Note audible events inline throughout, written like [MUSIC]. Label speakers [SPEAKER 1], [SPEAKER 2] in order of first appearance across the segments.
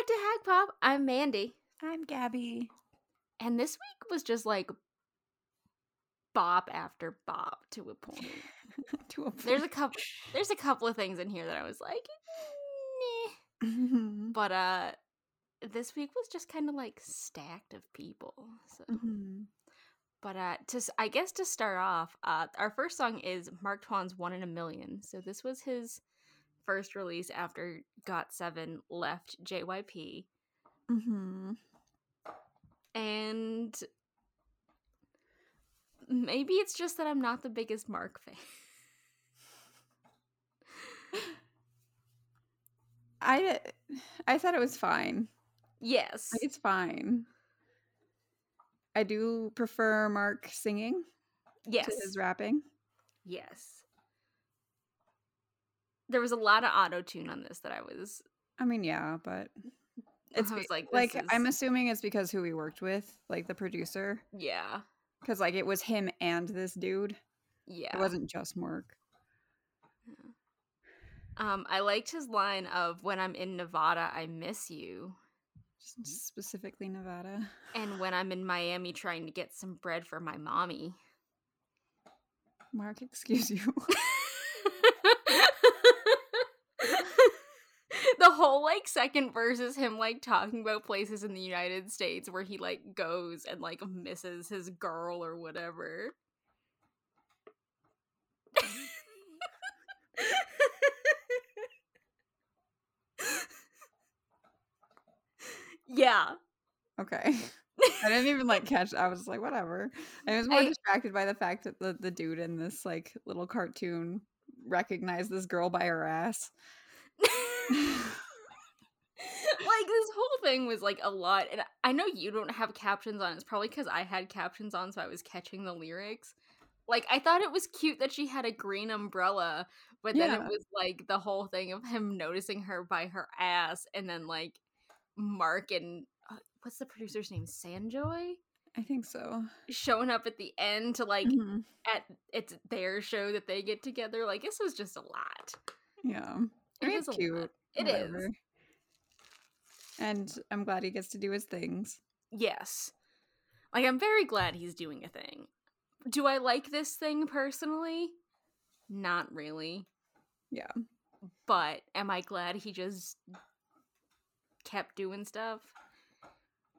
[SPEAKER 1] back to Hack Pop. I'm Mandy.
[SPEAKER 2] I'm Gabby.
[SPEAKER 1] And this week was just like bop after bop to a point. [LAUGHS]
[SPEAKER 2] to a point.
[SPEAKER 1] There's a couple there's a couple of things in here that I was like, nah. But uh this week was just kind of like stacked of people. So
[SPEAKER 2] Mhm.
[SPEAKER 1] but uh to s- I guess to start off, uh our first song is Mark Tuan's One in a Million. So this was his first release after GOT7 left JYP.
[SPEAKER 2] Mhm.
[SPEAKER 1] and maybe it's just that I'm not the biggest Mark fan. [LAUGHS]
[SPEAKER 2] I I thought it was fine.
[SPEAKER 1] yes.
[SPEAKER 2] It's fine. I do prefer Mark singing
[SPEAKER 1] Yes.
[SPEAKER 2] to his rapping.
[SPEAKER 1] Yes. There was a lot of auto tune on this that I was
[SPEAKER 2] I mean, yeah, but it's
[SPEAKER 1] was like,
[SPEAKER 2] like
[SPEAKER 1] this
[SPEAKER 2] I'm assuming it's because who we worked with, like the producer,
[SPEAKER 1] yeah.
[SPEAKER 2] because like it was him and this dude.
[SPEAKER 1] Yeah.
[SPEAKER 2] It wasn't just Mark.
[SPEAKER 1] um I liked his line of when I'm in Nevada I miss you
[SPEAKER 2] Just specifically Nevada.
[SPEAKER 1] and when I'm in Miami trying to get some bread for my mommy.
[SPEAKER 2] Mark, excuse you. [LAUGHS]
[SPEAKER 1] the whole like second verse is him like talking about places in the United States where he like goes and like misses his girl or whatever. [LAUGHS] yeah.
[SPEAKER 2] okay. I didn't even like catch. I was like, whatever. I was more
[SPEAKER 1] I-
[SPEAKER 2] distracted by the fact that the, the dude in this like little cartoon recognized this girl by her ass. [LAUGHS]
[SPEAKER 1] like this whole thing was like a lot and i know you don't have captions on it's probably because i had captions on so i was catching the lyrics like i thought it was cute that she had a green umbrella but then
[SPEAKER 2] Yeah.
[SPEAKER 1] it was like the whole thing of him noticing her by her ass and then like mark and uh, what's the producer's name sanjoy
[SPEAKER 2] I think so.
[SPEAKER 1] showing up at the end to like
[SPEAKER 2] Mhm.
[SPEAKER 1] at it's their show that they get together like this was just a lot
[SPEAKER 2] Yeah.
[SPEAKER 1] It
[SPEAKER 2] I it's cute.
[SPEAKER 1] lot. It is.
[SPEAKER 2] And I'm glad he gets to do his things.
[SPEAKER 1] Yes. Like I'm very glad he's doing a thing. Do I like this thing personally? Not really.
[SPEAKER 2] Yeah.
[SPEAKER 1] But am I glad he just kept doing stuff?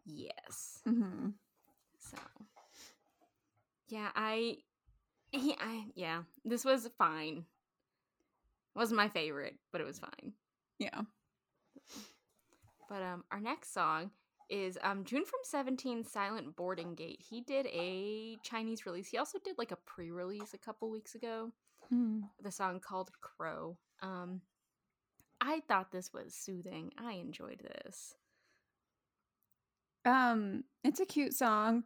[SPEAKER 1] Yes.
[SPEAKER 2] hmm
[SPEAKER 1] So Yeah, I he I yeah, this was fine. Wasn't my favorite, but it was fine.
[SPEAKER 2] Yeah.
[SPEAKER 1] But um our next song is um June from 17 Silent Boarding Gate. He did a Chinese release. He also did like a pre-release a couple weeks ago.
[SPEAKER 2] Mhm.
[SPEAKER 1] The song called Crow. Um I thought this was soothing. I enjoyed this.
[SPEAKER 2] Um, it's a cute song.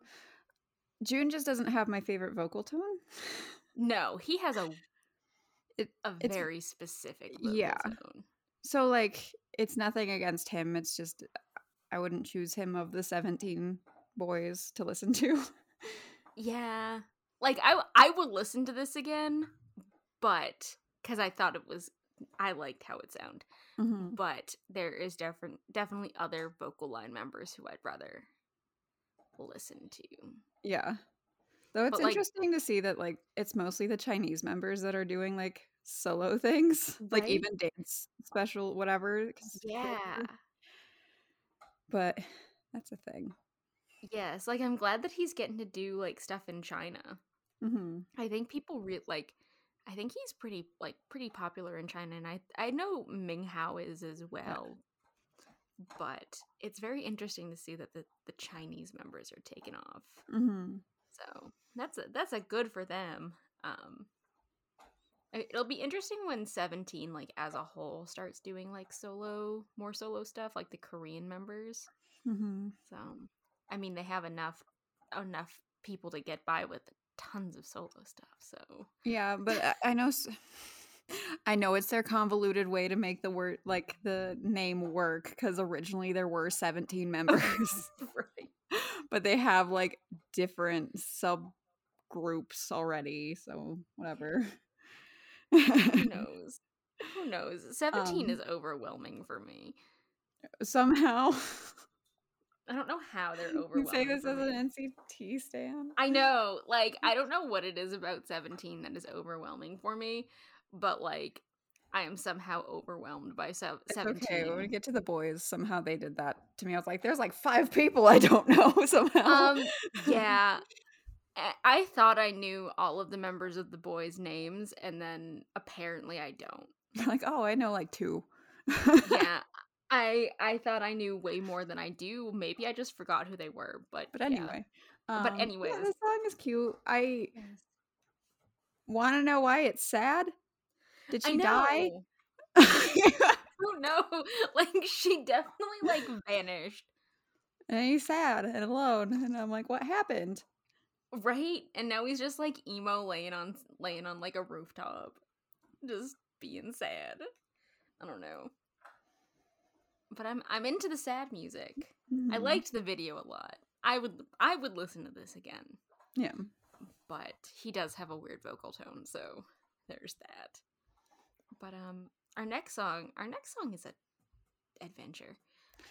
[SPEAKER 2] June just doesn't have my favorite vocal tone. [LAUGHS]
[SPEAKER 1] No, he has a
[SPEAKER 2] It-
[SPEAKER 1] a very specific vocal
[SPEAKER 2] yeah.
[SPEAKER 1] tone.
[SPEAKER 2] So like it's nothing against him. It's just I wouldn't choose him of the 17 boys to listen to. [LAUGHS]
[SPEAKER 1] Yeah. Like I I would listen to this again, but cuz I thought it was I liked how it sounded.
[SPEAKER 2] Mhm.
[SPEAKER 1] but there is different definitely other vocal line members who I'd rather listen to.
[SPEAKER 2] Yeah. Though it's
[SPEAKER 1] But, like-
[SPEAKER 2] interesting to see that like it's mostly the Chinese members that are doing like solo [LAUGHS] things, like even dance special whatever. Yeah. But that's a thing.
[SPEAKER 1] Yes, like I'm glad that he's getting to do like stuff in China.
[SPEAKER 2] hmm
[SPEAKER 1] I think people re- like I think he's pretty like pretty popular in China and I I know Ming Hao is as well. But it's very interesting to see that the, the Chinese members are taken off.
[SPEAKER 2] hmm
[SPEAKER 1] So that's a that's a good for them. Um, it'll be interesting when Seventeen, like as a whole, starts doing like solo, more solo stuff, like the Korean members.
[SPEAKER 2] hmm
[SPEAKER 1] So, I mean, they have enough enough people to get by with tons of solo stuff. So,
[SPEAKER 2] Yeah, but I, know [LAUGHS] i know it's their convoluted way to make the word like the name work because originally there were 17 [LAUGHS] members. But they have like different subgroups already. So whatever.
[SPEAKER 1] Who [LAUGHS] knows? Who knows? Seventeen
[SPEAKER 2] Um,
[SPEAKER 1] is overwhelming for me.
[SPEAKER 2] somehow.
[SPEAKER 1] I don't know how they're overwhelming. [LAUGHS]
[SPEAKER 2] You say this as an NCT stan.
[SPEAKER 1] I know, like I don't know what it is about [LAUGHS] 17 that is overwhelming for me, but like I am somehow overwhelmed by
[SPEAKER 2] It's
[SPEAKER 1] 17.
[SPEAKER 2] okay. When we get to the boys, somehow they did that to me. I was like, there's like five people I don't [LAUGHS] know somehow.
[SPEAKER 1] Um yeah. I- thought I knew all of the members of the boys' names and then apparently I don't. [LAUGHS]
[SPEAKER 2] like, oh, I know like two.
[SPEAKER 1] Yeah. [LAUGHS] I I thought I knew way more than I do. Maybe I just forgot who they were, but
[SPEAKER 2] But
[SPEAKER 1] yeah.
[SPEAKER 2] anyway.
[SPEAKER 1] But
[SPEAKER 2] um,
[SPEAKER 1] anyways.
[SPEAKER 2] yeah, the song is cute. I want to know why it's sad. Did
[SPEAKER 1] I
[SPEAKER 2] she die? [LAUGHS]
[SPEAKER 1] I don't know. [LAUGHS] Like she definitely like vanished.
[SPEAKER 2] and he's sad and alone, and I'm like, what happened?
[SPEAKER 1] Right? And now he's just like emo laying on laying on like a rooftop. Just being sad. I don't know. But I'm I'm into the sad music. I
[SPEAKER 2] Mhm.
[SPEAKER 1] liked the video a lot. I would I would listen to this again.
[SPEAKER 2] Yeah.
[SPEAKER 1] But he does have a weird vocal tone, so there's that. But um our next song, our next song is a adventure.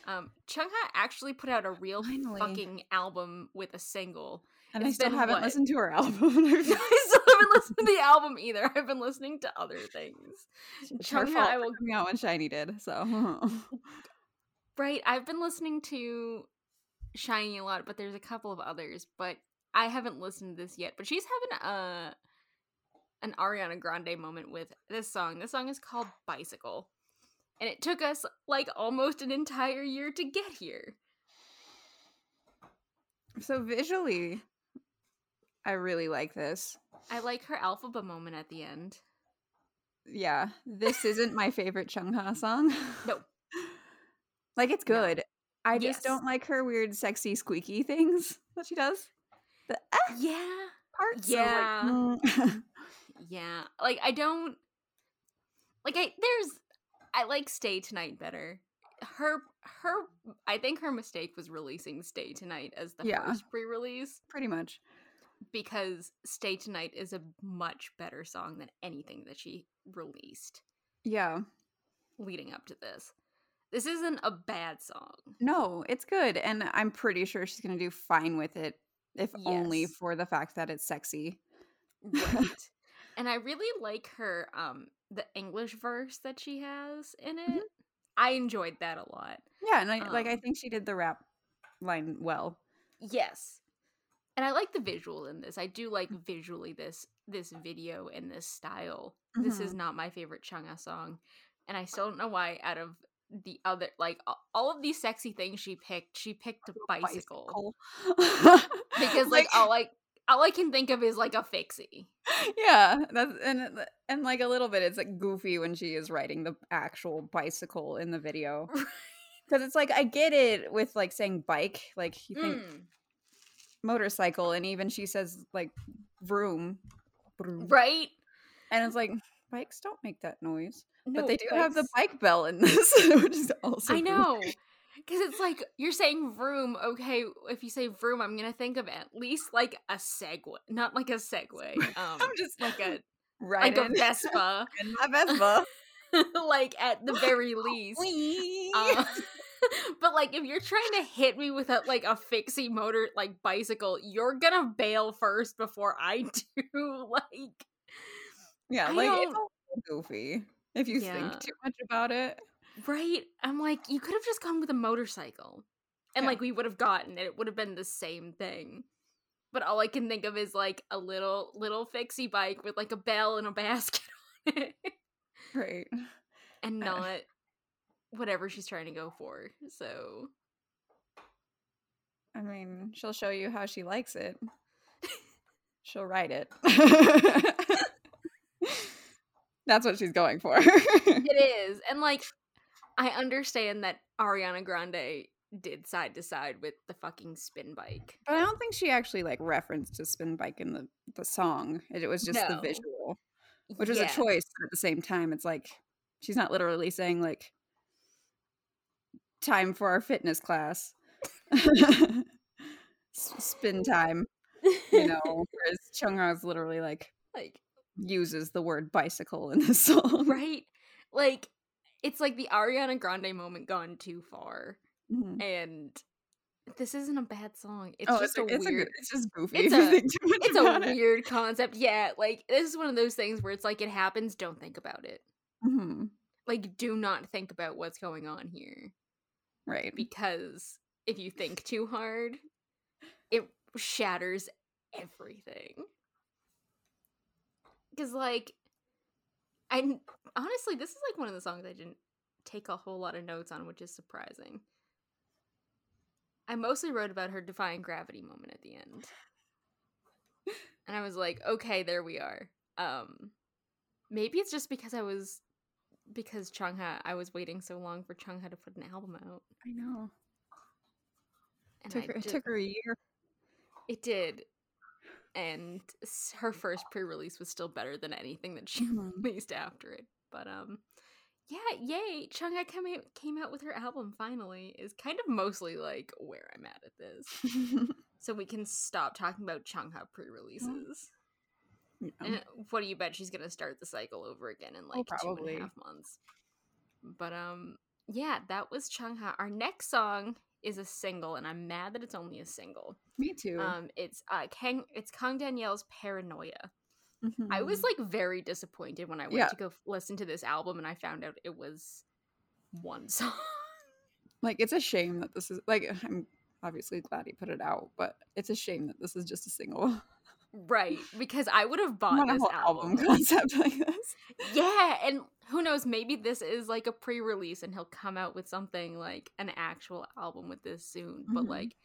[SPEAKER 1] Um Chung Ha actually put out a real
[SPEAKER 2] Finally.
[SPEAKER 1] fucking album with a single.
[SPEAKER 2] And I still haven't
[SPEAKER 1] what?
[SPEAKER 2] listened to her album. [LAUGHS] [LAUGHS]
[SPEAKER 1] I still haven't listened to the album either. I've been listening to other things.
[SPEAKER 2] It's
[SPEAKER 1] Chungha,
[SPEAKER 2] fault
[SPEAKER 1] I will-
[SPEAKER 2] coming out when SHINee did. So
[SPEAKER 1] Right, I've been listening to SHINee a lot, but there's a couple of others, but I haven't listened to this yet. But she's having a an Ariana Grande moment with this song. This song is called Bicycle. And it took us like almost an entire year to get here.
[SPEAKER 2] so visually, I really like this.
[SPEAKER 1] I like her alphabet moment at the end.
[SPEAKER 2] Yeah, this isn't my favorite Chungha song. [LAUGHS]
[SPEAKER 1] No.
[SPEAKER 2] like it's
[SPEAKER 1] No.
[SPEAKER 2] good. I just
[SPEAKER 1] Yes.
[SPEAKER 2] don't like her weird, sexy, squeaky things [LAUGHS] that she does. The ah
[SPEAKER 1] Yeah.
[SPEAKER 2] parts.
[SPEAKER 1] Yeah.
[SPEAKER 2] Like, mm. [LAUGHS]
[SPEAKER 1] Yeah. Like I don't like I there's I like Stay Tonight better. Her her I think her mistake was releasing Stay Tonight as the
[SPEAKER 2] Yeah.
[SPEAKER 1] first pre-release
[SPEAKER 2] pretty much.
[SPEAKER 1] because Stay Tonight is a much better song than anything that she released
[SPEAKER 2] Yeah.
[SPEAKER 1] leading up to this. This isn't a bad song.
[SPEAKER 2] No, it's good, and I'm pretty sure she's gonna do fine with it, if only for the fact that it's sexy.
[SPEAKER 1] Right. And I really like her um the English verse that she has in it.
[SPEAKER 2] Mhm.
[SPEAKER 1] I enjoyed that a lot.
[SPEAKER 2] Yeah, and I like I
[SPEAKER 1] Um,
[SPEAKER 2] think she did the rap line well.
[SPEAKER 1] Yes. And I like the visual in this. I do like visually this this video and this style. This is not my favorite Chungha song. And I still don't know why out of the other like all of these sexy things she picked, she picked a bicycle. [LAUGHS] Because like, all like all I can think of is like a fixie. [LAUGHS]
[SPEAKER 2] yeah, that's and and like a little bit, it's like goofy when she is riding the actual bicycle in the video. [LAUGHS] Because it's like I get it with like saying bike, like you think
[SPEAKER 1] Mm,
[SPEAKER 2] motorcycle, and even she says like vroom, vroom.
[SPEAKER 1] right?
[SPEAKER 2] and it's like bikes don't make that noise,
[SPEAKER 1] No,
[SPEAKER 2] but they do have the bike bell in this, [LAUGHS] which is also
[SPEAKER 1] I know. Because it's like you're saying vroom. Okay, if you say vroom, I'm gonna think of at least like a Segway, not like a Segway. [LAUGHS] Um,
[SPEAKER 2] I'm just
[SPEAKER 1] like a
[SPEAKER 2] right
[SPEAKER 1] like a [LAUGHS] Vespa,
[SPEAKER 2] in my Vespa. [LAUGHS]
[SPEAKER 1] like at the very least. Uh, but like if you're trying to hit me with a like a fixie motor like bicycle, you're gonna bail first before I do. like
[SPEAKER 2] yeah,
[SPEAKER 1] I
[SPEAKER 2] like it's
[SPEAKER 1] don't-
[SPEAKER 2] all goofy if you
[SPEAKER 1] Yeah.
[SPEAKER 2] think too much about it.
[SPEAKER 1] Right? I'm like, you could have just gone with a motorcycle. And
[SPEAKER 2] Yeah.
[SPEAKER 1] like we would have gotten it. It would have been the same thing. But all I can think of is like a little little fixie bike with like a bell and a basket [LAUGHS] on it.
[SPEAKER 2] Right.
[SPEAKER 1] and
[SPEAKER 2] Uh.
[SPEAKER 1] not whatever she's trying to go for. So
[SPEAKER 2] I mean, she'll show you how she likes it. [LAUGHS] She'll write it. [LAUGHS] That's what she's going for.
[SPEAKER 1] it is. And like I understand that Ariana Grande did side to side with the fucking spin bike.
[SPEAKER 2] But I don't think she actually like referenced a spin bike in the, the song. It, it was just the visual, which was
[SPEAKER 1] Yeah.
[SPEAKER 2] a choice. But at the same time, it's like she's not literally saying like time for our fitness class, [LAUGHS] spin time. You [LAUGHS] know, whereas is literally like
[SPEAKER 1] like
[SPEAKER 2] uses the word bicycle in this [LAUGHS] song.
[SPEAKER 1] right? Like it's like the Ariana Grande moment gone too far.
[SPEAKER 2] Mhm.
[SPEAKER 1] And this isn't a bad song. It's
[SPEAKER 2] oh,
[SPEAKER 1] just
[SPEAKER 2] it's,
[SPEAKER 1] a
[SPEAKER 2] a, it's a
[SPEAKER 1] weird
[SPEAKER 2] good. It's just goofy.
[SPEAKER 1] it's a-
[SPEAKER 2] think too much
[SPEAKER 1] it's a
[SPEAKER 2] about it.
[SPEAKER 1] weird concept. Yeah, like this is one of those things where it's like it happens, don't think about it.
[SPEAKER 2] Mhm.
[SPEAKER 1] Like do not think about what's going on here
[SPEAKER 2] Right.
[SPEAKER 1] because if you think too hard, it shatters everything. Cuz like I honestly this is like one of the songs I didn't take a whole lot of notes on, which is surprising. I mostly wrote about her defying gravity moment at the end. And I was like, okay, there we are. Um maybe it's just because I was because Chungha I was waiting so long for Chungha to put an album out.
[SPEAKER 2] I know.
[SPEAKER 1] And
[SPEAKER 2] Took
[SPEAKER 1] I
[SPEAKER 2] her, it took her a year.
[SPEAKER 1] It did. And her first pre-release was still better than anything that she [LAUGHS]
[SPEAKER 2] Mhm.
[SPEAKER 1] released after it. But um yeah, yay. Chungha came out, came out with her album finally is kind of mostly like where I'm at at this. [LAUGHS] So we can stop talking about Chungha pre-releases.
[SPEAKER 2] Yeah.
[SPEAKER 1] And what do you bet she's gonna start the cycle over again in like two and a half months? But um, yeah, that was Chungha. Our next song is a single, and I'm mad that it's only a single.
[SPEAKER 2] Me too.
[SPEAKER 1] Um, it's uh, Kang, it's Kang Daniel's Paranoia. I was
[SPEAKER 2] Mhm.
[SPEAKER 1] like very disappointed when I went
[SPEAKER 2] Yeah.
[SPEAKER 1] to go f- listen to this album, and I found out it was one [LAUGHS] song.
[SPEAKER 2] like it's a shame that this is like I'm obviously glad he put it out, but it's a shame that this is just a single. [LAUGHS]
[SPEAKER 1] right, because I would have bought this album.
[SPEAKER 2] album concept [LAUGHS] like this.
[SPEAKER 1] Yeah, and who knows? Maybe this is like a pre-release, and he'll come out with something like an actual album with this soon. But
[SPEAKER 2] Mhm.
[SPEAKER 1] like,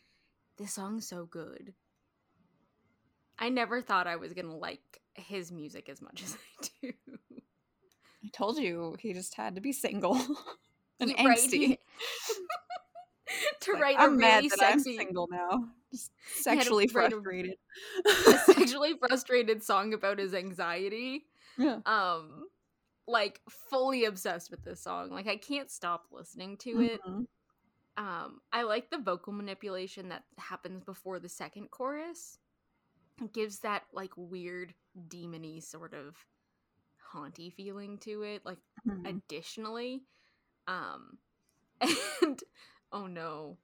[SPEAKER 1] this song's so good. I never thought I was gonna like his music as much [LAUGHS] as I do.
[SPEAKER 2] I told you he just had to be single [LAUGHS] and
[SPEAKER 1] right,
[SPEAKER 2] angsty.
[SPEAKER 1] to
[SPEAKER 2] Like,
[SPEAKER 1] write a
[SPEAKER 2] I'm mad
[SPEAKER 1] really
[SPEAKER 2] that
[SPEAKER 1] sexy,
[SPEAKER 2] I'm single now. Just [LAUGHS]
[SPEAKER 1] had to
[SPEAKER 2] sexually
[SPEAKER 1] write a-
[SPEAKER 2] frustrated.
[SPEAKER 1] a [LAUGHS] sexually frustrated song about his anxiety.
[SPEAKER 2] yeah.
[SPEAKER 1] Um, like fully obsessed with this song. Like I can't stop listening to it.
[SPEAKER 2] Mhm.
[SPEAKER 1] um i like the vocal manipulation that happens before the second chorus it gives that like weird demony sort of haunty feeling to it like
[SPEAKER 2] Mhm.
[SPEAKER 1] additionally um [LAUGHS] and oh no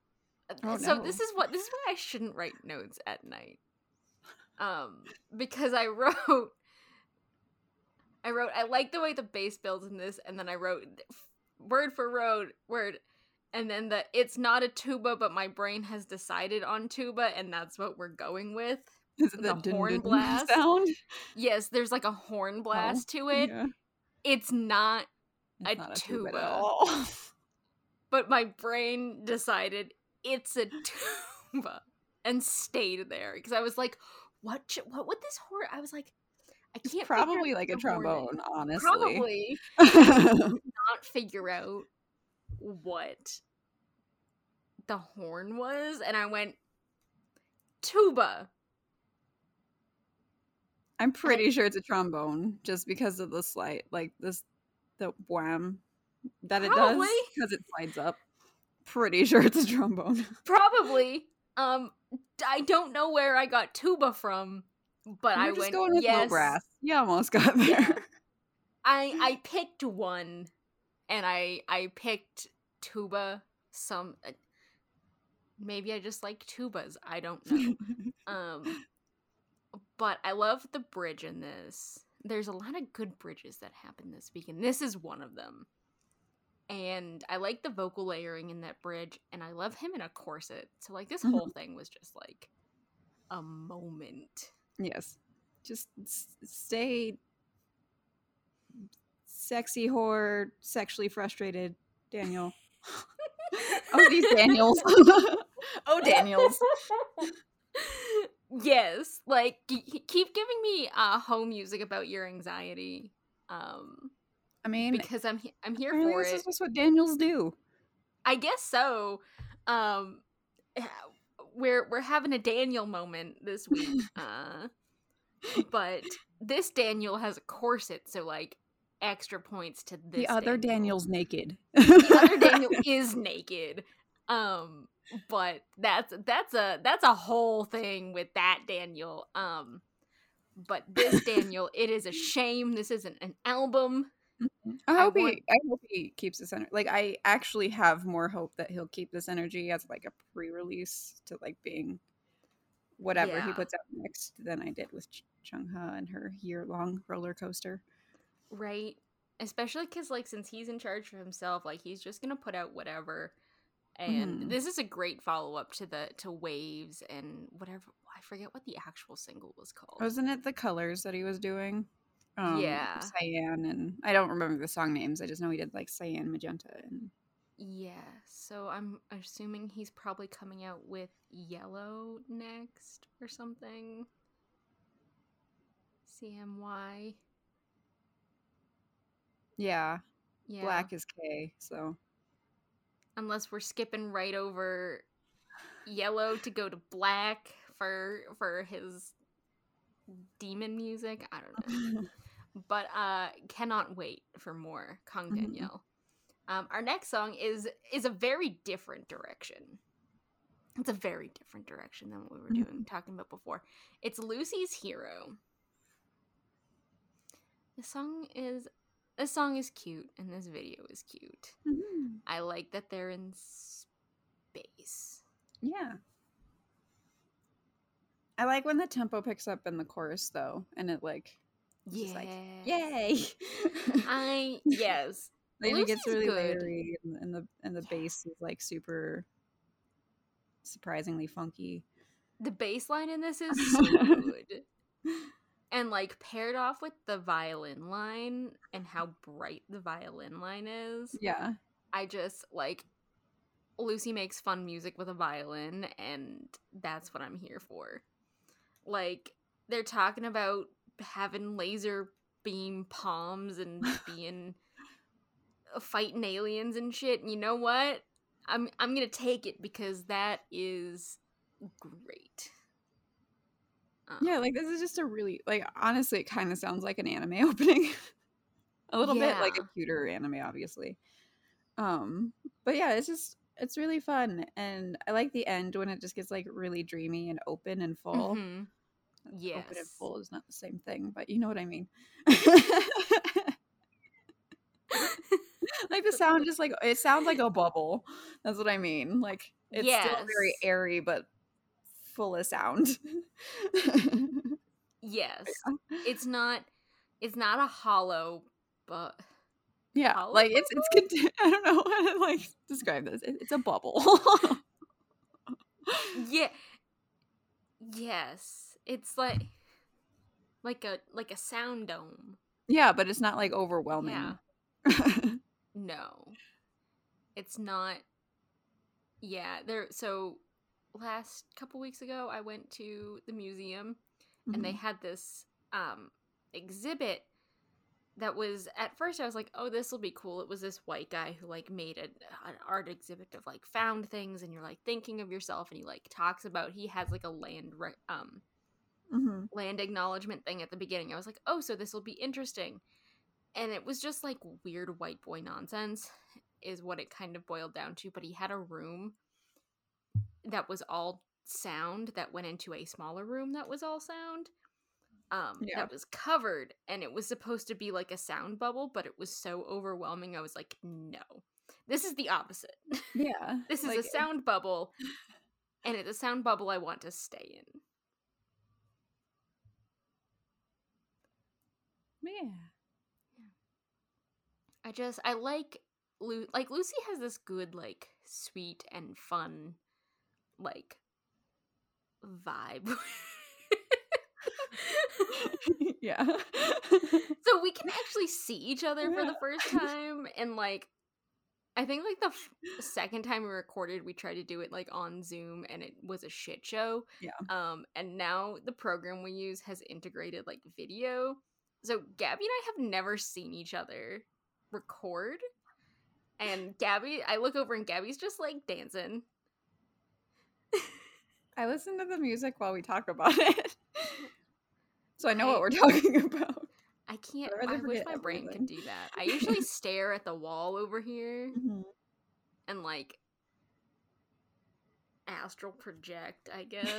[SPEAKER 2] Oh,
[SPEAKER 1] so
[SPEAKER 2] no.
[SPEAKER 1] this is what this is why i shouldn't write notes at night um because i [LAUGHS] wrote i wrote i like the way the bass builds in this and then i wrote word for word word and then the it's not a tuba but my brain has decided on tuba and that's what we're going with [LAUGHS]
[SPEAKER 2] Is it
[SPEAKER 1] the
[SPEAKER 2] the,
[SPEAKER 1] horn blast.
[SPEAKER 2] sound?
[SPEAKER 1] yes there's like a horn blast to it
[SPEAKER 2] Yeah.
[SPEAKER 1] it's not
[SPEAKER 2] It's
[SPEAKER 1] A
[SPEAKER 2] not a
[SPEAKER 1] tuba.
[SPEAKER 2] tuba at all. [LAUGHS]
[SPEAKER 1] but my brain decided it's a tuba and stayed there because I was like, what? What would this horn? I was like, I can't. out
[SPEAKER 2] probably like a
[SPEAKER 1] horn
[SPEAKER 2] trombone, honestly.
[SPEAKER 1] Probably [LAUGHS] not figure out what the horn was, and I went tuba.
[SPEAKER 2] I'm pretty sure it's a trombone, just because of the slight, like this, the wham that it
[SPEAKER 1] Probably.
[SPEAKER 2] does, because it slides up. Pretty sure it's a trombone. [LAUGHS]
[SPEAKER 1] Probably. Um, I don't know where I got tuba from, but I
[SPEAKER 2] You're just
[SPEAKER 1] went
[SPEAKER 2] going with
[SPEAKER 1] yes.
[SPEAKER 2] brass. You almost got there.
[SPEAKER 1] Yeah. I I picked one, and I I picked tuba. Some uh, maybe I just like tubas. I don't know. [LAUGHS] um, but I love the bridge in this. There's a lot of good bridges that happen this week, and this is one of them. And I like the vocal layering in that bridge, and I love him in a corset. So like this whole thing was just like a moment.
[SPEAKER 2] yes. Just s- stay sexy whore, sexually frustrated, Daniel. [LAUGHS] oh, these Daniels. [LAUGHS] oh, Daniels.
[SPEAKER 1] yes, like g- keep giving me uh home music about your anxiety. Um
[SPEAKER 2] I mean,
[SPEAKER 1] because I'm he- I'm here
[SPEAKER 2] apparently
[SPEAKER 1] for
[SPEAKER 2] this
[SPEAKER 1] it.
[SPEAKER 2] is just what Daniels do.
[SPEAKER 1] I guess so. Um we're we're having a Daniel moment this week. [LAUGHS] uh but this Daniel has a corset, so like extra points to this
[SPEAKER 2] the other
[SPEAKER 1] Daniel.
[SPEAKER 2] Daniel's naked.
[SPEAKER 1] the other Daniel [LAUGHS] is naked. Um, but that's that's a that's a whole thing with that Daniel. Um, but this [LAUGHS] Daniel, it is a shame this isn't an album
[SPEAKER 2] Mhm. I
[SPEAKER 1] I
[SPEAKER 2] hope
[SPEAKER 1] want
[SPEAKER 2] he I hope he keeps this energy. Like I actually have more hope that he'll keep this energy as like a pre-release to like being whatever he puts out next than I did with Ch- Chung Ha and her year-long roller coaster.
[SPEAKER 1] right especially because like since he's in charge of himself like he's just gonna put out whatever and
[SPEAKER 2] Mhm.
[SPEAKER 1] this is a great follow-up to the to waves and whatever i forget what the actual single was called
[SPEAKER 2] Wasn't it the colors that he was doing? Um,
[SPEAKER 1] Yeah.
[SPEAKER 2] cyan and I don't remember the song names. I just know he did like cyan, magenta, and
[SPEAKER 1] yeah so i'm assuming he's probably coming out with yellow next or something cmy
[SPEAKER 2] yeah,
[SPEAKER 1] yeah
[SPEAKER 2] black is K. So
[SPEAKER 1] unless we're skipping right over yellow to go to black for for his demon music i don't know [LAUGHS] [LAUGHS] but uh cannot wait for more kong
[SPEAKER 2] Mhm.
[SPEAKER 1] danielle um our next song is is a very different direction it's a very different direction than what we were
[SPEAKER 2] Mhm.
[SPEAKER 1] doing talking about before it's lucy's hero the song is this song is cute and this video is cute
[SPEAKER 2] Mhm.
[SPEAKER 1] I like that they're in space.
[SPEAKER 2] yeah. I like when the tempo picks up in the chorus though, and it like
[SPEAKER 1] Yeah.
[SPEAKER 2] like yay.
[SPEAKER 1] I [LAUGHS] yes.
[SPEAKER 2] then it gets really
[SPEAKER 1] good.
[SPEAKER 2] layery, and, and the and the
[SPEAKER 1] Yeah.
[SPEAKER 2] bass is like super surprisingly funky.
[SPEAKER 1] The bass line in this is so [LAUGHS] good. And like paired off with the violin line and how bright the violin line is,
[SPEAKER 2] Yeah.
[SPEAKER 1] I just like Lucy makes fun music with a violin and that's what I'm here for. Like they're talking about having laser beam palms and [LAUGHS] being uh, fighting aliens and shit. And you know what? I'm I'm to take it because that is great. Um,
[SPEAKER 2] Yeah, like this is just a really like honestly it kind of sounds like an anime [LAUGHS] opening. a little bit like a
[SPEAKER 1] Yeah.
[SPEAKER 2] cuter anime obviously. Um but yeah, it's just it's really fun and I like the end when it just gets like really dreamy and open and full.
[SPEAKER 1] mhm. Yes.
[SPEAKER 2] full is not the same thing, but you know what I mean. like the [LAUGHS] sound just like it sounds like a bubble. That's what I mean. Like it's still very airy but full of sound.
[SPEAKER 1] Yes. It's [LAUGHS] not it's not a hollow but
[SPEAKER 2] Yeah,
[SPEAKER 1] Hollow
[SPEAKER 2] like it's it's [LAUGHS] I don't know how to like describe this. It- it's a bubble.
[SPEAKER 1] yeah. Yes. It's like like a like a sound dome.
[SPEAKER 2] yeah, but it's not like overwhelming.
[SPEAKER 1] Yeah. [LAUGHS] No. It's not Yeah, there so last couple weeks ago I went to the museum and they
[SPEAKER 2] Mhm.
[SPEAKER 1] had this um exhibit that was at first I was like, "Oh, this will be cool." It was this white guy who like made a, an art exhibit of like found things and you're like thinking of yourself and he like talks about he has like a land re- um
[SPEAKER 2] Mhm.
[SPEAKER 1] land acknowledgement thing at the beginning. I was like, "Oh, so this will be interesting." And it was just like weird white boy nonsense is what it kind of boiled down to, but he had a room that was all sound that went into a smaller room that was all sound. Um
[SPEAKER 2] Yeah.
[SPEAKER 1] that was covered and it was supposed to be like a sound bubble, but it was so overwhelming. I was like, "No. This is the opposite.
[SPEAKER 2] Yeah. [LAUGHS]
[SPEAKER 1] this is
[SPEAKER 2] like,
[SPEAKER 1] a sound bubble." And it's a sound bubble I want to stay in.
[SPEAKER 2] Yeah.
[SPEAKER 1] I just I like Lu- like Lucy has this good like sweet and fun like vibe. [LAUGHS]
[SPEAKER 2] yeah. [LAUGHS]
[SPEAKER 1] so we can actually see each other for the first time and like I think like the f- second time we recorded we tried to do it like on Zoom and it was a shit show.
[SPEAKER 2] Yeah.
[SPEAKER 1] Um and now the program we use has integrated like video. So Gabby and I have never seen each other record. And Gabby, I look over and Gabby's just like dancing. [LAUGHS]
[SPEAKER 2] I listen to the music while we talk about it. so I know
[SPEAKER 1] I-
[SPEAKER 2] what we're talking [LAUGHS] about.
[SPEAKER 1] I can't I wish my brain
[SPEAKER 2] everything.
[SPEAKER 1] could do that. I usually [LAUGHS] stare at the wall over here
[SPEAKER 2] Mhm.
[SPEAKER 1] and like astral project, I guess.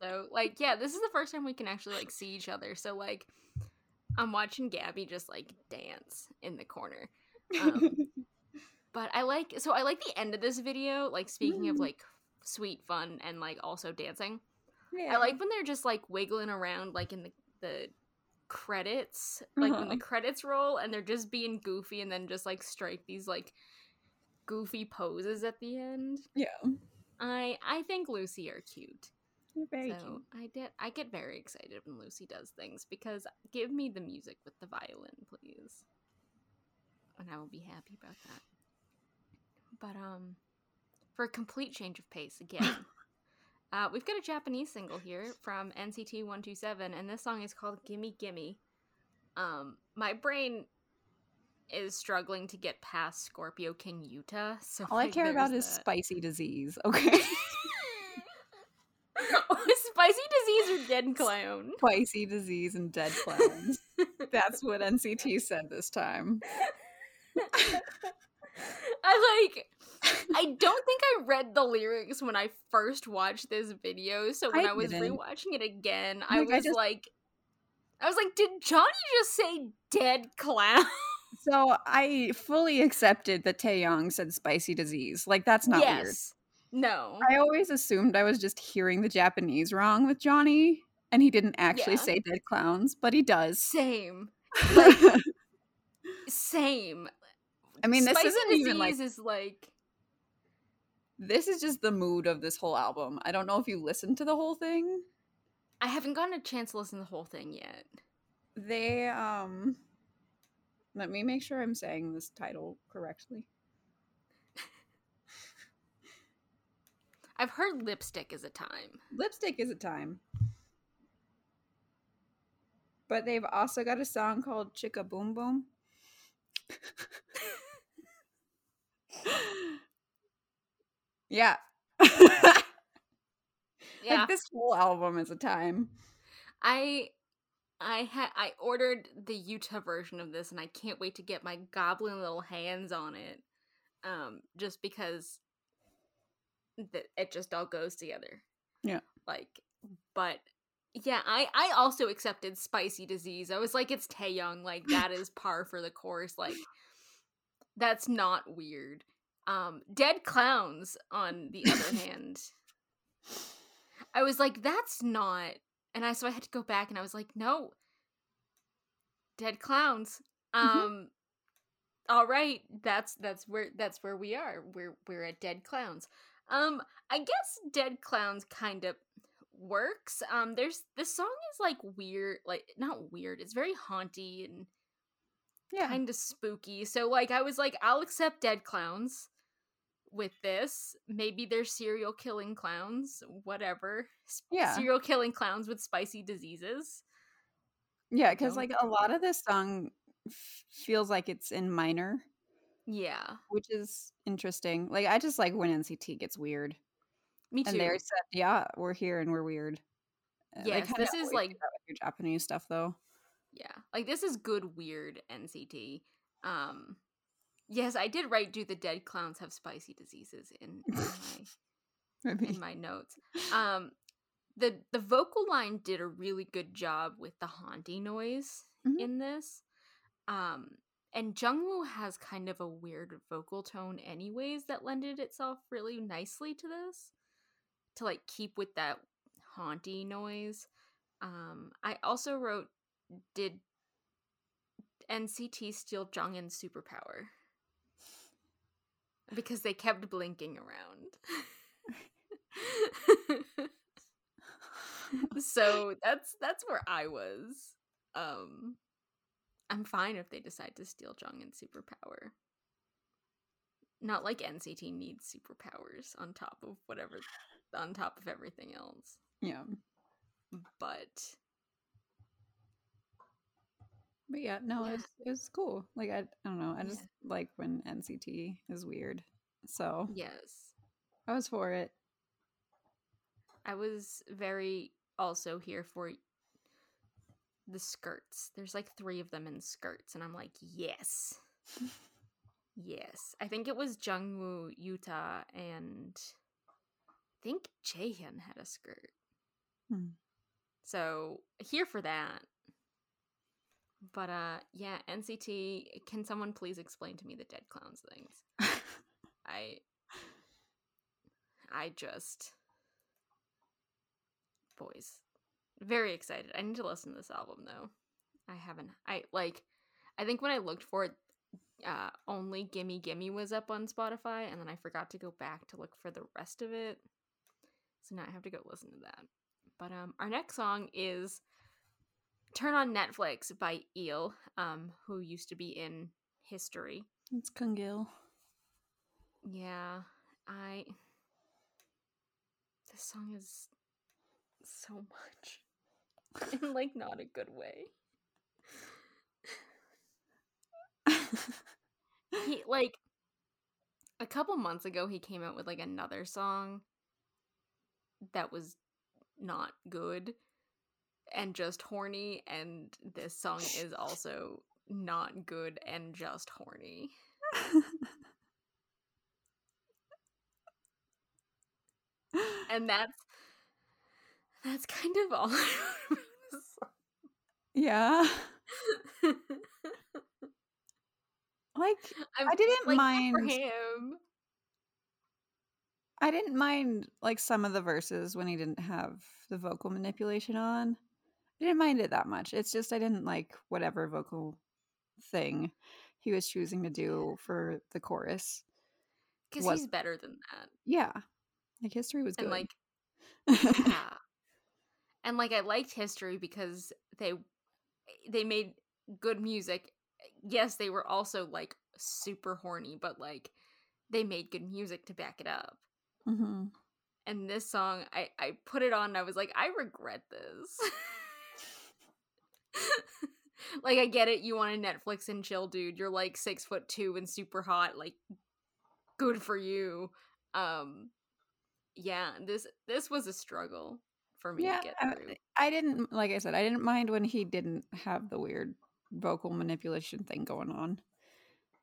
[SPEAKER 1] so like yeah, this is the first time we can actually like see each other. So like I'm watching Gabby just like dance in the corner. Um, [LAUGHS] but I like so I like the end of this video. Like speaking of
[SPEAKER 2] Mm.
[SPEAKER 1] like sweet fun and like also dancing.
[SPEAKER 2] yeah.
[SPEAKER 1] I like when they're just like wiggling around like in the the credits, like when the
[SPEAKER 2] Uh-huh.
[SPEAKER 1] credits roll and they're just being goofy and then just like strike these like goofy poses at the end.
[SPEAKER 2] Yeah.
[SPEAKER 1] I I think Lucy are cute.
[SPEAKER 2] You're very
[SPEAKER 1] so
[SPEAKER 2] cute.
[SPEAKER 1] I did I get very excited when Lucy does things because give me the music with the violin, please. And I will be happy about that. But um for a complete change of pace again. [LAUGHS] uh, we've got a Japanese single here from NCT 127 and this song is called Gimme Gimme. Um my brain is struggling to get past Scorpio King Yuta. So
[SPEAKER 2] All I care about is spicy disease. Okay. [LAUGHS]
[SPEAKER 1] Spicy disease or dead [LAUGHS] clown.
[SPEAKER 2] spicy disease and dead clowns. That's what NCT said this time. [LAUGHS]
[SPEAKER 1] I like I don't think I read the lyrics when I first watched this video, so when I,
[SPEAKER 2] I
[SPEAKER 1] was
[SPEAKER 2] didn't.
[SPEAKER 1] rewatching it again, oh I
[SPEAKER 2] Like, I
[SPEAKER 1] was
[SPEAKER 2] just-
[SPEAKER 1] like I was like, did Johnny just say dead clown?
[SPEAKER 2] So I fully accepted that Taeyong said spicy disease. Like that's not weird.
[SPEAKER 1] yes. No.
[SPEAKER 2] I always assumed I was just hearing the Japanese wrong with Johnny, and he didn't actually
[SPEAKER 1] Yeah.
[SPEAKER 2] say dead clowns, but he does.
[SPEAKER 1] Same.
[SPEAKER 2] I [LAUGHS]
[SPEAKER 1] Same.
[SPEAKER 2] I mean, this
[SPEAKER 1] Spicy
[SPEAKER 2] isn't even like
[SPEAKER 1] is like
[SPEAKER 2] this is just the mood of this whole album. I don't know if you listened to the whole thing.
[SPEAKER 1] I haven't gotten a chance to listen to the whole thing yet.
[SPEAKER 2] They um let me make sure I'm saying this title correctly.
[SPEAKER 1] I've heard lipstick is a time.
[SPEAKER 2] Lipstick is a time. But they've also got a song called Chicka Boom Boom. [LAUGHS] yeah. [LAUGHS]
[SPEAKER 1] Yeah.
[SPEAKER 2] Like this whole album is a time.
[SPEAKER 1] I I had I ordered the Yuta version of this and I can't wait to get my goblin little hands on it. Um just because that it just all goes together.
[SPEAKER 2] Yeah.
[SPEAKER 1] Like but yeah, I I also accepted spicy disease. I was like it's Taeyong, like [LAUGHS] that is par for the course like that's not weird. Um dead clowns on the other [LAUGHS] hand. I was like that's not and I so I had to go back and I was like, no. Dead clowns.
[SPEAKER 2] Mhm.
[SPEAKER 1] Um all right, that's that's where that's where we are. We're we're at dead clowns. Um I guess dead clowns kind of works. Um there's this song is like weird, like not weird. It's very haunty and
[SPEAKER 2] Yeah.
[SPEAKER 1] kind of spooky. So like I was like I'll accept dead clowns with this. Maybe they're serial killing clowns, whatever.
[SPEAKER 2] Yeah.
[SPEAKER 1] Serial killing clowns with spicy diseases.
[SPEAKER 2] Yeah, because like a lot of this song f- feels like it's in minor,
[SPEAKER 1] Yeah.
[SPEAKER 2] which is interesting. Like I just like when NCT gets weird.
[SPEAKER 1] Me too.
[SPEAKER 2] And they said, "Yeah, we're here and we're weird." Yeah, they
[SPEAKER 1] this is, like-
[SPEAKER 2] your Japanese stuff, though.
[SPEAKER 1] Yeah. Like this is good weird NCT. Um Yes, I did write do the dead clowns have spicy diseases in, in my [LAUGHS] in my notes. Um the the vocal line did a really good job with the haunty noise
[SPEAKER 2] Mhm.
[SPEAKER 1] in this. Um and Jungwoo has kind of a weird vocal tone anyways that lended itself really nicely to this to like keep with that haunty noise. Um I also wrote did NCT steal Jonghyun's superpower? Because they kept blinking around. [LAUGHS] so that's that's where I was. Um I'm fine if they decide to steal Jonghyun's superpower. Not like NCT needs superpowers on top of whatever on top of everything else.
[SPEAKER 2] yeah,
[SPEAKER 1] But
[SPEAKER 2] but yeah, no,
[SPEAKER 1] Yeah.
[SPEAKER 2] it's it's cool. Like I, I don't know, I just
[SPEAKER 1] Yeah.
[SPEAKER 2] like when NCT is weird. So
[SPEAKER 1] yes,
[SPEAKER 2] I was for it.
[SPEAKER 1] I was very also here for the skirts. There's like three of them in skirts, and I'm like, yes. yes. I think it was Jungwoo, Yuta, and I think Jaehyun had a skirt.
[SPEAKER 2] Hmm.
[SPEAKER 1] So here for that. But uh yeah, NCT, can someone please explain to me the dead clowns things? [LAUGHS] I I just boys. Very excited. I need to listen to this album though. I haven't I like I think when I looked for it uh only Gimme Gimme was up on Spotify and then I forgot to go back to look for the rest of it. So now I have to go listen to that. But um our next song is Turn on Netflix by Eel, um, who used to be in History.
[SPEAKER 2] It's Kyungil.
[SPEAKER 1] Yeah, I. This song is so much. [LAUGHS] In, like, not a good way. he, like, a couple months ago, he came out with, like, another song that was not good and just horny and this song [LAUGHS] is also not good and just horny. [LAUGHS] and that's that's kind of all.
[SPEAKER 2] Yeah. [LAUGHS] like I'm, I did not like, mind
[SPEAKER 1] him.
[SPEAKER 2] I didn't mind like some of the verses when he didn't have the vocal manipulation on. I didn't mind it that much. It's just I didn't like whatever vocal thing he was choosing to do for the chorus.
[SPEAKER 1] Because he's better than that.
[SPEAKER 2] Yeah. Like history was
[SPEAKER 1] and
[SPEAKER 2] good.
[SPEAKER 1] like [LAUGHS] yeah. and like I liked history because they they made good music. Yes, they were also like super horny, but like they made good music to back it up.
[SPEAKER 2] Mm-hmm.
[SPEAKER 1] And this song, I I put it on. and I was like, I regret this. [LAUGHS] like I get it, you want a Netflix and chill, dude. You're like six foot two and super hot. Like, good for you. Um, yeah, this this was a struggle for me
[SPEAKER 2] yeah,
[SPEAKER 1] to get through.
[SPEAKER 2] I, I didn't like I said, I didn't mind when he didn't have the weird vocal manipulation thing going on.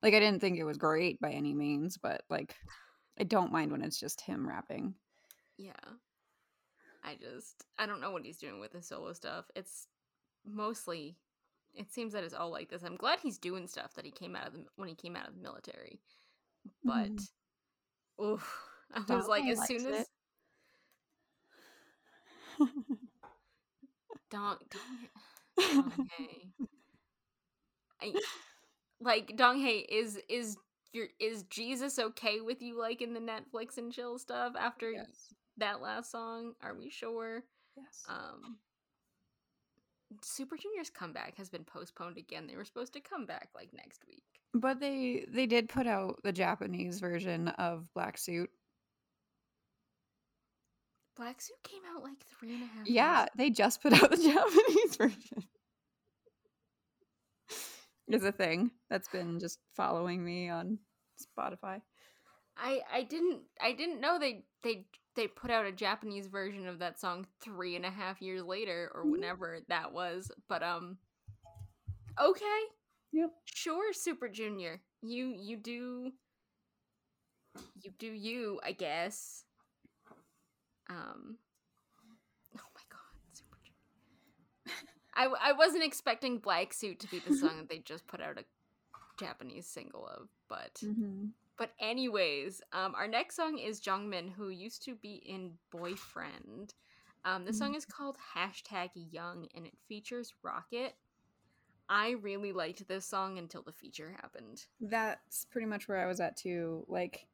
[SPEAKER 2] Like I didn't think it was great by any means, but like I don't mind when it's just him rapping.
[SPEAKER 1] Yeah. I just I don't know what he's doing with the solo stuff. It's mostly it seems that it's all like this. I'm glad he's doing stuff that he came out of the when he came out of the military. But mm. oof, [LAUGHS] I was like as soon as Dong [LAUGHS] Dong I, like Dong is is your is Jesus okay with you like in the Netflix and chill stuff after yes. that last song? Are we sure?
[SPEAKER 2] Yes.
[SPEAKER 1] Um Super Junior's comeback has been postponed again. They were supposed to come back like next week.
[SPEAKER 2] But they they did put out the Japanese version of Black Suit.
[SPEAKER 1] Black Suit came out like three and a half.
[SPEAKER 2] Yeah, they just put out the [LAUGHS] Japanese version. is a thing that's been just following me on Spotify.
[SPEAKER 1] I I didn't I didn't know they they they put out a Japanese version of that song three and a half years later or mm-hmm. whenever that was. But um okay.
[SPEAKER 2] Yep.
[SPEAKER 1] Sure, Super Junior. You you do you do you, I guess. Um [LAUGHS] Oh my god, Super Junior. [LAUGHS] I I wasn't expecting Black Suit to be the song that they [LAUGHS] just put out a Japanese single of, but
[SPEAKER 2] mm-hmm.
[SPEAKER 1] But anyways, um, our next song is Jungmin, who used to be in Boyfriend. Um, the song mm-hmm. is called hashtag Young, and it features Rocket. I really liked this song until the feature happened.
[SPEAKER 2] That's pretty much where I was at too. Like,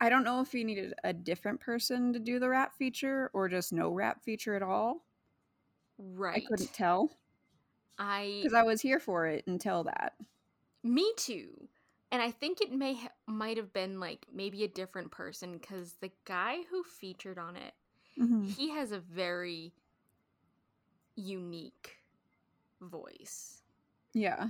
[SPEAKER 2] I don't know if he needed a different person to do the rap feature or just no rap feature at all.
[SPEAKER 1] Right.
[SPEAKER 2] I couldn't tell.
[SPEAKER 1] I
[SPEAKER 2] because I was here for it until that.
[SPEAKER 1] Me too and I think it may ha- might have been like maybe a different person because the guy who featured on it, mm-hmm. he has a very unique voice.
[SPEAKER 2] Yeah,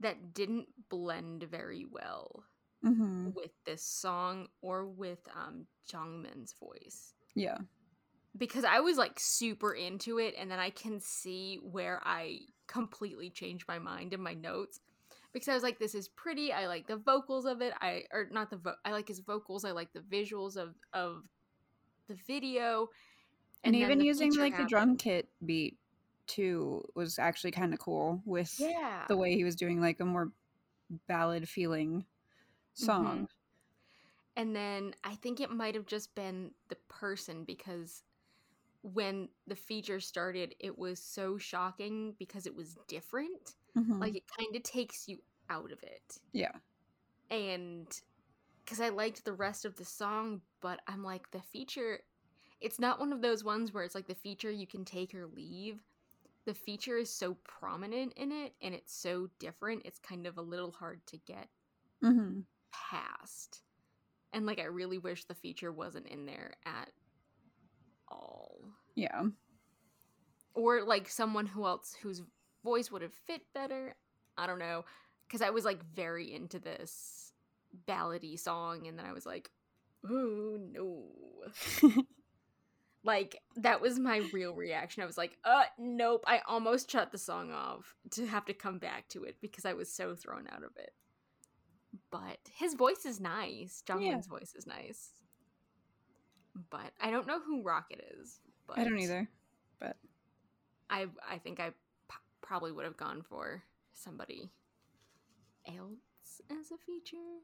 [SPEAKER 1] that didn't blend very well
[SPEAKER 2] mm-hmm.
[SPEAKER 1] with this song or with um Jungmin's voice.
[SPEAKER 2] Yeah,
[SPEAKER 1] because I was like super into it, and then I can see where I completely changed my mind in my notes because I was like, this is pretty. I like the vocals of it. I or not the vo- I like his vocals. I like the visuals of of the video,
[SPEAKER 2] and, and even using like happened. the drum kit beat too was actually kind of cool with
[SPEAKER 1] Yeah.
[SPEAKER 2] the way he was doing like a more ballad feeling song.
[SPEAKER 1] And then I think it might have just been the person because when the feature started, it was so shocking because it was different.
[SPEAKER 2] Mhm.
[SPEAKER 1] Like it kind of takes you out of it.
[SPEAKER 2] yeah.
[SPEAKER 1] And because I liked the rest of the song, but I'm like, the feature, it's not one of those ones where it's like the feature you can take or leave. The feature is so prominent in it and it's so different, it's kind of a little hard to get
[SPEAKER 2] hmm
[SPEAKER 1] past. And like I really wish the feature wasn't in there at all.
[SPEAKER 2] Yeah.
[SPEAKER 1] Or like someone who else whose voice would have fit better. I don't know. Cause I was like very into this ballady song and then I was like, oh no. [LAUGHS] like that was my real reaction. I was like, uh nope. I almost shut the song off to have to come back to it because I was so thrown out of it. But his voice is nice. Jungkook's voice is nice. But I don't know who Rocket is. But
[SPEAKER 2] I don't either.
[SPEAKER 1] But I I think I p- probably would have gone for somebody else as a feature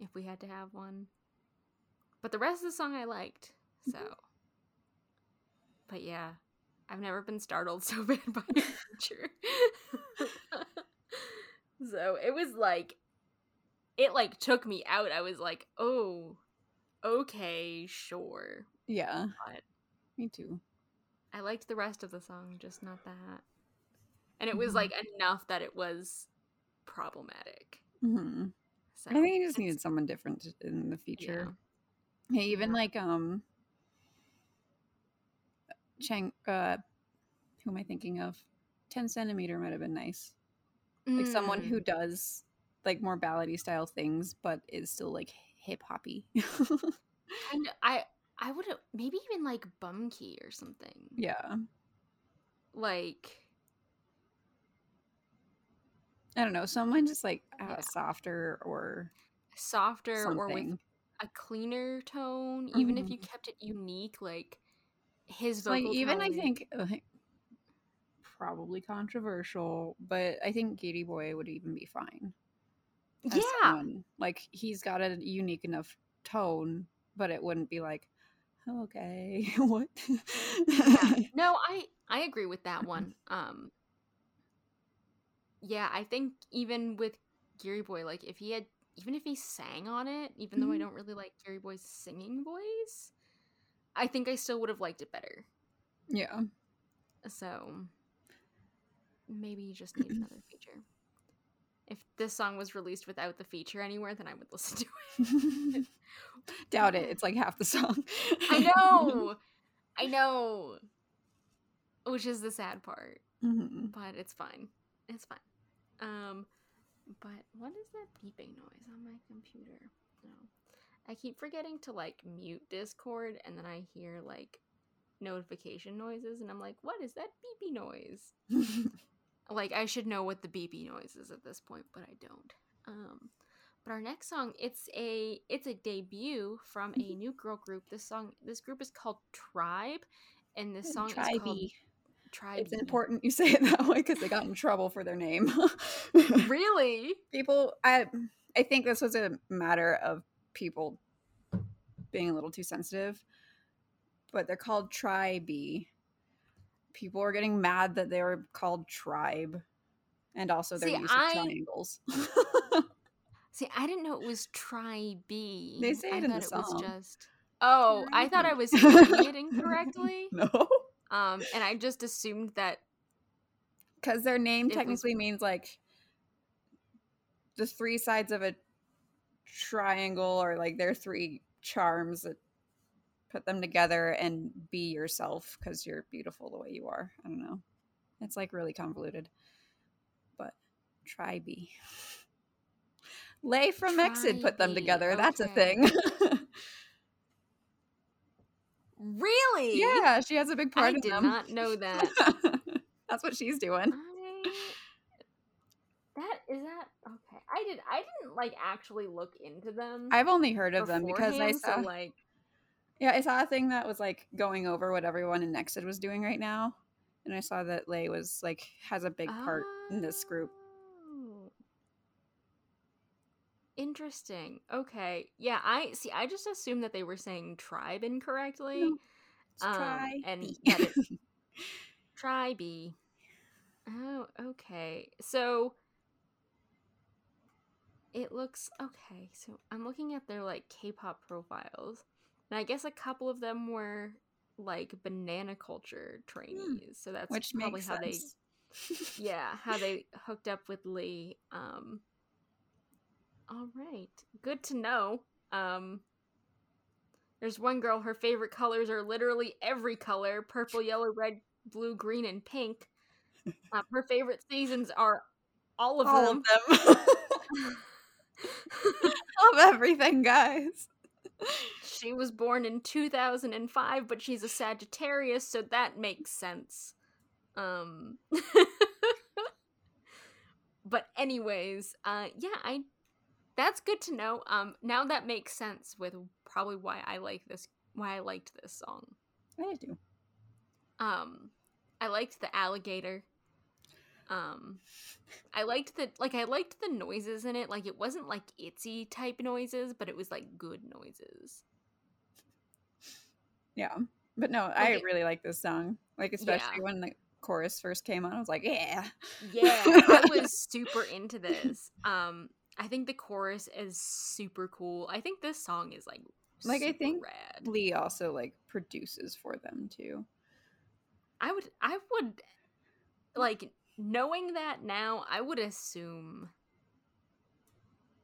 [SPEAKER 1] if we had to have one. But the rest of the song I liked. So mm-hmm. But yeah, I've never been startled [LAUGHS] so bad by a feature. [LAUGHS] [LAUGHS] so it was like it like took me out. I was like, "Oh, okay, sure."
[SPEAKER 2] Yeah.
[SPEAKER 1] But
[SPEAKER 2] Me too.
[SPEAKER 1] I liked the rest of the song, just not that. And it was
[SPEAKER 2] Mhm.
[SPEAKER 1] like enough that it was problematic.
[SPEAKER 2] hmm
[SPEAKER 1] So
[SPEAKER 2] I think he just needed someone different in the future.
[SPEAKER 1] yeah.
[SPEAKER 2] Hey, even
[SPEAKER 1] Yeah.
[SPEAKER 2] like um Chang uh who am I thinking of? Ten centimeter might have been nice. Like someone
[SPEAKER 1] Mm.
[SPEAKER 2] who does like more ballady style things, but is still like hip hoppy. [LAUGHS]
[SPEAKER 1] of I I would have maybe even like Bumkey or something.
[SPEAKER 2] yeah.
[SPEAKER 1] Like
[SPEAKER 2] I don't know. Someone just like uh,
[SPEAKER 1] Yeah.
[SPEAKER 2] softer or
[SPEAKER 1] softer or with a cleaner tone, even if
[SPEAKER 2] Mhm.
[SPEAKER 1] you kept it unique, like his
[SPEAKER 2] like
[SPEAKER 1] vocal
[SPEAKER 2] even I think uh, probably controversial, but I think Katie Boy would even be fine.
[SPEAKER 1] Yeah.
[SPEAKER 2] someone. Like he's got a unique enough tone, but it wouldn't be like, okay, [LAUGHS] what?
[SPEAKER 1] yeah. [LAUGHS] No, I I agree with that one. [LAUGHS] Um Yeah, I think even with Gary Boy, like if he had even if he sang on it, even though I
[SPEAKER 2] Mhm.
[SPEAKER 1] don't really like Gary Boy's singing voice, I think I still would have liked it better.
[SPEAKER 2] yeah.
[SPEAKER 1] So maybe you just need another [CLEARS THROAT] feature. If this song was released without the feature anywhere, then I would listen to it. [LAUGHS]
[SPEAKER 2] Doubt it. It's like half the song.
[SPEAKER 1] I know. [LAUGHS] I know. Which is the sad part.
[SPEAKER 2] Mhm.
[SPEAKER 1] but it's fine. It's fine. Um, but what is that beeping noise on my computer? No, I keep forgetting to like mute Discord, and then I hear like notification noises, and I'm like, what is that beepy noise? [LAUGHS] Like I should know what the beepy noise is at this point, but I don't. Um, but our next song, it's a it's a debut from a new girl group. This song, this group is called Tribe, and this song is called
[SPEAKER 2] Tribey.
[SPEAKER 1] Tribe.
[SPEAKER 2] It's important you say it [LAUGHS] that way because they got in trouble for their name.
[SPEAKER 1] Really? [LAUGHS]
[SPEAKER 2] people, I, I think this was a matter of people being a little too sensitive, but they're called Tribe. People are getting mad that they were called Tribe, and also their
[SPEAKER 1] See,
[SPEAKER 2] use
[SPEAKER 1] I-
[SPEAKER 2] of triangles. [LAUGHS]
[SPEAKER 1] See, I didn't know it was try B.
[SPEAKER 2] They say
[SPEAKER 1] I
[SPEAKER 2] it in the
[SPEAKER 1] it was
[SPEAKER 2] song.
[SPEAKER 1] just. Oh, I thought I was saying it incorrectly. [LAUGHS]
[SPEAKER 2] no,
[SPEAKER 1] Um, and I just assumed that.
[SPEAKER 2] because their name
[SPEAKER 1] It was-
[SPEAKER 2] technically means like the three sides of a triangle, or like their three charms that put them together and be yourself because you're beautiful the way you are. I don't know. It's like really convoluted, but try be. LE from EXID put them together. That's a thing.
[SPEAKER 1] Really?
[SPEAKER 2] yeah, she has a big part
[SPEAKER 1] of
[SPEAKER 2] it.
[SPEAKER 1] I
[SPEAKER 2] did
[SPEAKER 1] not know that. [LAUGHS]
[SPEAKER 2] That's what she's doing.
[SPEAKER 1] I, that is that okay. I did. I didn't like actually look into them.
[SPEAKER 2] I've only heard of them because I
[SPEAKER 1] beforehand, so,
[SPEAKER 2] saw
[SPEAKER 1] like.
[SPEAKER 2] Yeah, I saw a thing that was like going over what everyone in EXID was doing right now. and I saw that LE was like has a big part in this group.
[SPEAKER 1] Oh. Interesting. Okay. Yeah, I see. I just assumed that they were saying tribe incorrectly.
[SPEAKER 2] No,
[SPEAKER 1] Um,
[SPEAKER 2] try
[SPEAKER 1] and
[SPEAKER 2] B.
[SPEAKER 1] it- [LAUGHS] Tribe. Oh, okay. So it looks okay. So I'm looking at their like K-pop profiles, and I guess a couple of them were like banana culture trainees. So that's
[SPEAKER 2] Hmm. which
[SPEAKER 1] probably
[SPEAKER 2] makes
[SPEAKER 1] how they
[SPEAKER 2] sense. [LAUGHS]
[SPEAKER 1] yeah how they hooked up with LE um all right good to know um there's one girl her favorite colors are literally every color purple [LAUGHS] yellow red blue green and pink um, her favorite seasons are all of
[SPEAKER 2] All
[SPEAKER 1] them
[SPEAKER 2] of them. Love [LAUGHS] everything, guys.
[SPEAKER 1] She was born in 2005 but she's a sagittarius so that makes sense. Um [LAUGHS] but anyways uh yeah i that's good to know. Um now that makes sense with probably why i like this why i liked this song.
[SPEAKER 2] I do.
[SPEAKER 1] um i liked the alligator. Um i liked the like i liked the noises in it. Like it wasn't like ITZY type noises but it was like good noises
[SPEAKER 2] Yeah. But no, I
[SPEAKER 1] Okay.
[SPEAKER 2] really like this song. Like especially
[SPEAKER 1] Yeah.
[SPEAKER 2] when the chorus first came on, I was like, yeah.
[SPEAKER 1] Yeah, I was super into this. [LAUGHS] Um, I think the chorus is super cool. I think this song is like
[SPEAKER 2] Like, I think
[SPEAKER 1] rad.
[SPEAKER 2] LE also like produces for them too.
[SPEAKER 1] I would I would like knowing that now, I would assume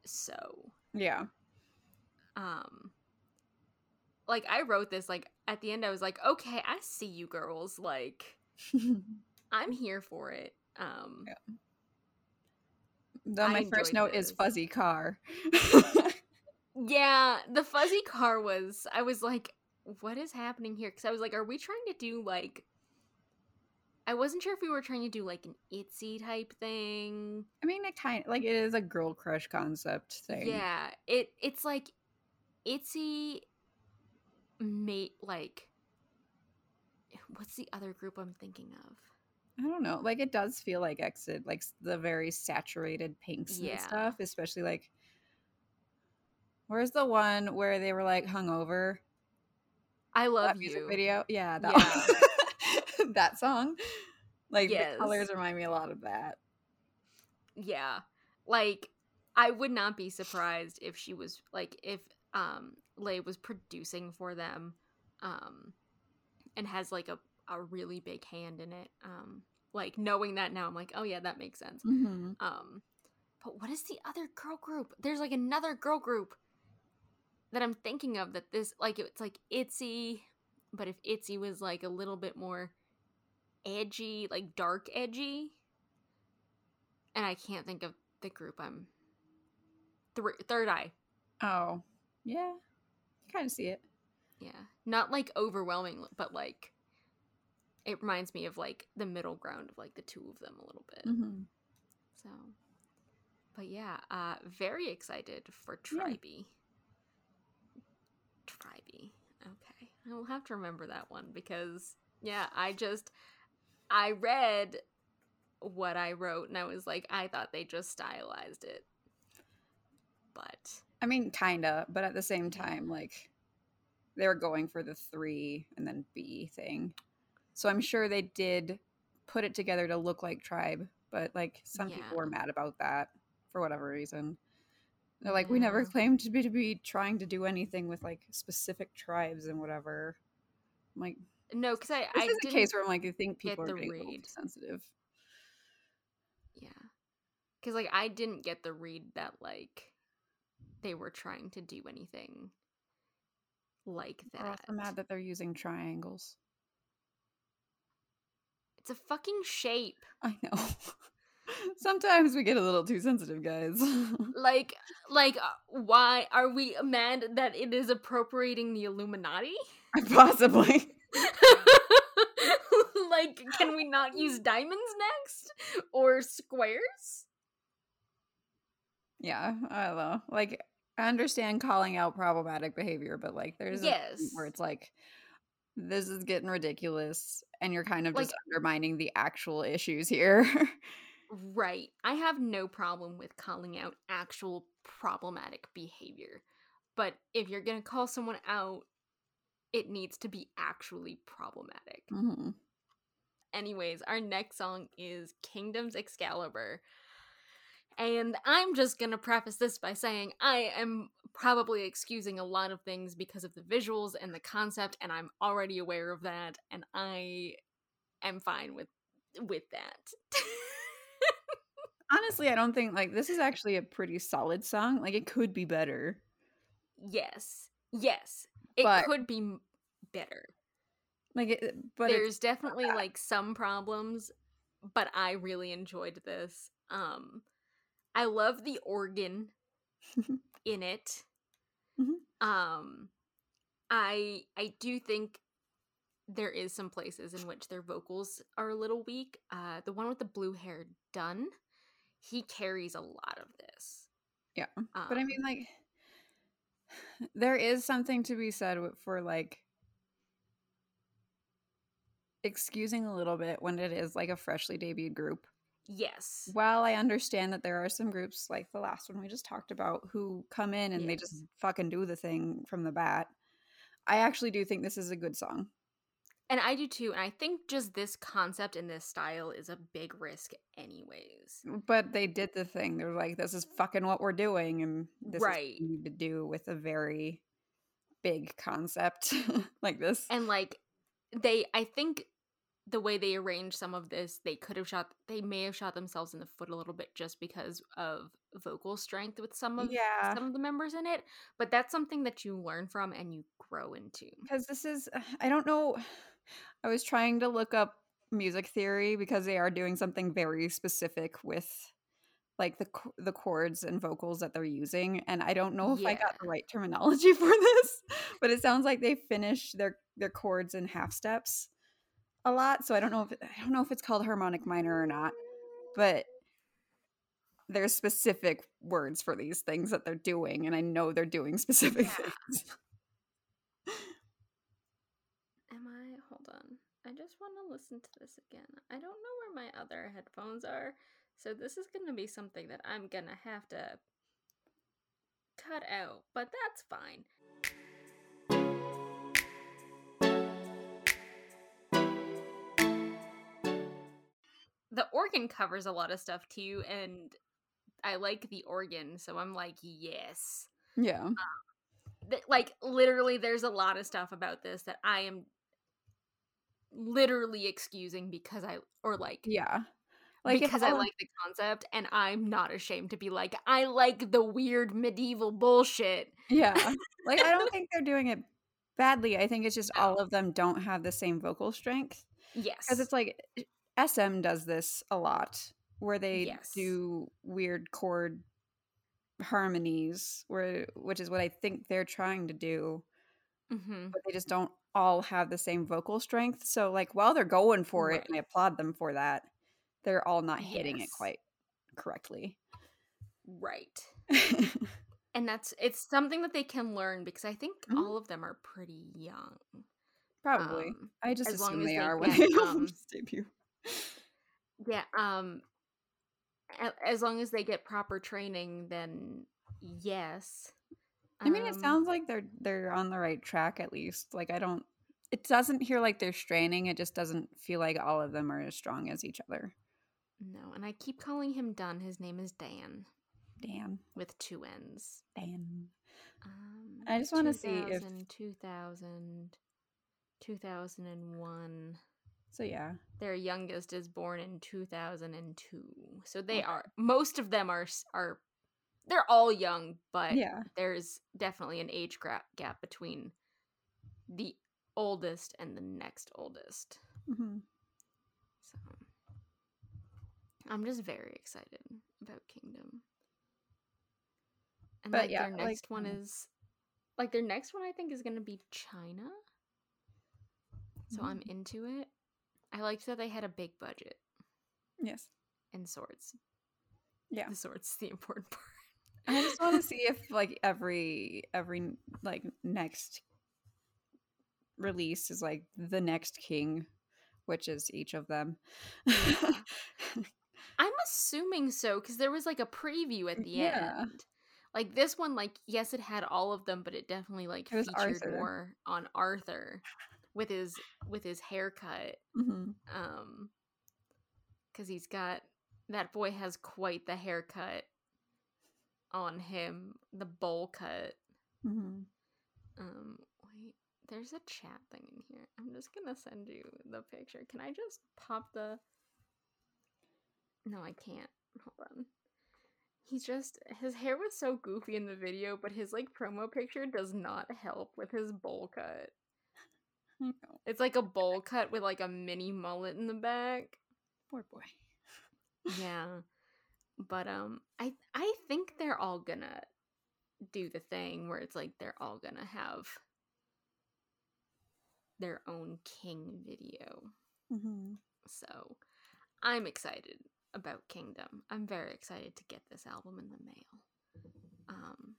[SPEAKER 1] so.
[SPEAKER 2] Yeah.
[SPEAKER 1] Um like I wrote this like at the end I was like, "Okay, I see you girls. Like [LAUGHS] I'm here for it." Um
[SPEAKER 2] Yeah. Though my first note is fuzzy car.
[SPEAKER 1] Yeah, the fuzzy car was. I was like, what is happening here? Because I was like, are we trying to do like. I wasn't sure if we were trying to do like an ITZY type thing.
[SPEAKER 2] I mean, it kind like it is a girl crush concept thing.
[SPEAKER 1] Yeah, it it's like ITZY mate like what's the other group I'm thinking of?
[SPEAKER 2] I don't know. Like it does feel like EXID, like the very saturated pinks and stuff, especially like. Where's the one where they were like hungover?
[SPEAKER 1] I love
[SPEAKER 2] that music video. Yeah, that
[SPEAKER 1] Yeah. [LAUGHS]
[SPEAKER 2] that song. Like
[SPEAKER 1] Yes.
[SPEAKER 2] the colors remind me a lot of that.
[SPEAKER 1] Yeah. Like I would not be surprised if she was like if um LE was producing for them um and has like a a really big hand in it. Um like knowing that now I'm like, "Oh yeah, that makes sense."
[SPEAKER 2] Mm-hmm.
[SPEAKER 1] Um but what is the other girl group? There's like another girl group that I'm thinking of that this like it's like Itzy, but if Itzy was like a little bit more edgy, like dark edgy. And I can't think of the group I'm Thr- third eye.
[SPEAKER 2] Oh, yeah. Kind of see it.
[SPEAKER 1] Yeah. Not like overwhelming, but like it reminds me of like the middle ground of like the two of them a little bit.
[SPEAKER 2] Mm-hmm.
[SPEAKER 1] So, but yeah, uh, very excited for
[SPEAKER 2] Yeah.
[SPEAKER 1] Tribe. Tribe. Okay, I will have to remember that one because yeah, I just I read what I wrote and I was like, I thought they just stylized it, but
[SPEAKER 2] I mean, kinda, but at the same time, like they were going for the three and then B thing. So I'm sure they did put it together to look like Tribe, but like some people were mad about that for whatever reason. They're like, we never claimed to be to be trying to do anything with like specific tribes and whatever. I'm like,
[SPEAKER 1] no, because I
[SPEAKER 2] this
[SPEAKER 1] I
[SPEAKER 2] is a case where I'm like, I think people are
[SPEAKER 1] the
[SPEAKER 2] getting
[SPEAKER 1] read.
[SPEAKER 2] sensitive.
[SPEAKER 1] Yeah. Cuz like I didn't get the read that like they were trying to do anything like that.
[SPEAKER 2] also mad that they're using triangles.
[SPEAKER 1] It's a fucking shape. [LAUGHS]
[SPEAKER 2] I know. [LAUGHS] Sometimes we get a little too sensitive, guys. [LAUGHS]
[SPEAKER 1] Like like uh, why are we mad that it is appropriating the Illuminati?
[SPEAKER 2] Possibly.
[SPEAKER 1] like can we not use diamonds next or squares?
[SPEAKER 2] Yeah, I don't know. Like, I understand calling out problematic behavior, but like, there's a
[SPEAKER 1] Yes.
[SPEAKER 2] where it's like, this is getting ridiculous and you're kind of
[SPEAKER 1] Like-
[SPEAKER 2] just undermining the actual issues here. [LAUGHS]
[SPEAKER 1] Right. I have no problem with calling out actual problematic behavior. But if you're going to call someone out, it needs to be actually problematic.
[SPEAKER 2] Mm-hmm.
[SPEAKER 1] Anyways, our next song is Kingdoms Excalibur. And I'm just going to preface this by saying I am probably excusing a lot of things because of the visuals and the concept and I'm already aware of that and I am fine with with that. [LAUGHS]
[SPEAKER 2] Honestly, I don't think like this is actually a pretty solid song. Like it could be better.
[SPEAKER 1] yes. Yes. It
[SPEAKER 2] But-
[SPEAKER 1] could be better.
[SPEAKER 2] Like it, but
[SPEAKER 1] There's definitely [LAUGHS] like some problems, but I really enjoyed this. Um I love the organ [LAUGHS] in it.
[SPEAKER 2] Mhm.
[SPEAKER 1] Um I I do think there is some places in which their vocals are a little weak. Uh the one with the blue hair done, he carries a lot of this.
[SPEAKER 2] Yeah, but I
[SPEAKER 1] Um,
[SPEAKER 2] mean like [SIGHS] there is something to be said for like excusing a little bit when it is like a freshly debuted group.
[SPEAKER 1] Yes.
[SPEAKER 2] While I understand that there are some groups like the last one we just talked about who come in and they just fucking do the thing from the bat. I actually do think this is a good song.
[SPEAKER 1] And I do too. And I think just this concept and this style is a big risk anyways.
[SPEAKER 2] Mm, but they did the thing. They're like, this is fucking what we're doing, and this is
[SPEAKER 1] Right.
[SPEAKER 2] what we need to do with a very big concept [LAUGHS] like this.
[SPEAKER 1] and like they i think the way they arranged some of this they could have shot they may have shot themselves in the foot a little bit just because of vocal strength with some of
[SPEAKER 2] yeah,
[SPEAKER 1] some of the members in it but that's something that you learn from and you grow into
[SPEAKER 2] because this is, [SIGHS] I don't know. [SIGHS] I was trying to look up music theory because they are doing something very specific with like the the chords and vocals that they're using and I don't know if I got the right terminology [LAUGHS] for this but it sounds like they finish their their chords in half steps a lot so I don't know if I don't know if it's called harmonic minor or not but there's specific words for these things that they're doing and I know they're doing [LAUGHS] specific
[SPEAKER 1] Yeah.
[SPEAKER 2] things
[SPEAKER 1] am i hold on i just want to listen to this again i don't know where my other headphones are so this is going to be something that i'm going to have to cut out but that's fine the organ covers a lot of stuff too and i like the organ so i'm like yes
[SPEAKER 2] yeah
[SPEAKER 1] Th- like literally there's a lot of stuff about this that i am literally excusing because i or like
[SPEAKER 2] yeah like
[SPEAKER 1] because i
[SPEAKER 2] all-
[SPEAKER 1] like the concept and i'm not ashamed to be like i like the weird medieval bullshit
[SPEAKER 2] Yeah. [LAUGHS] Like I don't think they're doing it badly. I think it's just all of them don't have the same vocal strength.
[SPEAKER 1] yes
[SPEAKER 2] Because it's like SM does this a lot where they
[SPEAKER 1] Yes.
[SPEAKER 2] do weird chord harmonies where which is what I think they're trying to do,
[SPEAKER 1] hmm
[SPEAKER 2] but they just don't all have the same vocal strength. So like while they're going for it and I applaud them for that, they're all not hitting it quite correctly.
[SPEAKER 1] right [LAUGHS] and that's it's something that they can learn because i think
[SPEAKER 2] Mhm.
[SPEAKER 1] all of them are pretty young
[SPEAKER 2] Probably.
[SPEAKER 1] Um,
[SPEAKER 2] I just
[SPEAKER 1] as long
[SPEAKER 2] assume
[SPEAKER 1] as
[SPEAKER 2] they
[SPEAKER 1] they
[SPEAKER 2] are when they [LAUGHS]
[SPEAKER 1] um,
[SPEAKER 2] debut.
[SPEAKER 1] Yeah, um as long as they get proper training then yes.
[SPEAKER 2] I mean, it
[SPEAKER 1] Um,
[SPEAKER 2] sounds like they're they're on the right track at least. Like I don't it doesn't hear like they're straining. It just doesn't feel like all of them are as strong as each other.
[SPEAKER 1] no, and I keep calling him Dunn. His name is Dan
[SPEAKER 2] Dan.
[SPEAKER 1] with two N's.
[SPEAKER 2] Dan.
[SPEAKER 1] Um
[SPEAKER 2] I just wanna see if-
[SPEAKER 1] 2000, 2000 2001.
[SPEAKER 2] So yeah.
[SPEAKER 1] Their youngest is born in 2002. So they
[SPEAKER 2] Okay.
[SPEAKER 1] are most of them are are they're all young, but
[SPEAKER 2] Yeah.
[SPEAKER 1] there's definitely an age gra- gap between the oldest and the next oldest.
[SPEAKER 2] Mm-hmm.
[SPEAKER 1] So I'm just very excited about Kingdom. And
[SPEAKER 2] But
[SPEAKER 1] like
[SPEAKER 2] yeah,
[SPEAKER 1] their
[SPEAKER 2] like,
[SPEAKER 1] next one
[SPEAKER 2] mm.
[SPEAKER 1] is like their next one I think is going to be China. So I'm
[SPEAKER 2] Mm.
[SPEAKER 1] into it. I liked that they had a big budget
[SPEAKER 2] Yes.
[SPEAKER 1] and swords.
[SPEAKER 2] Yeah.
[SPEAKER 1] The swords the important [LAUGHS] part.
[SPEAKER 2] I just want to see if like every every like next release is like the next king, which is each of them. [LAUGHS]
[SPEAKER 1] I'm assuming so because there was like a preview at mm, the
[SPEAKER 2] Yeah.
[SPEAKER 1] end. Like this one, like yes, it had all of them, but it definitely like
[SPEAKER 2] It
[SPEAKER 1] featured
[SPEAKER 2] Arthur.
[SPEAKER 1] more on Arthur with his with his haircut.
[SPEAKER 2] Mhm.
[SPEAKER 1] Um, because he's got that boy has quite the haircut on him, the bowl cut.
[SPEAKER 2] Mhm.
[SPEAKER 1] Um, wait, there's a chat thing in here. I'm just gonna send you the picture. Can I just pop the? No, I can't. Hold on. He's just his hair was so goofy in the video, but his like promo picture does not help with his bowl cut.
[SPEAKER 2] Know. [LAUGHS]
[SPEAKER 1] It's like a bowl cut with like a mini mullet in the back.
[SPEAKER 2] Poor boy.
[SPEAKER 1] Yeah. But um I I think they're all gonna do the thing where it's like they're all gonna have their own king video.
[SPEAKER 2] Mhm.
[SPEAKER 1] So I'm excited about Kingdom. I'm very excited to get this album in the mail. Um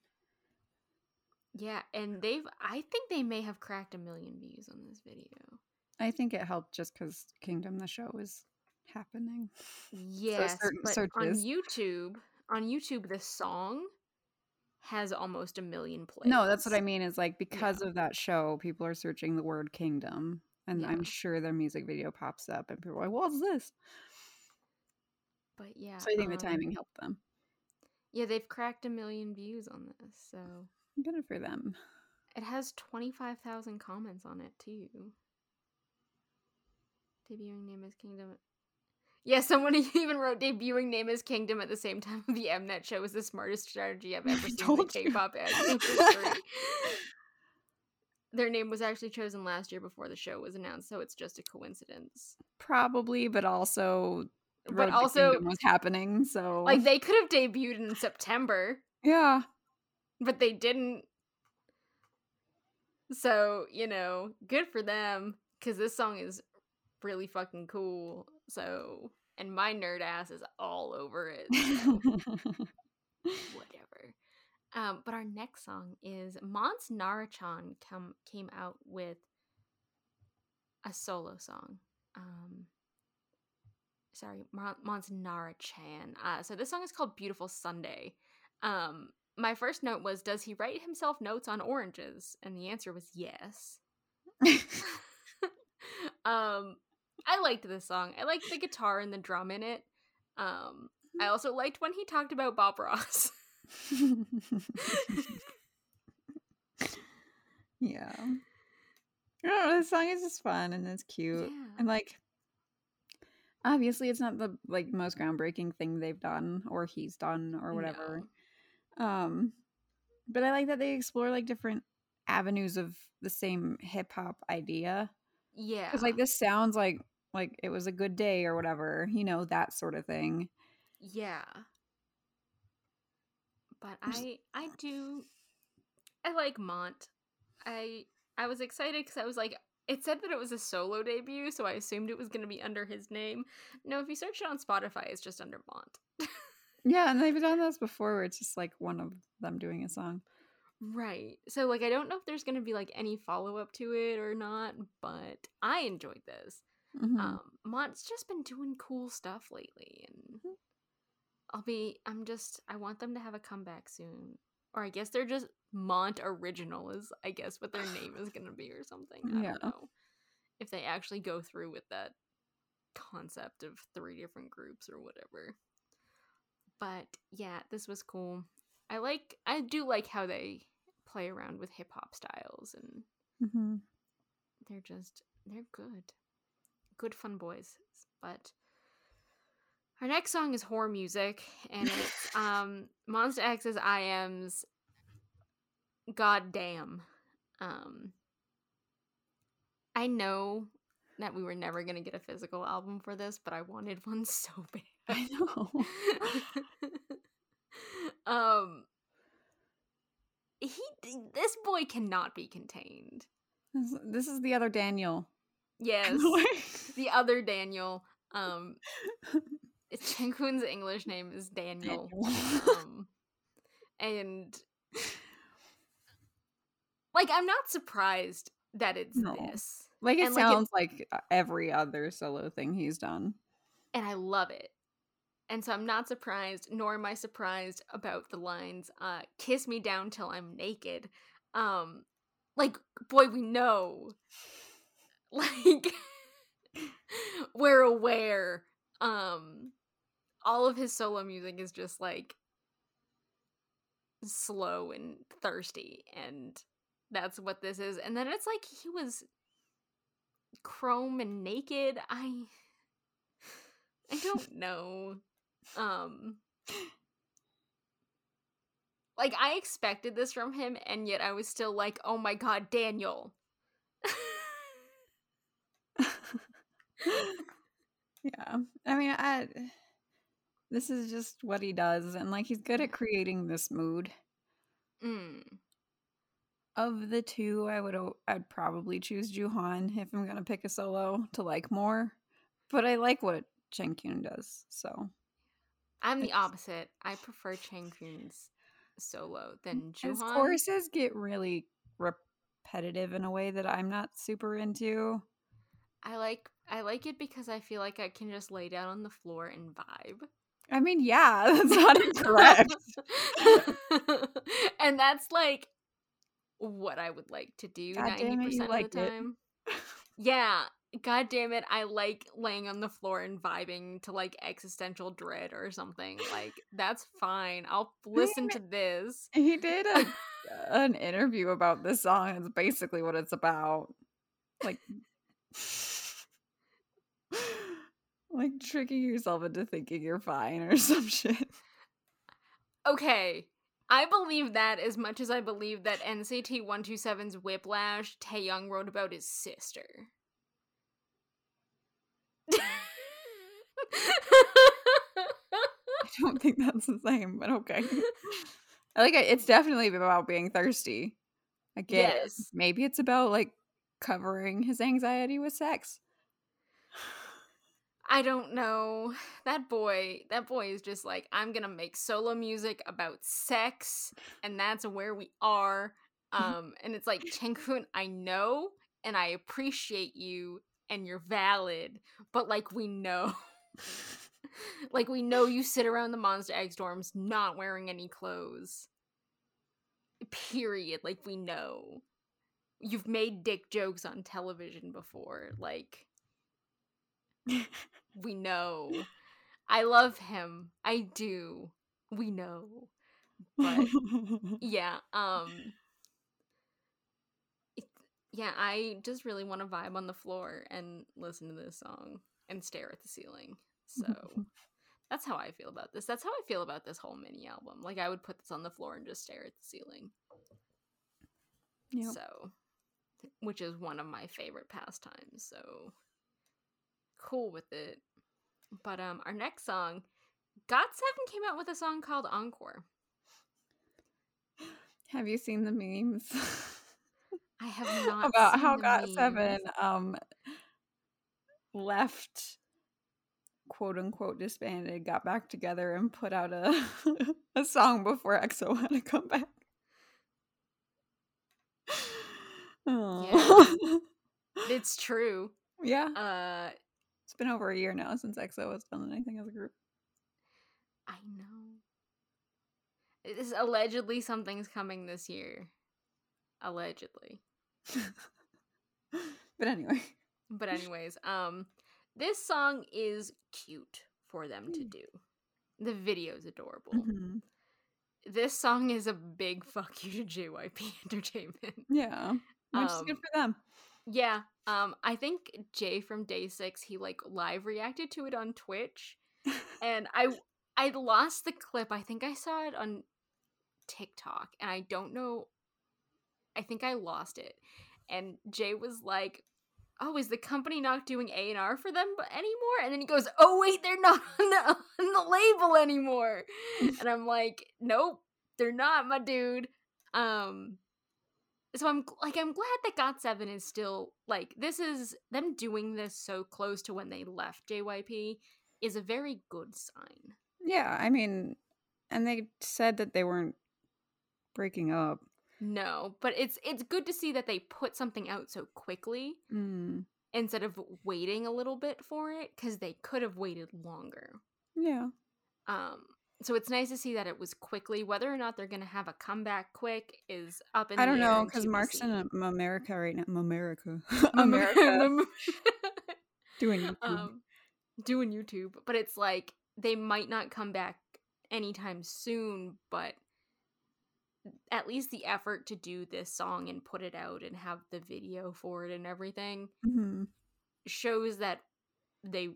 [SPEAKER 1] yeah, and they've I think they may have cracked a million views on this video.
[SPEAKER 2] I think it helped just because Kingdom the show is happening. [LAUGHS]
[SPEAKER 1] Yes,
[SPEAKER 2] certain
[SPEAKER 1] but on YouTube, on YouTube the song has almost a million plays.
[SPEAKER 2] No, that's what I mean. Is like because of that show, people are searching the word kingdom, and
[SPEAKER 1] Yeah.
[SPEAKER 2] I'm sure their music video pops up, and people are like, "What's this?"
[SPEAKER 1] But yeah.
[SPEAKER 2] So I think the
[SPEAKER 1] um,
[SPEAKER 2] timing helped them.
[SPEAKER 1] Yeah, they've cracked a million views on this, so
[SPEAKER 2] Good for them.
[SPEAKER 1] it has twenty five thousand comments on it too. Debuting name is Kingdom. [LAUGHS] Yeah, someone [LAUGHS] even wrote debuting name is Kingdom at the same time the Mnet show is the smartest strategy I've [LAUGHS] ever seen in K-pop ad. Their name was actually chosen last year before the show was announced, so it's just a coincidence.
[SPEAKER 2] Probably, but also,
[SPEAKER 1] But
[SPEAKER 2] Road to
[SPEAKER 1] also,
[SPEAKER 2] was happening. So
[SPEAKER 1] like they could have debuted in September,
[SPEAKER 2] yeah,
[SPEAKER 1] but they didn't. So, you know, good for them cuz this song is really fucking cool. So, and my nerd ass is all over it. So, [LAUGHS] whatever. Um, but our next song is Mont's Narachan come came out with a solo song. Um, sorry, Mon- Mont's Narachan. Uh, so this song is called Beautiful Sunday. Um, my first note was, does he write himself notes on oranges? And the answer was yes. [LAUGHS] [LAUGHS] um, I liked this song. I liked the guitar and the drum in it. Um, I also liked when he talked about Bob Ross. [LAUGHS]
[SPEAKER 2] yeah. I don't know, this song is just fun and it's cute.
[SPEAKER 1] Yeah.
[SPEAKER 2] And like obviously it's not the like most groundbreaking thing they've done or he's done or whatever. Um but I like that they explore like different avenues of the same hip hop idea.
[SPEAKER 1] Yeah.
[SPEAKER 2] Cuz like this sounds like like it was a good day or whatever, you know, that sort of thing.
[SPEAKER 1] Yeah. But I I do I like Mont. I I was excited cuz I was like it said that it was a solo debut, so I assumed it was going to be under his name. No, if you search it on Spotify, it's just under Mont. [LAUGHS]
[SPEAKER 2] Yeah, and they've done this before where it's just like one of them doing a song.
[SPEAKER 1] Right. So like I don't know if there's going to be like any follow-up to it or not, but I enjoyed this.
[SPEAKER 2] Mhm.
[SPEAKER 1] Um Mont's just been doing cool stuff lately and
[SPEAKER 2] Mhm.
[SPEAKER 1] I'll be I'm just I want them to have a comeback soon. Or I guess they're just Mont Original is I guess what their name is gonna be or something. I
[SPEAKER 2] Yeah.
[SPEAKER 1] don't know. If they actually go through with that concept of three different groups or whatever. But yeah, this was cool. I like I do like how they play around with hip hop styles and
[SPEAKER 2] Mhm.
[SPEAKER 1] they're just they're good good fun boys but our next song is horror music and it's [LAUGHS] um Monsta X's i am's god damn um i know that we were never going to get a physical album for this but i wanted one [LAUGHS] so bad [LAUGHS]
[SPEAKER 2] I know. [LAUGHS]
[SPEAKER 1] um he this boy cannot be contained
[SPEAKER 2] This, this is the other Daniel. [LAUGHS]
[SPEAKER 1] yes the other Daniel. Um, Changkyun's English name is Daniel. um, and like, I'm not surprised that it's
[SPEAKER 2] No.
[SPEAKER 1] this.
[SPEAKER 2] Like it
[SPEAKER 1] And, like, it-
[SPEAKER 2] sounds like uh, every other solo thing he's done.
[SPEAKER 1] and I love it. And so I'm not surprised, nor am I surprised about the lines uh kiss me down till I'm naked. Um like boy we know. [LAUGHS] Like [LAUGHS] we're aware. Um all of his solo music is just like slow and thirsty and that's what this is. And then it's like he was chrome and naked. I [SIGHS] I don't know. Um like I expected this from him and yet I was still like, "Oh my god, Daniel." [LAUGHS]
[SPEAKER 2] yeah. I mean, I this is just what he does and like he's good at creating this mood.
[SPEAKER 1] mm.
[SPEAKER 2] Of the two, I would I'd probably choose Jooheon if I'm going to pick a solo to like more. But I like what Changkyun does. So,
[SPEAKER 1] I'm the opposite. I prefer Chang solo mm, than
[SPEAKER 2] his
[SPEAKER 1] Jooheon.
[SPEAKER 2] choruses get really repetitive in a way that I'm not super into.
[SPEAKER 1] I like I like it because I feel like I can just lay down on the floor and vibe.
[SPEAKER 2] I mean, yeah, [LAUGHS] that's not incorrect. [LAUGHS]
[SPEAKER 1] and that's like what I would like to do ninety
[SPEAKER 2] it,
[SPEAKER 1] percent of the
[SPEAKER 2] it.
[SPEAKER 1] time. Yeah, god damn it, I like laying on the floor and vibing to like existential dread or something. Like that's fine. I'll listen to this.
[SPEAKER 2] He did a, [LAUGHS] an interview about this song. It's basically what it's about. Like, [LAUGHS] like tricking yourself into thinking you're fine or [LAUGHS] some shit.
[SPEAKER 1] Okay. I believe that as much as I believe that NCT 127's Whiplash, Taeyong wrote about his sister.
[SPEAKER 2] I don't think that's the same, but okay. I like it. It's definitely about being thirsty. I guess.
[SPEAKER 1] Yes.
[SPEAKER 2] Maybe it's about like covering his anxiety with sex.
[SPEAKER 1] I don't know. That boy, that boy is just like, I'm gonna make solo music about sex, and that's where we are. [LAUGHS] Um, and it's like, Changkyun, I know, and I appreciate you, and you're valid, but like, we know. [LAUGHS] like, we know you sit around the Monsta X dorms not wearing any clothes. Period. Like, we know. You've made dick jokes on television before. Like, [LAUGHS] we know. I love him. I do. We know. But [LAUGHS] yeah, um yeah, I just really want to vibe on the floor and listen to this song and stare at the ceiling. So [LAUGHS] that's how I feel about this. That's how I feel about this whole mini album. Like I would put this on the floor and just stare at the ceiling.
[SPEAKER 2] Yep.
[SPEAKER 1] So which is one of my favorite pastimes. So cool with it. But um our next song, GOT7 came out with a song called Encore.
[SPEAKER 2] Have you seen the memes [LAUGHS]
[SPEAKER 1] I have not
[SPEAKER 2] about
[SPEAKER 1] seen
[SPEAKER 2] how
[SPEAKER 1] the GOT7
[SPEAKER 2] um left quote unquote disbanded, got back together, and put out a [LAUGHS] a song before EXO had to come back. [SIGHS] Aw. [LAUGHS]
[SPEAKER 1] It's true.
[SPEAKER 2] yeah,
[SPEAKER 1] Uh
[SPEAKER 2] it's been over a year now since EXO has done anything as a group.
[SPEAKER 1] I know. It is allegedly something's coming this year. Allegedly. [LAUGHS]
[SPEAKER 2] but anyway,
[SPEAKER 1] But anyways, um this song is cute for them to
[SPEAKER 2] Mm.
[SPEAKER 1] do. The video's adorable.
[SPEAKER 2] Mhm.
[SPEAKER 1] This song is a big fuck you to JYP [LAUGHS] Entertainment.
[SPEAKER 2] yeah, which is good
[SPEAKER 1] Um,
[SPEAKER 2] for them.
[SPEAKER 1] Yeah. Um I think Jae from Day 6 he like live reacted to it on Twitch and I I lost the clip. I think I saw it on TikTok and I don't know I think I lost it. And Jay was like, "Oh, is the company not doing A&R for them anymore?" And then he goes, "Oh, wait, they're not [LAUGHS] on the, on the label anymore." and I'm like, "Nope, they're not, my dude." Um so I'm like I'm glad that GOT7 is still like this is them doing this so close to when they left JYP is a very good sign.
[SPEAKER 2] Yeah, I mean, and they said that they weren't breaking up.
[SPEAKER 1] No, but it's it's good to see that they put something out so quickly
[SPEAKER 2] Mm.
[SPEAKER 1] instead of waiting a little bit for it because they could have waited longer.
[SPEAKER 2] Yeah.
[SPEAKER 1] Um, so it's nice to see that it was quickly. Whether or not they're going to have a comeback quick is up in
[SPEAKER 2] I don't know because Mark's in America right now. America.
[SPEAKER 1] Am- [LAUGHS] [LAUGHS]
[SPEAKER 2] America. [LAUGHS] doing YouTube.
[SPEAKER 1] um, doing YouTube, but it's like they might not come back anytime soon, but at least the effort to do this song and put it out and have the video for it and everything
[SPEAKER 2] Mhm.
[SPEAKER 1] shows that they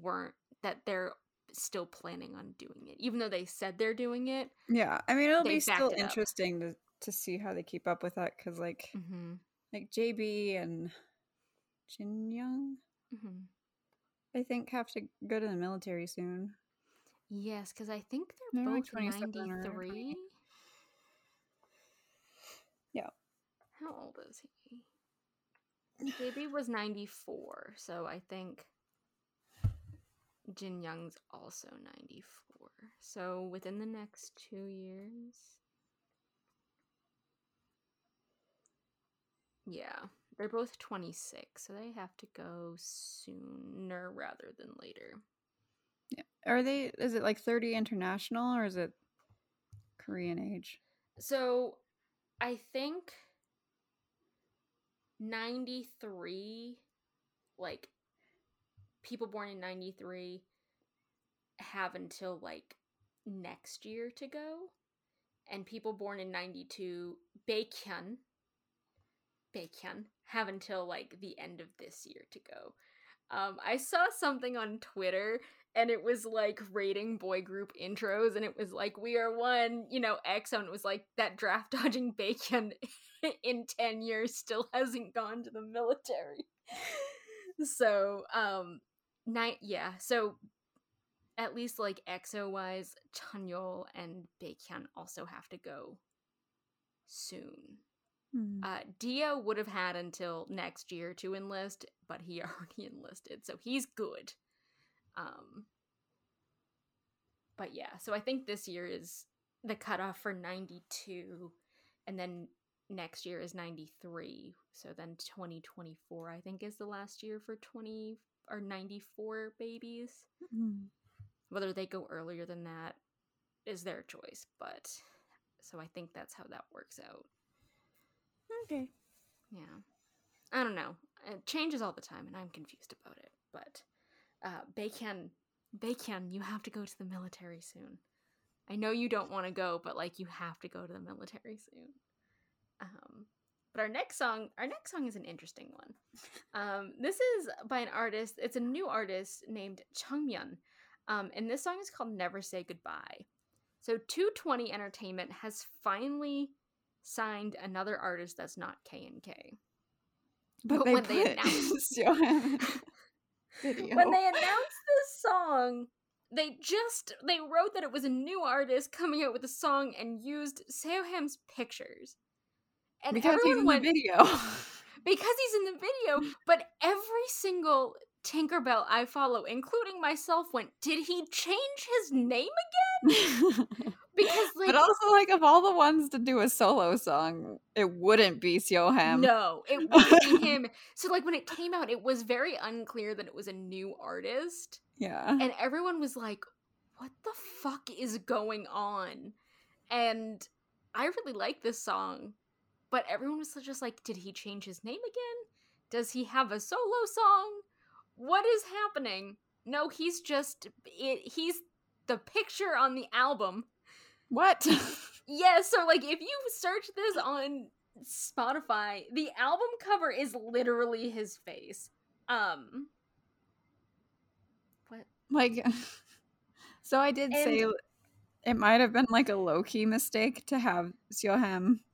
[SPEAKER 1] weren't that they're still planning on doing it even though they said they're doing it
[SPEAKER 2] Yeah, I mean it'll be still
[SPEAKER 1] it
[SPEAKER 2] interesting to to see how they keep up with that because like
[SPEAKER 1] mm-hmm.
[SPEAKER 2] like JB and Jin Young,
[SPEAKER 1] Mm-hmm.
[SPEAKER 2] I think have to go to the military soon.
[SPEAKER 1] yes because i think they're
[SPEAKER 2] They're like
[SPEAKER 1] both
[SPEAKER 2] 27 or
[SPEAKER 1] 93
[SPEAKER 2] 20. Yeah.
[SPEAKER 1] How old is he JB was 94 so i think Jin Young's also 94 so within the next two years yeah they're both 26 so they have to go sooner rather than later Yeah.
[SPEAKER 2] Are they? Is it like thirty international or is it Korean age?
[SPEAKER 1] So I think 93 like people born in 93 have until like next year to go and people born in 92 Baekhyun Baekhyun have until like the end of this year to go. Um, I saw something on Twitter and it was like rating boy group intros and it was like we are one, you know, EXO and it was like that draft [LAUGHS] dodging bacon [LAUGHS] in 10 years still hasn't gone to the military. [LAUGHS] so, um night yeah, so at least like EXO wise, Chanyeol and Baekhyun also have to go soon.
[SPEAKER 2] Hmm.
[SPEAKER 1] Uh, Dio would have had until next year to enlist, but he already enlisted, so he's good. Um, but yeah, so I think this year is the cutoff for 92, and then next year is 93. So then 2024, I think, is the last year for 20 or 94 babies.
[SPEAKER 2] Hmm.
[SPEAKER 1] Whether they go earlier than that is their choice, but so I think that's how that works out.
[SPEAKER 2] Okay.
[SPEAKER 1] Yeah. I don't know. It changes all the time and I'm confused about it. But uh Bacon, you have to go to the military soon. I know you don't want to go, but like you have to go to the military soon. Um but our next song, our next song is an interesting one. Um this is by an artist, it's a new artist named Changmyeon. Um and this song is called Never Say Goodbye. So 220 Entertainment has finally signed another artist that's not KNK.
[SPEAKER 2] But,
[SPEAKER 1] But
[SPEAKER 2] they
[SPEAKER 1] when they announced- [LAUGHS]
[SPEAKER 2] video.
[SPEAKER 1] When they announced this song, they just they wrote that it was a new artist coming out with a song and used Seoham's pictures. And
[SPEAKER 2] because he's
[SPEAKER 1] everyone
[SPEAKER 2] in
[SPEAKER 1] went
[SPEAKER 2] the video. [LAUGHS]
[SPEAKER 1] because he's in the video, but every single Tinkerbell I follow, including myself, went, Did he change his name again? [LAUGHS] [LAUGHS] Because like
[SPEAKER 2] but also, like, of all the ones to do a solo song, it wouldn't be Seoham.
[SPEAKER 1] No, it [LAUGHS] wouldn't be him. So like when it came out, it was very unclear that it was a new artist.
[SPEAKER 2] Yeah.
[SPEAKER 1] And everyone was like, What the fuck is going on? And I really like this song, but everyone was just like, Did he change his name again? Does he have a solo song? What is happening? No, he's just it, he's the picture on the album.
[SPEAKER 2] What? [LAUGHS]
[SPEAKER 1] Yeah, so like if you search this on Spotify, the album cover is literally his face. Um what
[SPEAKER 2] like, [LAUGHS] so I did say it might have been like a low key mistake to have Seoham. [LAUGHS]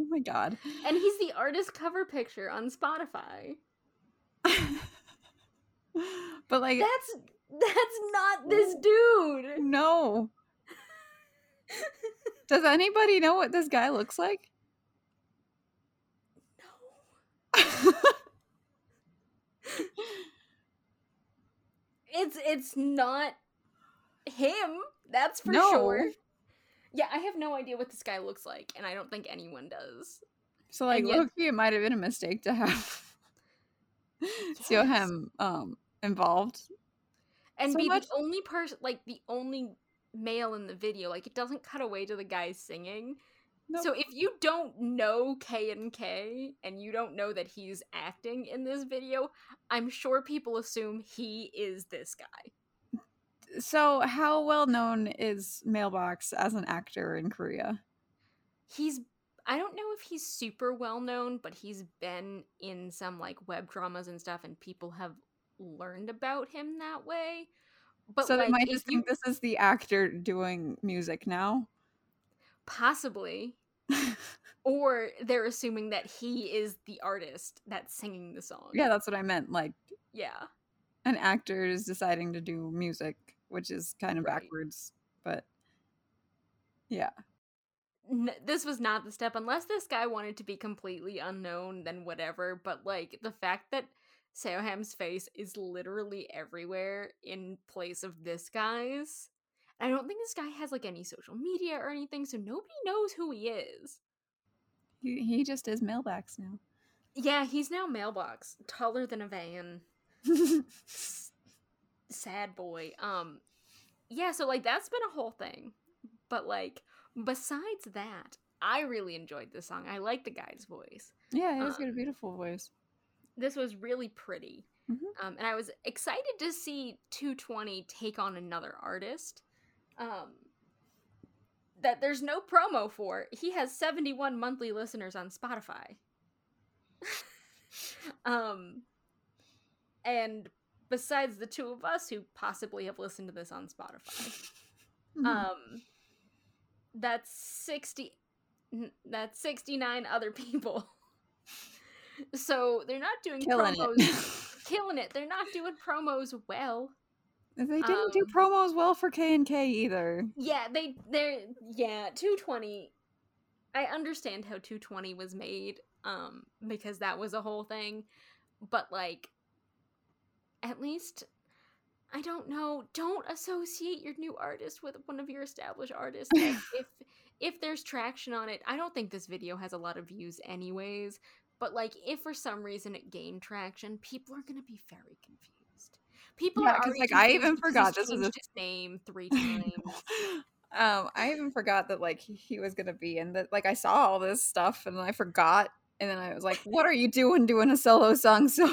[SPEAKER 2] Oh my god.
[SPEAKER 1] and he's the artist cover picture on Spotify.
[SPEAKER 2] but like,
[SPEAKER 1] That's that's not this dude.
[SPEAKER 2] no. Does anybody know what this guy looks like? No.
[SPEAKER 1] it's it's not him. That's for
[SPEAKER 2] No.
[SPEAKER 1] sure. Yeah, I have no idea what this guy looks like, and I don't think anyone does.
[SPEAKER 2] So like
[SPEAKER 1] yet-
[SPEAKER 2] low-key, it might have been a mistake to have [LAUGHS] Seoham um involved.
[SPEAKER 1] And
[SPEAKER 2] So
[SPEAKER 1] be
[SPEAKER 2] much-
[SPEAKER 1] the only person, like the only male in the video. Like it doesn't cut away to the guy singing.
[SPEAKER 2] Nope.
[SPEAKER 1] So if you don't know KNK and you don't know that he's acting in this video, I'm sure people assume he is this guy.
[SPEAKER 2] So how well known is Mailbox as an actor in Korea?
[SPEAKER 1] He's I don't know if he's super well known, but he's been in some like web dramas and stuff and people have learned about him that way. But
[SPEAKER 2] so
[SPEAKER 1] like,
[SPEAKER 2] they might just
[SPEAKER 1] you
[SPEAKER 2] think this is the actor doing music now.
[SPEAKER 1] possibly [LAUGHS] or they're assuming that he is the artist that's singing the song.
[SPEAKER 2] yeah, that's what I meant. Like
[SPEAKER 1] Yeah.
[SPEAKER 2] an actor is deciding to do music, which is kind of
[SPEAKER 1] Right.
[SPEAKER 2] backwards, but yeah.
[SPEAKER 1] N- this was not the step unless this guy wanted to be completely unknown then whatever but like the fact that Seoham's face is literally everywhere in place of this guy's I don't think this guy has like any social media or anything so nobody knows who he is
[SPEAKER 2] He he just is mailbox now.
[SPEAKER 1] yeah he's now mailbox taller than a van [LAUGHS] sad boy um yeah so like that's been a whole thing but like besides that i really enjoyed this song i like the guy's voice
[SPEAKER 2] yeah, he's got a
[SPEAKER 1] Um,
[SPEAKER 2] beautiful voice.
[SPEAKER 1] This was really pretty
[SPEAKER 2] Mhm.
[SPEAKER 1] um, and i was excited to see 220 take on another artist um, that there's no promo for he has 71 monthly listeners on spotify [LAUGHS] um, and besides the two of us who possibly have listened to this on spotify
[SPEAKER 2] Mhm.
[SPEAKER 1] um that's 60 that's 69 other [LAUGHS] people so they're not doing
[SPEAKER 2] Killing
[SPEAKER 1] promos
[SPEAKER 2] it. [LAUGHS]
[SPEAKER 1] killing it they're not doing promos well
[SPEAKER 2] they didn't do
[SPEAKER 1] Um,
[SPEAKER 2] promos well for KNK either.
[SPEAKER 1] yeah they they're yeah 220 i understand how 220 was made um because that was a whole thing but like at least i don't know don't associate your new artist with one of your established artists like, [LAUGHS] if if there's traction on it i don't think this video has a lot of views anyways but like if for some reason it gained traction people are gonna be very confused people
[SPEAKER 2] Yeah,
[SPEAKER 1] are
[SPEAKER 2] like, I even forgot this was a-
[SPEAKER 1] his name three [LAUGHS] times
[SPEAKER 2] um, I even forgot that like he, was gonna be in that. Like I saw all this stuff and I forgot, and then I was like, "What are you doing doing a solo song?" [LAUGHS] So,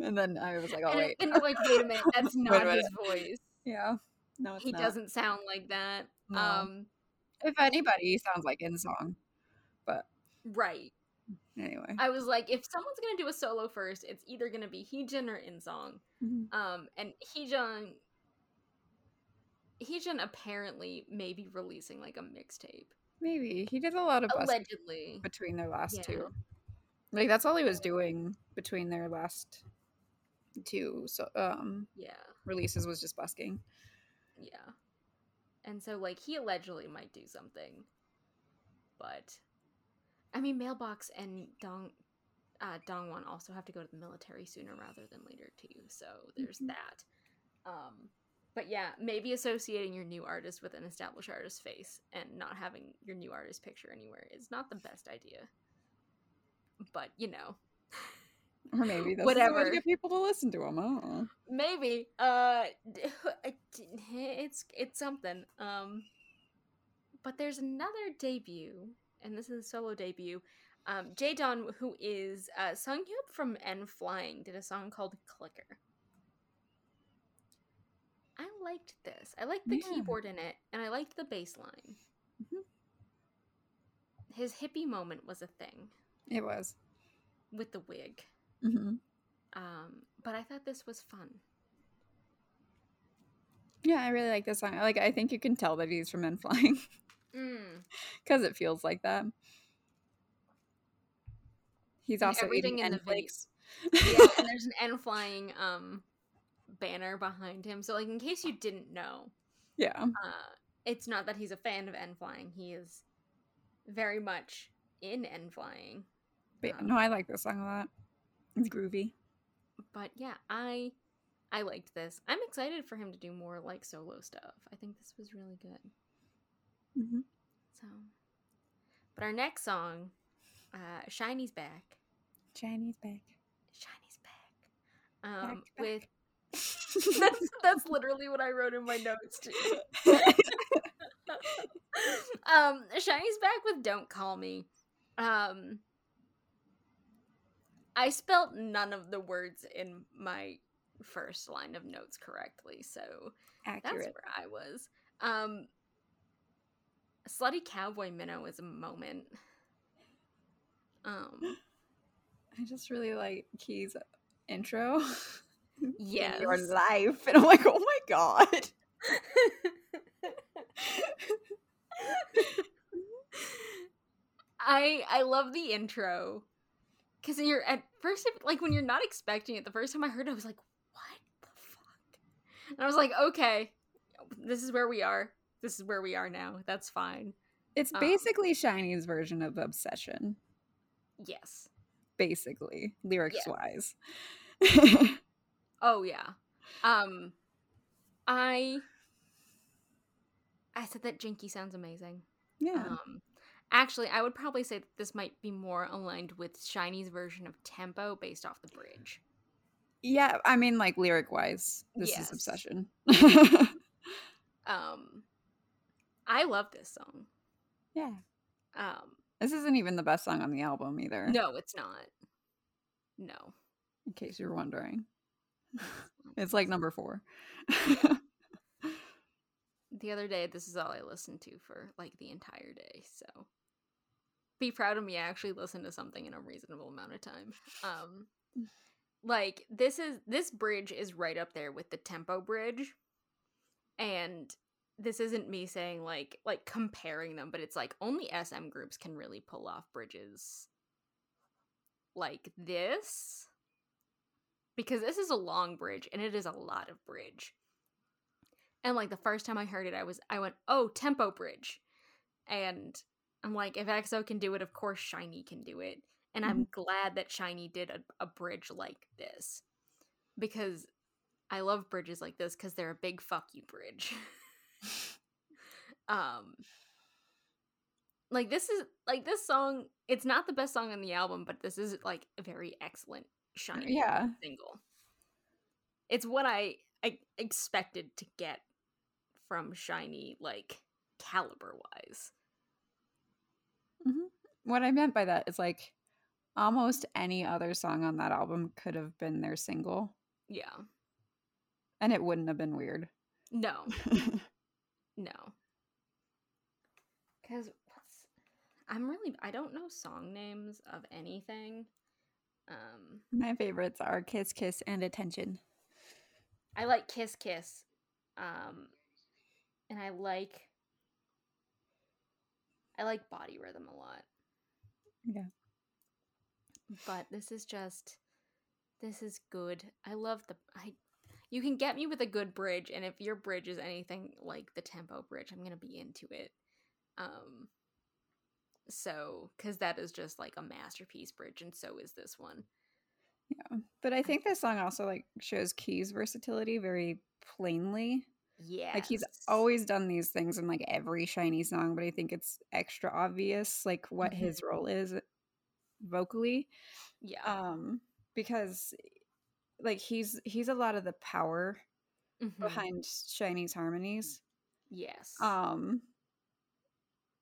[SPEAKER 2] and then I was like, "Oh
[SPEAKER 1] and,
[SPEAKER 2] wait,
[SPEAKER 1] and you're like, wait a minute, that's [LAUGHS] not his voice.
[SPEAKER 2] yeah, no, it's
[SPEAKER 1] He
[SPEAKER 2] not.
[SPEAKER 1] doesn't sound like that.
[SPEAKER 2] No.
[SPEAKER 1] Um,
[SPEAKER 2] If anybody, sounds like Inseong. But
[SPEAKER 1] right.
[SPEAKER 2] Anyway,
[SPEAKER 1] I was like, if someone's gonna do a solo first, it's either gonna be Heejun or Inseong.
[SPEAKER 2] Mhm.
[SPEAKER 1] Um, and Heejin, Heejun apparently may be releasing like a mixtape,
[SPEAKER 2] maybe he did a lot of busking
[SPEAKER 1] allegedly.
[SPEAKER 2] between their last
[SPEAKER 1] Yeah.
[SPEAKER 2] two. Like that's all he was doing between their last two so um
[SPEAKER 1] Yeah,
[SPEAKER 2] releases was just busking.
[SPEAKER 1] yeah. And so like he allegedly might do something, but I mean, Mailbox and Dong. Uh, Dongwon also have to go to the military sooner rather than later too, so there's
[SPEAKER 2] Mhm.
[SPEAKER 1] that. Um, but yeah, maybe associating your new artist with an established artist's face and not having your new artist picture anywhere is not the best idea. But you know,
[SPEAKER 2] Or maybe [LAUGHS] that's
[SPEAKER 1] Whatever.
[SPEAKER 2] to get people to listen to them. I
[SPEAKER 1] maybe uh, [LAUGHS] it's it's something. Um, but there's another debut, and this is a solo debut. Um, J.DON, who is uh, Seunghyub from N Flying, did a song called Clicker. I liked this. I liked the
[SPEAKER 2] Yeah.
[SPEAKER 1] keyboard in it, and I liked the bass line.
[SPEAKER 2] Mhm.
[SPEAKER 1] His hippie moment was a thing
[SPEAKER 2] It was.
[SPEAKER 1] with the wig.
[SPEAKER 2] hmm
[SPEAKER 1] Um, but I thought this was fun.
[SPEAKER 2] Yeah, I really like this song. Like, I think you can tell that he's from N Flying [LAUGHS]
[SPEAKER 1] Mm.
[SPEAKER 2] because it feels like that. He's also eating
[SPEAKER 1] in
[SPEAKER 2] flakes.
[SPEAKER 1] yeah, and [LAUGHS] there's an N flying um banner behind him. So like in case you didn't know,
[SPEAKER 2] yeah.
[SPEAKER 1] uh it's not that he's a fan of N flying. He is very much in N flying.
[SPEAKER 2] But
[SPEAKER 1] Um,
[SPEAKER 2] no, I like this song a lot. It's groovy.
[SPEAKER 1] But yeah, I I liked this. I'm excited for him to do more like solo stuff. I think this was really good.
[SPEAKER 2] Hmm
[SPEAKER 1] So, but our next song, uh, "SHINee's Back."
[SPEAKER 2] SHINee's back.
[SPEAKER 1] SHINee's back. Um,
[SPEAKER 2] Back, back.
[SPEAKER 1] with [LAUGHS] that's that's literally what I wrote in my notes too. [LAUGHS] um, SHINee's back with "Don't Call Me." Um, I spelt none of the words in my first line of notes correctly, so
[SPEAKER 2] Accurate.
[SPEAKER 1] that's where I was. Um, Slutty Cowboy Minho is a moment. Um, [GASPS]
[SPEAKER 2] I just really like Key's intro.
[SPEAKER 1] yes. [LAUGHS]
[SPEAKER 2] In your life. And I'm like, oh my god. [LAUGHS]
[SPEAKER 1] I I love the intro because you're at first like when you're not expecting it. The first time I heard it, I was like, "What the fuck?" And I was like, "Okay, this is where we are. This is where we are now. That's fine."
[SPEAKER 2] It's
[SPEAKER 1] Um,
[SPEAKER 2] basically SHINee's version of Obsession.
[SPEAKER 1] Yes.
[SPEAKER 2] Basically, lyrics wise.
[SPEAKER 1] Oh yeah. Um, I I said that Jinki sounds amazing.
[SPEAKER 2] yeah.
[SPEAKER 1] Um, actually, I would probably say that this might be more aligned with SHINee's version of Tempo based off the bridge.
[SPEAKER 2] yeah, I mean, like lyric wise, this
[SPEAKER 1] Yes.
[SPEAKER 2] is Obsession. [LAUGHS]
[SPEAKER 1] Um, I love this song.
[SPEAKER 2] yeah.
[SPEAKER 1] Um,
[SPEAKER 2] This isn't even the best song on the album either,
[SPEAKER 1] no, it's not. No.
[SPEAKER 2] in case you were wondering. [LAUGHS] It's like number four. [LAUGHS]
[SPEAKER 1] The other day, this is all I listened to for like the entire day. So be proud of me. I actually listened to something in a reasonable amount of time. Um, like this is this bridge is right up there with the tempo bridge, and this isn't me saying like like comparing them, but it's like only SM groups can really pull off bridges like this because this is a long bridge and it is a lot of bridge. And like the first time I heard it, I was I went, "Oh, tempo bridge," and I'm like, if EXO can do it, of course SHINee can do it. And I'm mm-hmm. glad that SHINee did a, a bridge like this because I love bridges like this because they're a big fuck you bridge. [LAUGHS] [LAUGHS] um, like this is like this song. It's not the best song on the album, but this is like a very excellent SHINee
[SPEAKER 2] Yeah.
[SPEAKER 1] single. It's what I I expected to get from SHINee, like caliber wise.
[SPEAKER 2] what I meant by that is like almost any other song on that album could have been their single,
[SPEAKER 1] Yeah.
[SPEAKER 2] and it wouldn't have been weird.
[SPEAKER 1] No. [LAUGHS] No. Cause what's I'm really I don't know song names of anything. Um
[SPEAKER 2] My favorites are Kiss Kiss and Attention.
[SPEAKER 1] I like Kiss Kiss. Um and I like I like body rhythm a lot.
[SPEAKER 2] Yeah.
[SPEAKER 1] But this is just this is good. I love the I you can get me with a good bridge and if your bridge is anything like the tempo bridge, I'm going to be into it. Um so cuz that is just like a masterpiece bridge and so is this one.
[SPEAKER 2] Yeah. But I think this song also like shows Key's versatility very plainly.
[SPEAKER 1] Yeah.
[SPEAKER 2] Like he's always done these things in like every SHINee song, but I think it's extra obvious like what
[SPEAKER 1] Mhm.
[SPEAKER 2] his role is vocally.
[SPEAKER 1] yeah.
[SPEAKER 2] Um because like he's he's a lot of the power
[SPEAKER 1] Mhm.
[SPEAKER 2] behind SHINee's harmonies.
[SPEAKER 1] Yes.
[SPEAKER 2] Um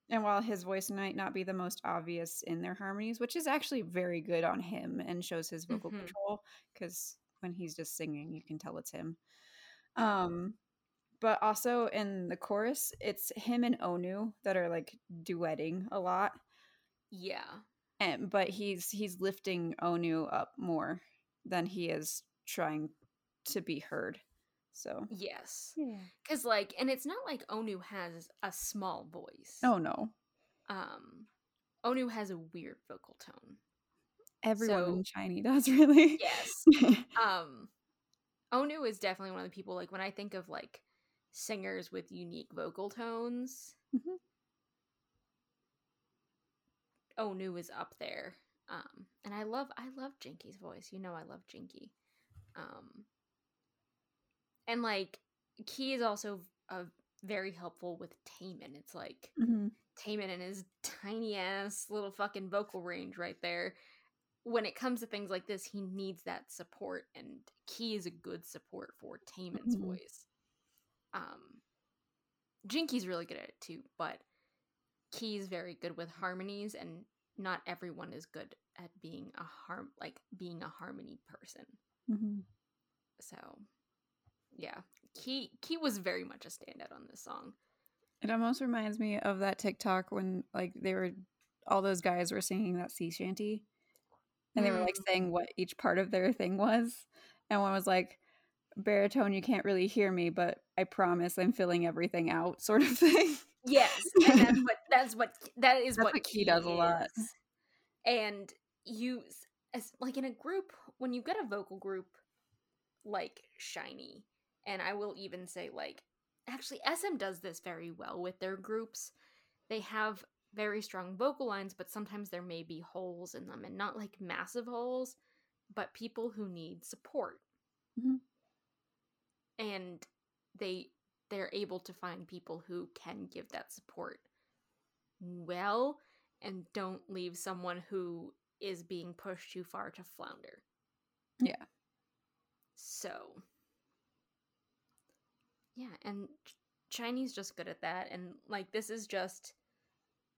[SPEAKER 2] and while his voice might not be the most obvious in their harmonies, which is actually very good on him and shows his vocal
[SPEAKER 1] Mhm.
[SPEAKER 2] control because when he's just singing, you can tell it's him. Um but also in the chorus, it's him and Onew that are like duetting a lot.
[SPEAKER 1] yeah.
[SPEAKER 2] And but he's he's lifting Onew up more than he is trying to be heard. So
[SPEAKER 1] Yes.
[SPEAKER 2] yeah.
[SPEAKER 1] Cuz like and it's not like Onew has a small voice.
[SPEAKER 2] Oh no.
[SPEAKER 1] Um Onew has a weird vocal tone.
[SPEAKER 2] Everyone
[SPEAKER 1] So-
[SPEAKER 2] in SHINee does [LAUGHS] really.
[SPEAKER 1] Yes. [LAUGHS] um Onew is definitely one of the people like when I think of like singers with unique vocal tones,
[SPEAKER 2] Mhm.
[SPEAKER 1] Onew is up there. Um and I love I love Jinki's voice. You know I love Jinki. Um and like Key is also uh, very helpful with Taemin. It's like
[SPEAKER 2] Mhm.
[SPEAKER 1] Taemin and his tiny ass little fucking vocal range right there. When it comes to things like this, he needs that support, and Key is a good support for Taemin's
[SPEAKER 2] Mhm.
[SPEAKER 1] voice. Um, Jinki's really good at it too, but Key's very good with harmonies, and not everyone is good at being a harm like being a harmony person.
[SPEAKER 2] Mhm.
[SPEAKER 1] So, yeah, Key Key was very much a standout on this song.
[SPEAKER 2] It almost reminds me of that TikTok when like they were all those guys were singing that sea shanty and they were like saying what each part of their thing was. And one was like baritone you can't really hear me but I promise I'm filling everything out sort of thing.
[SPEAKER 1] Yes, [LAUGHS] and that's what that's what that is
[SPEAKER 2] That's
[SPEAKER 1] what,
[SPEAKER 2] what Key does a lot.
[SPEAKER 1] And you as like in a group when you get a vocal group like SHINee, and I will even say like actually SM does this very well with their groups. They have very strong vocal lines, but sometimes there may be holes in them and not like massive holes, but people who need support.
[SPEAKER 2] Mhm.
[SPEAKER 1] And they they're able to find people who can give that support well and don't leave someone who is being pushed too far to flounder.
[SPEAKER 2] Yeah.
[SPEAKER 1] So, yeah, and Ch- Chinese just good at that and like this is just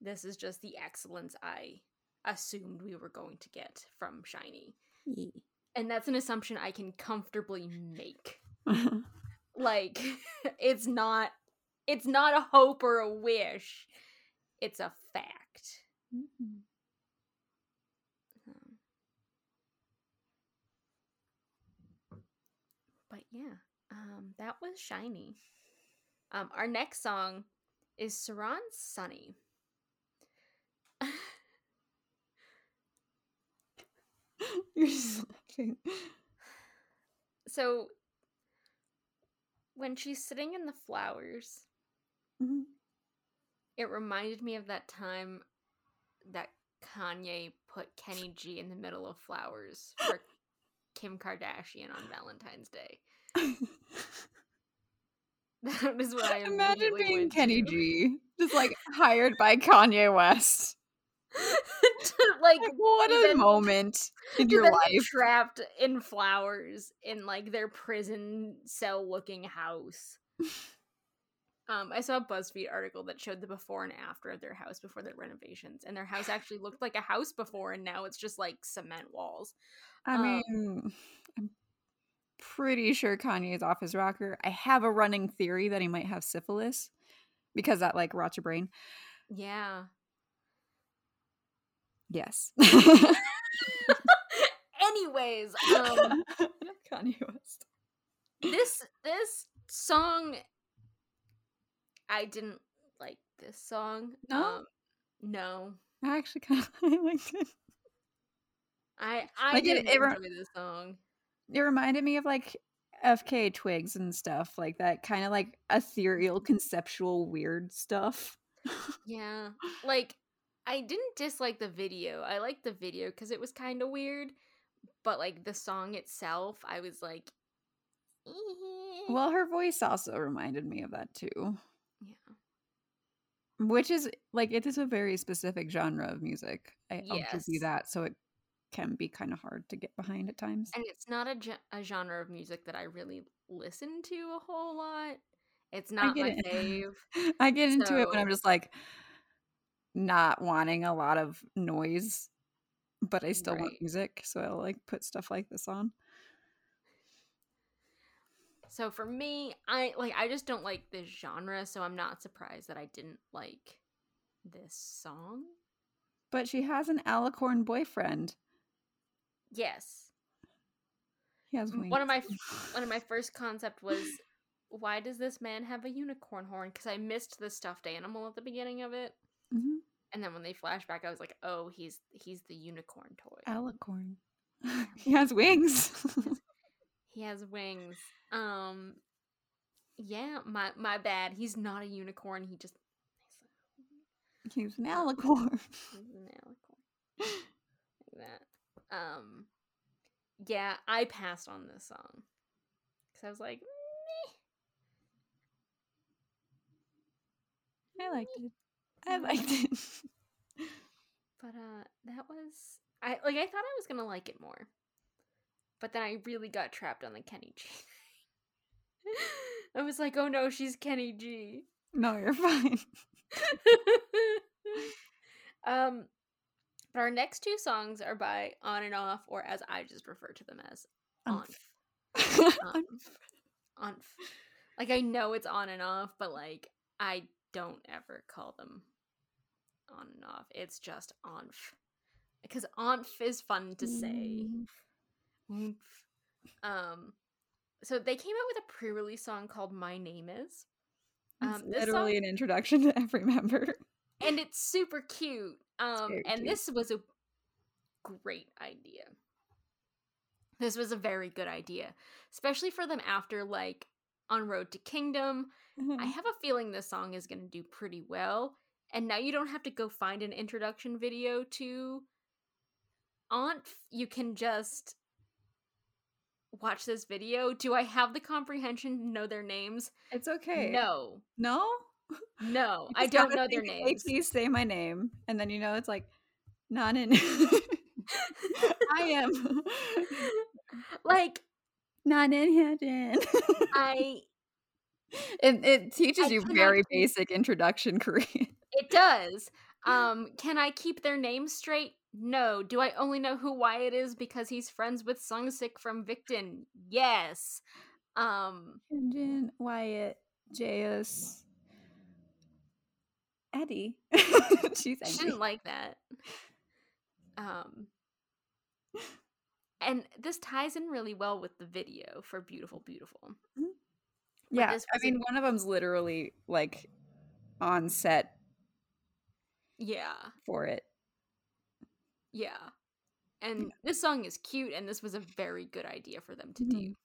[SPEAKER 1] this is just the excellence I assumed we were going to get from SHINee. And that's an assumption I can comfortably make. [LAUGHS] Like [LAUGHS] it's not it's not a hope or a wish. It's a fact.
[SPEAKER 2] Mhm.
[SPEAKER 1] Um, But yeah, um, that was SHINee. Um, our next song is Saran Sunny. [LAUGHS]
[SPEAKER 2] You're just laughing.
[SPEAKER 1] so when she's sitting in the flowers,
[SPEAKER 2] Mhm.
[SPEAKER 1] it reminded me of that time that Kanye put Kenny G in the middle of flowers for [LAUGHS] Kim Kardashian on Valentine's Day. [LAUGHS] That is what I
[SPEAKER 2] Imagine being Kenny
[SPEAKER 1] to.
[SPEAKER 2] G, just like [LAUGHS] hired by Kanye West.
[SPEAKER 1] Like
[SPEAKER 2] what a
[SPEAKER 1] then-
[SPEAKER 2] moment in your life.
[SPEAKER 1] trapped in flowers in like their prison cell looking house. Um, I saw a BuzzFeed article that showed the before and after of their house before their renovations, and their house actually looked like a house before, and now it's just like cement walls.
[SPEAKER 2] I
[SPEAKER 1] um,
[SPEAKER 2] mean, pretty sure Kanye is off his rocker. I have a running theory that he might have syphilis because that like rots your brain.
[SPEAKER 1] Yeah.
[SPEAKER 2] Yes. [LAUGHS]
[SPEAKER 1] Anyways, um, [LAUGHS]
[SPEAKER 2] Kanye West.
[SPEAKER 1] this this song, I didn't like this song.
[SPEAKER 2] No?
[SPEAKER 1] Um, no,
[SPEAKER 2] I actually kind of [LAUGHS] liked it.
[SPEAKER 1] I I
[SPEAKER 2] Like, it-
[SPEAKER 1] didn't
[SPEAKER 2] it re-
[SPEAKER 1] enjoy this song.
[SPEAKER 2] It reminded me of like FKA twigs and stuff like that kind of like ethereal conceptual weird stuff.
[SPEAKER 1] Yeah. Like I didn't dislike the video. I liked the video cuz it was kind of weird, but like the song itself, I was like "Eh."
[SPEAKER 2] Well, her voice also reminded me of that too.
[SPEAKER 1] yeah.
[SPEAKER 2] Which is like it is a very specific genre of music. I, I'll give you that. So it can be kind of hard to get behind at times.
[SPEAKER 1] And it's not a, a genre of music that I really listen to a whole lot. It's not my
[SPEAKER 2] it. [LAUGHS]
[SPEAKER 1] fave.
[SPEAKER 2] I get into it when I'm just like not wanting a lot of noise, but I still want music. So I'll like put stuff like this on.
[SPEAKER 1] So for me, I like I just don't like this genre, so I'm not surprised that I didn't like this song.
[SPEAKER 2] But she has an alicorn boyfriend.
[SPEAKER 1] Yes.
[SPEAKER 2] He has wings.
[SPEAKER 1] One of my one of my first concept was why does this man have a unicorn horn? Because I missed the stuffed animal at the beginning of it,
[SPEAKER 2] Mhm.
[SPEAKER 1] and then when they flash back, I was like, oh, he's he's the unicorn toy.
[SPEAKER 2] alicorn. [LAUGHS] he has wings. [LAUGHS]
[SPEAKER 1] He has wings. Um, yeah, my my bad. He's not a unicorn. He just
[SPEAKER 2] He's an alicorn.
[SPEAKER 1] he's an alicorn. [LAUGHS] like that. Um, yeah, I passed on this song because I was like, meh.
[SPEAKER 2] I liked it. I liked it.
[SPEAKER 1] But uh that was I like I thought I was gonna like it more. But then I really got trapped on the Kenny G. [LAUGHS] I was like, oh no, she's Kenny G.
[SPEAKER 2] No, you're fine. [LAUGHS]
[SPEAKER 1] um but our next two songs are by On and Off, or as I just refer to them as [LAUGHS] Onf. Onf. Like I know it's on and off, but like I don't ever call them on and off. It's just Onf. Because Onf is fun to say. Um so they came out with a pre-release song called My Name Is. Um,
[SPEAKER 2] literally
[SPEAKER 1] song-
[SPEAKER 2] an introduction to every member.
[SPEAKER 1] and it's super cute. Um, and
[SPEAKER 2] cute.
[SPEAKER 1] this was a great idea. This was a very good idea, especially for them after like on Road to Kingdom. I have a feeling this song is going to do pretty well. And now you don't have to go find an introduction video to Aunt. You can just watch this video. Do I have the comprehension to know their names?
[SPEAKER 2] It's okay.
[SPEAKER 1] No.
[SPEAKER 2] No?
[SPEAKER 1] No, I don't know their
[SPEAKER 2] think, "Hey,
[SPEAKER 1] names.
[SPEAKER 2] please say my name. And then you know it's like not in. [LAUGHS] I am [LAUGHS] [LAUGHS]
[SPEAKER 1] like
[SPEAKER 2] not in Hyojin.
[SPEAKER 1] I
[SPEAKER 2] It, it teaches
[SPEAKER 1] I
[SPEAKER 2] you very
[SPEAKER 1] keep-
[SPEAKER 2] basic introduction Korean.
[SPEAKER 1] It does. Um, can I keep their names straight? No. Do I only know who Wyatt is because he's friends with Seungsik from Victon? Yes. Um,
[SPEAKER 2] Hyunjin, Wyatt, J-Us, Eddie. [LAUGHS] She's
[SPEAKER 1] she didn't like that. Um, and this ties in really well with the video for Beautiful, Beautiful.
[SPEAKER 2] Yeah,
[SPEAKER 1] this
[SPEAKER 2] I mean,
[SPEAKER 1] in-
[SPEAKER 2] one of them's literally like on set
[SPEAKER 1] Yeah.
[SPEAKER 2] for it.
[SPEAKER 1] Yeah. And this song is cute, and this was a very good idea for them to
[SPEAKER 2] Mhm.
[SPEAKER 1] do.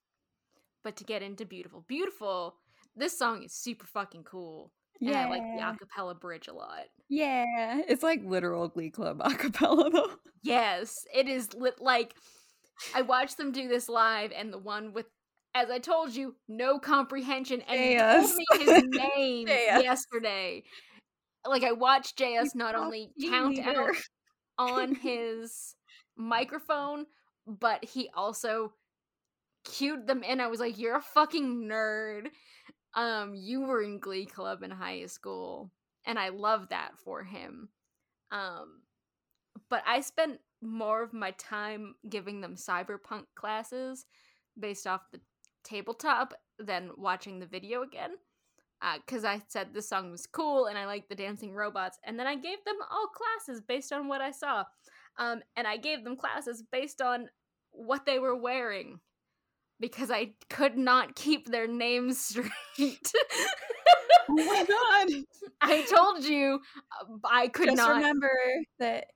[SPEAKER 1] But to get into Beautiful, Beautiful, this song is super fucking cool. And I like the acapella bridge a lot.
[SPEAKER 2] yeah, it's like literal Glee Club [LAUGHS] acapella though.
[SPEAKER 1] Yes, it is lit like I watched them do this live, and the one with as I told you, no comprehension, and told me his [LAUGHS] name yesterday. Like I watched JS not only count
[SPEAKER 2] leader.
[SPEAKER 1] out on [LAUGHS] his microphone, but he also cued them in. I was like, "You're a fucking nerd." Um, you were in Glee Club in high school, and I love that for him. Um, but I spent more of my time giving them cyberpunk classes based off the tabletop than watching the video again. Because I said this song was cool and I liked the dancing robots, and then I gave them all classes based on what I saw. Um, and I gave them classes based on what they were wearing because I could not keep their names [LAUGHS] straight.
[SPEAKER 2] Oh my god!
[SPEAKER 1] I told you uh, I could
[SPEAKER 2] Just
[SPEAKER 1] not.
[SPEAKER 2] remember that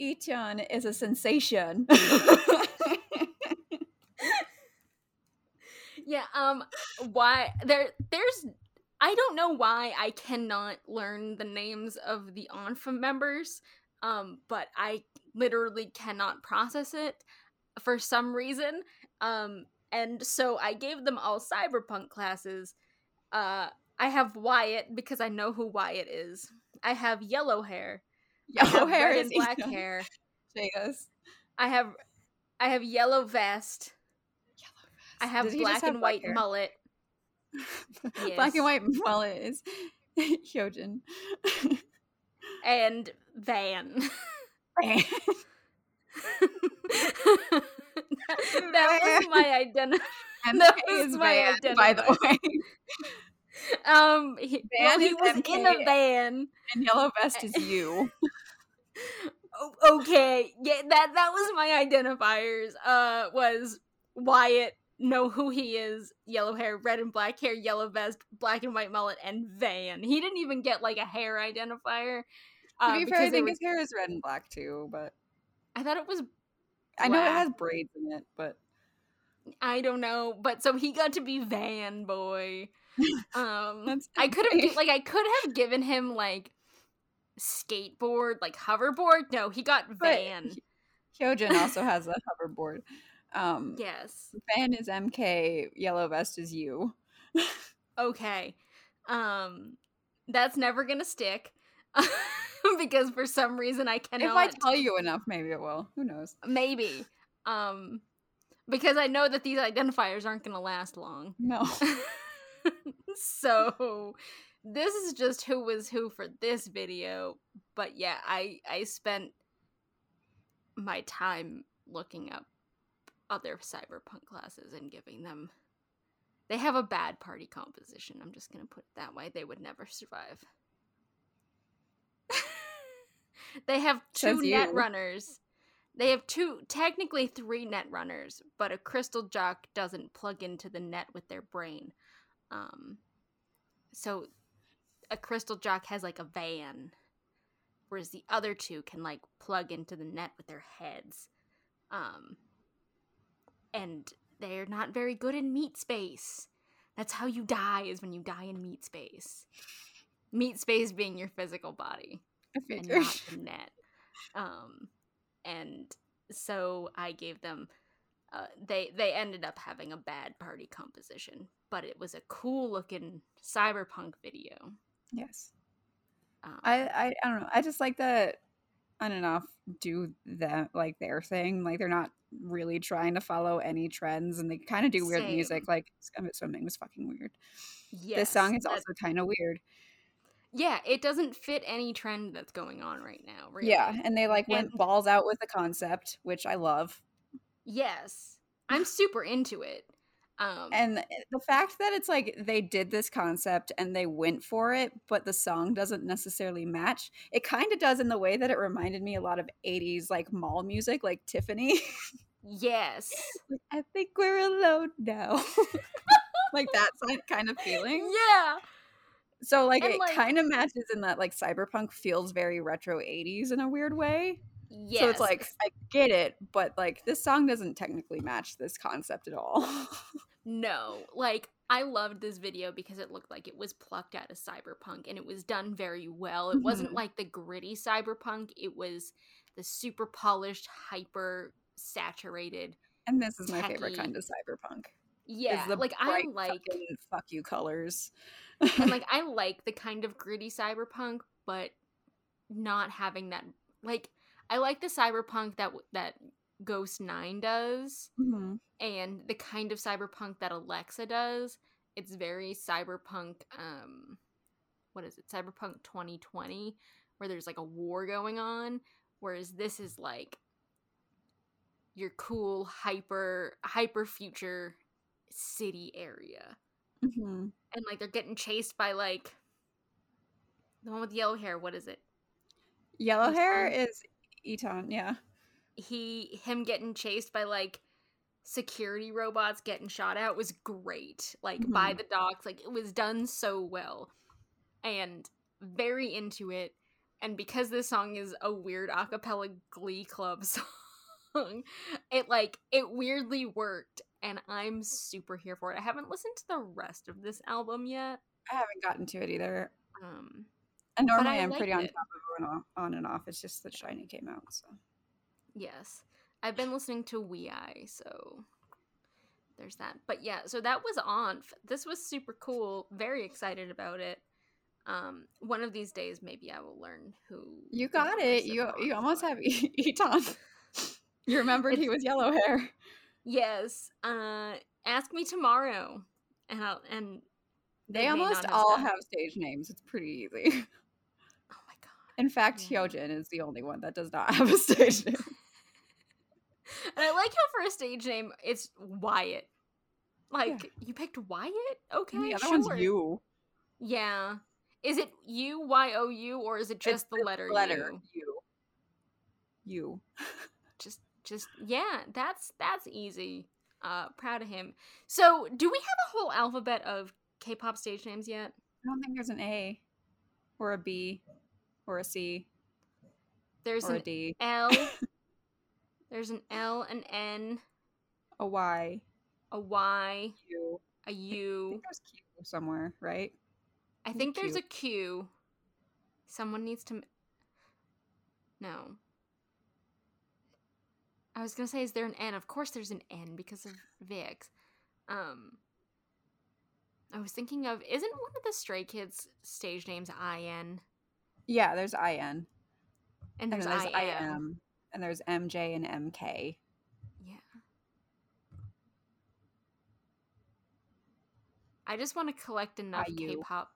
[SPEAKER 2] Icheon is a sensation. [LAUGHS] [LAUGHS]
[SPEAKER 1] Yeah, um why there there's I don't know why I cannot learn the names of the ONFA members, um, but I literally cannot process it for some reason. Um, and so I gave them all cyberpunk classes. Uh, I have Wyatt because I know who Wyatt is. I have yellow hair.
[SPEAKER 2] Yellow hair is
[SPEAKER 1] and black hair. [LAUGHS]
[SPEAKER 2] J-Us.
[SPEAKER 1] I have I have yellow vest. Yellow vest. I have
[SPEAKER 2] Does [LAUGHS]
[SPEAKER 1] black and white
[SPEAKER 2] hair?
[SPEAKER 1] mullet.
[SPEAKER 2] Black and white mullet is [LAUGHS] Hyojin.
[SPEAKER 1] and Van. [LAUGHS] that was [LAUGHS] my identity. [LAUGHS]
[SPEAKER 2] MK
[SPEAKER 1] That was my
[SPEAKER 2] Van, by the way.
[SPEAKER 1] Um, he, well, he was in a van.
[SPEAKER 2] And yellow vest is you.
[SPEAKER 1] Okay, yeah, that that was my identifiers. Uh, was Wyatt know who he is? Yellow hair, red and black hair, yellow vest, black and white mullet, and Van. He didn't even get like a hair identifier.
[SPEAKER 2] To
[SPEAKER 1] Uh,
[SPEAKER 2] be fair, I think
[SPEAKER 1] was-
[SPEAKER 2] his hair is red and black too, but
[SPEAKER 1] I thought it was
[SPEAKER 2] I know it has braids in it, but
[SPEAKER 1] I don't know, but so he got to be Van Boy. [LAUGHS] Um, I could have like I could have given him like skateboard, like hoverboard. No, he got
[SPEAKER 2] But
[SPEAKER 1] Van.
[SPEAKER 2] Hyojin also has a hoverboard. Um,
[SPEAKER 1] Yes.
[SPEAKER 2] Van is MK, yellow vest is you. [LAUGHS]
[SPEAKER 1] Okay. Um, that's never gonna stick. [LAUGHS] [LAUGHS] because for some reason I cannot.
[SPEAKER 2] If I tell you enough, maybe it will. Who knows?
[SPEAKER 1] Maybe. Um, because I know that these identifiers aren't going to last long.
[SPEAKER 2] No. [LAUGHS]
[SPEAKER 1] so this is just who was who for this video. But yeah, I I spent my time looking up other cyberpunk classes and giving them they have a bad party composition. I'm just going to put it that way. They would never survive. They have two net runners. They have two, technically three net runners, but a crystal jock doesn't plug into the net with their brain. Um, so a crystal jock has like a van, whereas the other two can like plug into the net with their heads. Um, and they're not very good in meat space. That's how you die is when you die in meat space. Meat space being your physical body [LAUGHS] and not the net. Um, and so I gave them. Uh, they they ended up having a bad party composition, but it was a cool looking cyberpunk video.
[SPEAKER 2] Yes.
[SPEAKER 1] Um,
[SPEAKER 2] I, I I don't know. I just like that on and off do that like their thing. Like they're not really trying to follow any trends and they kind of do weird music. Like Swimming was fucking weird.
[SPEAKER 1] yes,
[SPEAKER 2] this song is also kind of weird.
[SPEAKER 1] Yeah, it doesn't fit any trend that's going on right now. Really.
[SPEAKER 2] Yeah, and they like went
[SPEAKER 1] And-
[SPEAKER 2] balls out with the concept, which I love.
[SPEAKER 1] Yes, I'm [SIGHS] super into it. Um,
[SPEAKER 2] And the fact that it's like they did this concept and they went for it, but the song doesn't necessarily match. It kind of does in the way that it reminded me a lot of 80s like mall music, like Tiffany.
[SPEAKER 1] yes, [LAUGHS]
[SPEAKER 2] I think we're alone now. [LAUGHS] like that kind of feeling. [LAUGHS]
[SPEAKER 1] yeah,
[SPEAKER 2] So like
[SPEAKER 1] And,
[SPEAKER 2] it
[SPEAKER 1] like-
[SPEAKER 2] kind of matches in that like cyberpunk feels very retro 80s in a weird way.
[SPEAKER 1] yes.
[SPEAKER 2] So it's like I get it, but like this song doesn't technically match this concept at all. [LAUGHS]
[SPEAKER 1] No, like I loved this video because it looked like it was plucked out of cyberpunk and it was done very well. It wasn't
[SPEAKER 2] Mhm.
[SPEAKER 1] like the gritty cyberpunk, it was the super polished, hyper saturated.
[SPEAKER 2] and this is my favorite kind of cyberpunk.
[SPEAKER 1] Yeah,
[SPEAKER 2] the
[SPEAKER 1] like I like
[SPEAKER 2] fuck you colors.
[SPEAKER 1] And like I like the kind of gritty cyberpunk, but not having that like I like the cyberpunk that that Ghost 9 does
[SPEAKER 2] Mhm.
[SPEAKER 1] and the kind of cyberpunk that Alexa does. It's very cyberpunk um what is it? Cyberpunk 2020 where there's like a war going on whereas this is like your cool hyper hyper future city area.
[SPEAKER 2] Mhm.
[SPEAKER 1] And like they're getting chased by like the one with yellow hair, what is it?
[SPEAKER 2] Yellow hair
[SPEAKER 1] Eton?
[SPEAKER 2] is Eton, yeah.
[SPEAKER 1] he him getting chased by like security robots getting shot at was great like by
[SPEAKER 2] Mhm.
[SPEAKER 1] the docs like it was done so well and very into it and because this song is a weird a cappella glee club [LAUGHS] song it like it weirdly worked and i'm super here for it i haven't listened to the rest of this album yet
[SPEAKER 2] I haven't gotten to it either.
[SPEAKER 1] um
[SPEAKER 2] And normally I'm pretty
[SPEAKER 1] liked
[SPEAKER 2] on
[SPEAKER 1] it.
[SPEAKER 2] top of it on, on and off. It's just that Shiny came out, so
[SPEAKER 1] Yes. I've been listening to Wee Eye, so there's that. But yeah, so that was on. This was super cool. Very excited about it. Um, one of these days, maybe I will learn who.
[SPEAKER 2] you got it. You you almost have Eton. [LAUGHS] you remembered he was yellow hair.
[SPEAKER 1] Yes. Uh, ask me tomorrow, and I'll and
[SPEAKER 2] They
[SPEAKER 1] may
[SPEAKER 2] almost
[SPEAKER 1] not
[SPEAKER 2] all have stage names. It's pretty easy. [LAUGHS]
[SPEAKER 1] Oh my god.
[SPEAKER 2] In fact,
[SPEAKER 1] Yeah.
[SPEAKER 2] Hyojin is the only one that does not have a stage name. [LAUGHS]
[SPEAKER 1] And I like how for a stage name, it's Wyatt. Like you picked Wyatt. Okay,
[SPEAKER 2] the other
[SPEAKER 1] sure.
[SPEAKER 2] one's you.
[SPEAKER 1] Yeah. Is it U Y O U or is it just the letter,
[SPEAKER 2] letter
[SPEAKER 1] U?
[SPEAKER 2] you. You. [LAUGHS]
[SPEAKER 1] Just yeah, that's that's easy. Uh proud of him. So, do we have a whole alphabet of K-pop stage names yet?
[SPEAKER 2] I don't think there's an A or a B or a C
[SPEAKER 1] There's an
[SPEAKER 2] D.
[SPEAKER 1] L. [LAUGHS] There's an L, an N,
[SPEAKER 2] A Y.
[SPEAKER 1] a Y,
[SPEAKER 2] U.
[SPEAKER 1] a
[SPEAKER 2] I think there's Q somewhere, right?
[SPEAKER 1] I think there's a Q. Someone needs to No. I was gonna say, is there an N? Of course, there's an N because of VIXX. Um, I was thinking of isn't one of the Stray Kids stage names IN?
[SPEAKER 2] Yeah, there's IN.
[SPEAKER 1] And there's,
[SPEAKER 2] and there's
[SPEAKER 1] I.
[SPEAKER 2] IM. And there's MJ and MK.
[SPEAKER 1] Yeah. I just want to collect enough
[SPEAKER 2] IU.
[SPEAKER 1] K-pop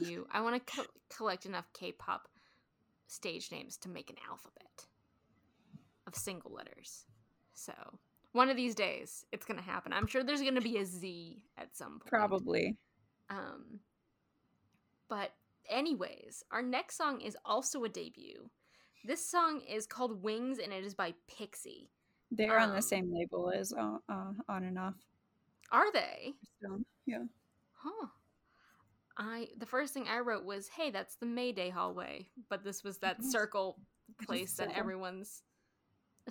[SPEAKER 1] IU. I [LAUGHS] want to co- collect enough K-pop stage names to make an alphabet of single letters. So one of these days, it's gonna happen. I'm sure there's gonna be a Z at some point.
[SPEAKER 2] Probably.
[SPEAKER 1] Um, but anyways, our next song is also a debut. This song is called Wings, and it is by PIXY.
[SPEAKER 2] They're on
[SPEAKER 1] Um,
[SPEAKER 2] the same label as uh, uh, On and Off.
[SPEAKER 1] Are they?
[SPEAKER 2] So, yeah.
[SPEAKER 1] Huh. I the first thing I wrote was, "Hey, that's the Mayday hallway," but this was that circle place that everyone's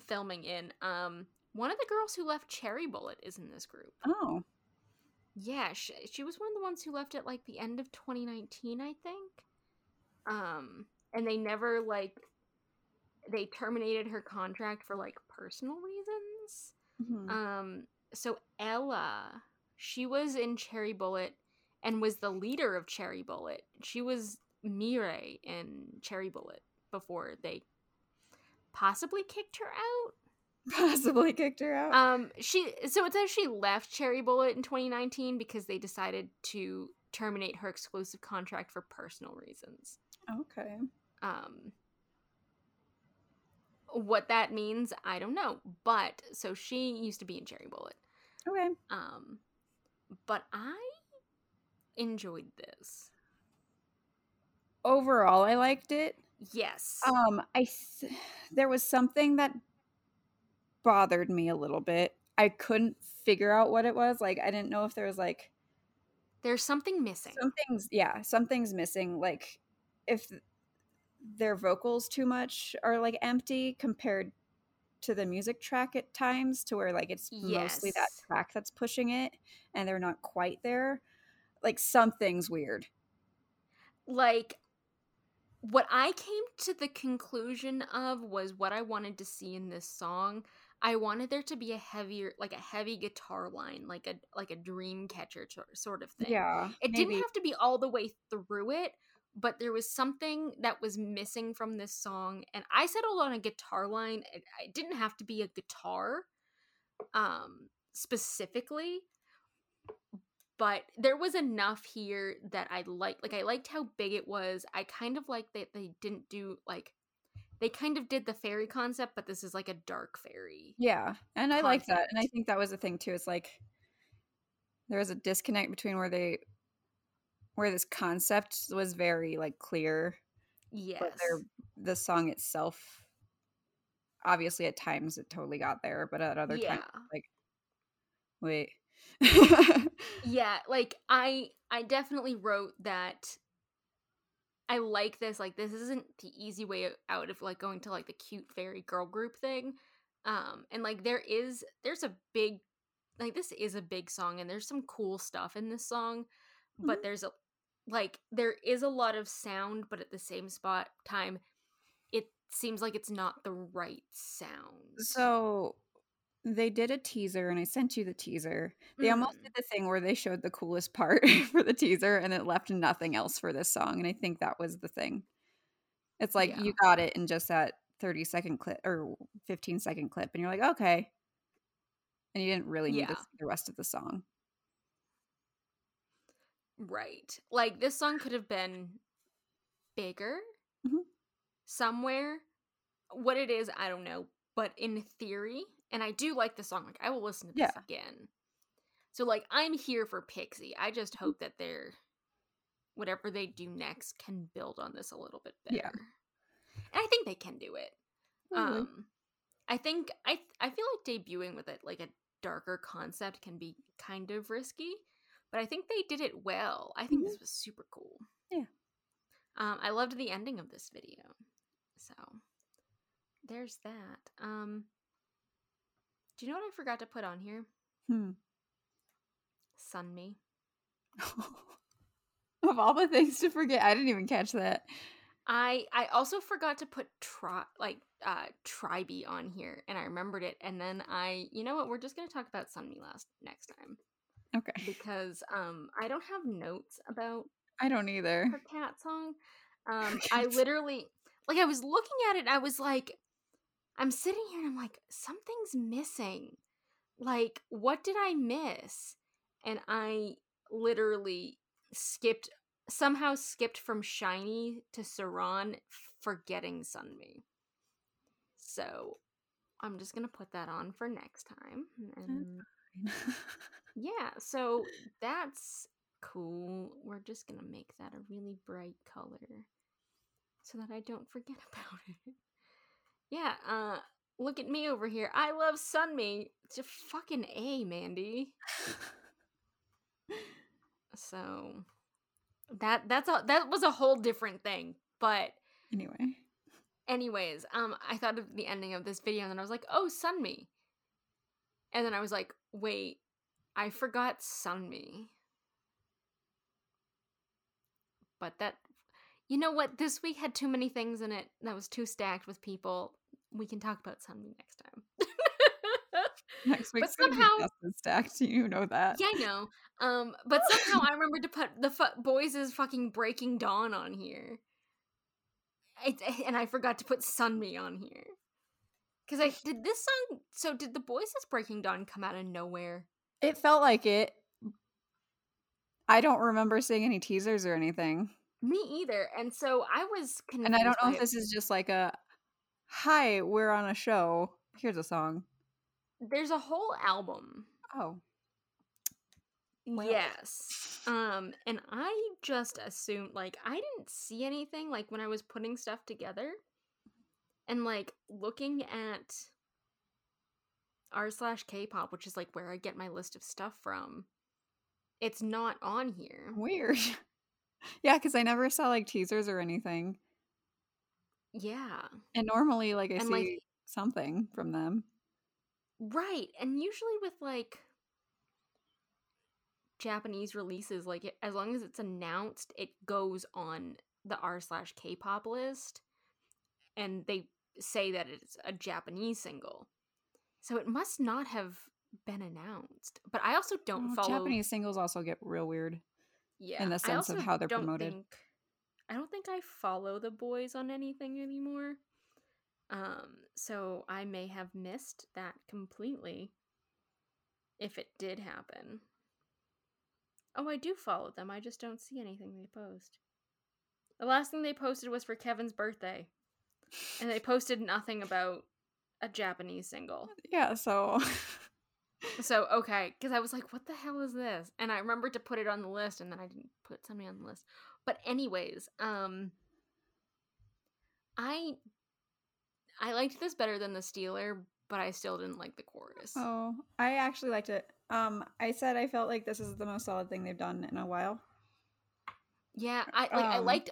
[SPEAKER 1] filming in. Um, one of the girls who left Cherry Bullet is in this group.
[SPEAKER 2] Oh.
[SPEAKER 1] Yeah, she, she was one of the ones who left at like the end of 2019, I think. Um, and they never like they terminated her contract for like personal reasons.
[SPEAKER 2] Mhm.
[SPEAKER 1] Um, so Ella, she was in Cherry Bullet and was the leader of Cherry Bullet. She was Mirai in Cherry Bullet before they possibly kicked her out. [LAUGHS]
[SPEAKER 2] Possibly kicked her out.
[SPEAKER 1] Um, she so it says she left Cherry Bullet in 2019 because they decided to terminate her exclusive contract for personal reasons.
[SPEAKER 2] okay.
[SPEAKER 1] Um, what that means, I don't know. But so she used to be in Cherry Bullet.
[SPEAKER 2] Okay.
[SPEAKER 1] Um, but I enjoyed this.
[SPEAKER 2] Overall, I liked it.
[SPEAKER 1] Yes.
[SPEAKER 2] Um, I th- there was something that bothered me a little bit. I couldn't figure out what it was. Like I didn't know if there was like
[SPEAKER 1] There's something missing.
[SPEAKER 2] something's yeah, something's missing. Like if their vocals too much are like empty compared to the music track at times to where like it's mostly that track that's pushing it and they're not quite there. Like something's weird.
[SPEAKER 1] like what I came to the conclusion of was what I wanted to see in this song. I wanted there to be a heavier, like a heavy guitar line, like a like a Dreamcatcher sor- sort of thing.
[SPEAKER 2] Yeah.
[SPEAKER 1] It
[SPEAKER 2] maybe.
[SPEAKER 1] didn't have to be all the way through it, but there was something that was missing from this song. And I settled on a guitar line. It, it didn't have to be a guitar, um, specifically, but there was enough here that I liked. Like I liked how big it was. I kind of liked that they didn't do like they kind of did the fairy concept, but this is like a dark fairy.
[SPEAKER 2] Yeah, and I like that, and I think that was the thing too. It's like there was a disconnect between where they, where this concept was very like clear,
[SPEAKER 1] Yes.
[SPEAKER 2] but their the song itself, obviously at times it totally got there, but at other
[SPEAKER 1] yeah.
[SPEAKER 2] times, like, wait, [LAUGHS]
[SPEAKER 1] yeah like i i definitely wrote that i like this like this isn't the easy way out of like going to like the cute fairy girl group thing um and like there is there's a big like this is a big song and there's some cool stuff in this song but
[SPEAKER 2] Mhm.
[SPEAKER 1] there's a like there is a lot of sound but at the same spot time it seems like it's not the right sound
[SPEAKER 2] so they did a teaser, and I sent you the teaser. They almost
[SPEAKER 1] Mhm.
[SPEAKER 2] did the thing where they showed the coolest part [LAUGHS] for the teaser, and it left nothing else for this song, and I think that was the thing. It's like
[SPEAKER 1] Yeah.
[SPEAKER 2] you got it in just that 30 second clip or 15 second clip, and you're like, okay. And you didn't really need to see the rest of the song.
[SPEAKER 1] Right. Like this song could have been bigger
[SPEAKER 2] Mhm.
[SPEAKER 1] somewhere. What it is, I don't know. But in theory, and I do like the song, like I will listen to this
[SPEAKER 2] Yeah.
[SPEAKER 1] again. So like I'm here for PIXY. I just
[SPEAKER 2] Mm-hmm.
[SPEAKER 1] hope that they're whatever they do next can build on this a little bit better.
[SPEAKER 2] Yeah.
[SPEAKER 1] And I think they can do it.
[SPEAKER 2] Probably.
[SPEAKER 1] Um I think I I feel like debuting with it like a darker concept can be kind of risky, but I think they did it well. I think
[SPEAKER 2] Mhm.
[SPEAKER 1] this was super cool.
[SPEAKER 2] Yeah.
[SPEAKER 1] Um I loved the ending of this video. So there's that. Um Do you know what I forgot to put on here?
[SPEAKER 2] Hmm.
[SPEAKER 1] Sunmi. [LAUGHS]
[SPEAKER 2] of all the things to forget, I didn't even catch that.
[SPEAKER 1] I I also forgot to put tri like uh Tribe on here and I remembered it and then I you know what we're just gonna talk about Sunmi last next time
[SPEAKER 2] Okay.
[SPEAKER 1] because um I don't have notes about
[SPEAKER 2] I don't either.
[SPEAKER 1] her cat song. Um, [LAUGHS] I literally, like, I was looking at it, I was like, I'm sitting here and I'm like, something's missing. Like, what did I miss? And I literally skipped, somehow skipped from Shiny to Saran, forgetting Sunmi. So I'm just gonna put that on for next time. And [LAUGHS] yeah, so that's cool. We're just gonna make that a really bright color so that I don't forget [LAUGHS] about it. Yeah, uh look at me over here. I love Sunmi. It's a fucking A, Mandy. [LAUGHS] so that that's a that was a whole different thing. But
[SPEAKER 2] anyway.
[SPEAKER 1] Anyways, um I thought of the ending of this video and then I was like, "Oh, Sunmi." And then I was like, "Wait, I forgot Sunmi." But that you know what? This week had too many things in it that was too stacked with people. We can talk about Sunmi next time. [LAUGHS]
[SPEAKER 2] Next week,
[SPEAKER 1] but somehow
[SPEAKER 2] stacked. [LAUGHS] You know that.
[SPEAKER 1] Yeah, I know. Um, but somehow I remember to put the fu- boys is fucking Breaking Dawn on here. I, and I forgot to put Sunmi on here. Cause I did this song. So did THE BOYZ is Breaking Dawn come out of nowhere?
[SPEAKER 2] It felt like it. I don't remember seeing any teasers or anything.
[SPEAKER 1] Me either. And so I was.
[SPEAKER 2] And I don't know if this is just like a hi, we're on a show. Here's a song.
[SPEAKER 1] There's a whole album.
[SPEAKER 2] Oh.
[SPEAKER 1] Well. Yes. Um and I just assumed like I didn't see anything like when I was putting stuff together and like looking at r slash k-pop which is like where i get my list of stuff from it's not on here
[SPEAKER 2] weird [LAUGHS] yeah because i never saw like teasers or anything
[SPEAKER 1] yeah
[SPEAKER 2] and normally like i and, see like, something from them
[SPEAKER 1] right and usually with like japanese releases like it, as long as it's announced it goes on the r slash k-pop list and they say that it's a japanese single so it must not have been announced. But I also don't oh, follow
[SPEAKER 2] Japanese singles also get real weird. Yeah. In the sense of how they're promoted.
[SPEAKER 1] Think, I don't think I follow THE BOYZ on anything anymore. Um, so I may have missed that completely if it did happen. Oh, I do follow them. I just don't see anything they post. The last thing they posted was for Kevin's birthday. And they [LAUGHS] posted nothing about a Japanese single.
[SPEAKER 2] Yeah, so [LAUGHS]
[SPEAKER 1] so okay, because I was like, what the hell is this? And I remembered to put it on the list, and then I didn't put something on the list. But anyways, um, I I liked this better than the Stealer, but I still didn't like the chorus.
[SPEAKER 2] Oh, I actually liked it. Um, I said I felt like this is the most solid thing they've done in a while.
[SPEAKER 1] Yeah, I like. Um, I liked.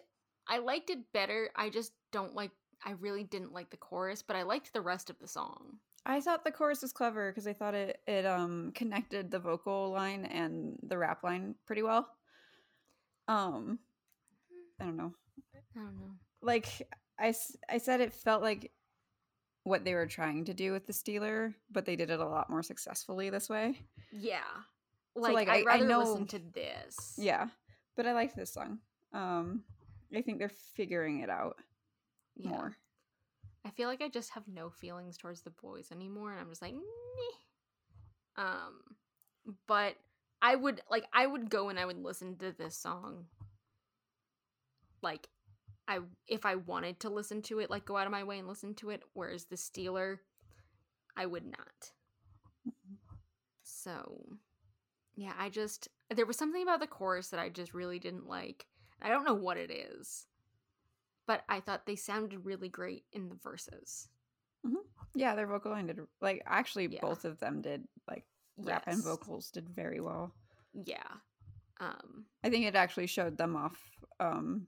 [SPEAKER 1] I liked it better. I just don't like I really didn't like the chorus, but I liked the rest of the song.
[SPEAKER 2] I thought the chorus was clever because I thought it it um connected the vocal line and the rap line pretty well. Um, I don't know.
[SPEAKER 1] I don't know.
[SPEAKER 2] Like I I said, it felt like what they were trying to do with the Stealer, but they did it a lot more successfully this way.
[SPEAKER 1] Yeah, like, so, like I'd I, rather I know, listen to this.
[SPEAKER 2] Yeah, but I like this song. Um, I think they're figuring it out yeah. more.
[SPEAKER 1] I feel like I just have no feelings towards THE BOYZ anymore, and I'm just like, Meh. um, but I would like I would go and I would listen to this song, like, I if I wanted to listen to it, like go out of my way and listen to it. Whereas the Stealer, I would not. So, yeah, I just there was something about the chorus that I just really didn't like. I don't know what it is but I thought they sounded really great in the verses.
[SPEAKER 2] Mm-hmm. Yeah, their vocal line did like actually yeah. both of them did like rap yes. and vocals did very well.
[SPEAKER 1] Yeah. Um
[SPEAKER 2] I think it actually showed them off um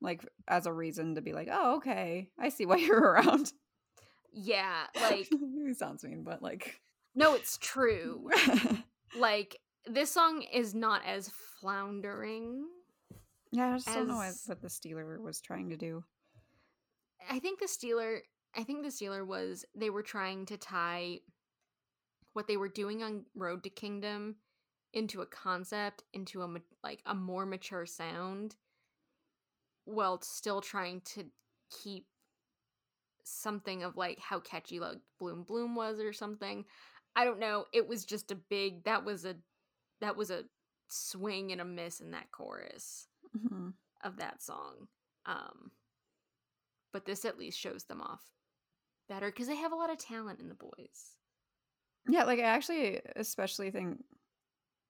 [SPEAKER 2] like as a reason to be like, "Oh, okay. I see why [LAUGHS] you're around."
[SPEAKER 1] Yeah, [LAUGHS] like
[SPEAKER 2] it sounds mean, but like
[SPEAKER 1] No, it's true. [LAUGHS] like this song is not as floundering
[SPEAKER 2] yeah, I just as, don't know what the Stealer was trying to do.
[SPEAKER 1] I think the Stealer, I think the Stealer was they were trying to tie what they were doing on Road to Kingdom into a concept, into a like a more mature sound, while still trying to keep something of like how catchy like Bloom Bloom was or something. I don't know. It was just a big that was a that was a swing and a miss in that chorus
[SPEAKER 2] hmm
[SPEAKER 1] of that song. Um but this at least shows them off better because they have a lot of talent in THE BOYZ.
[SPEAKER 2] Yeah, like I actually especially think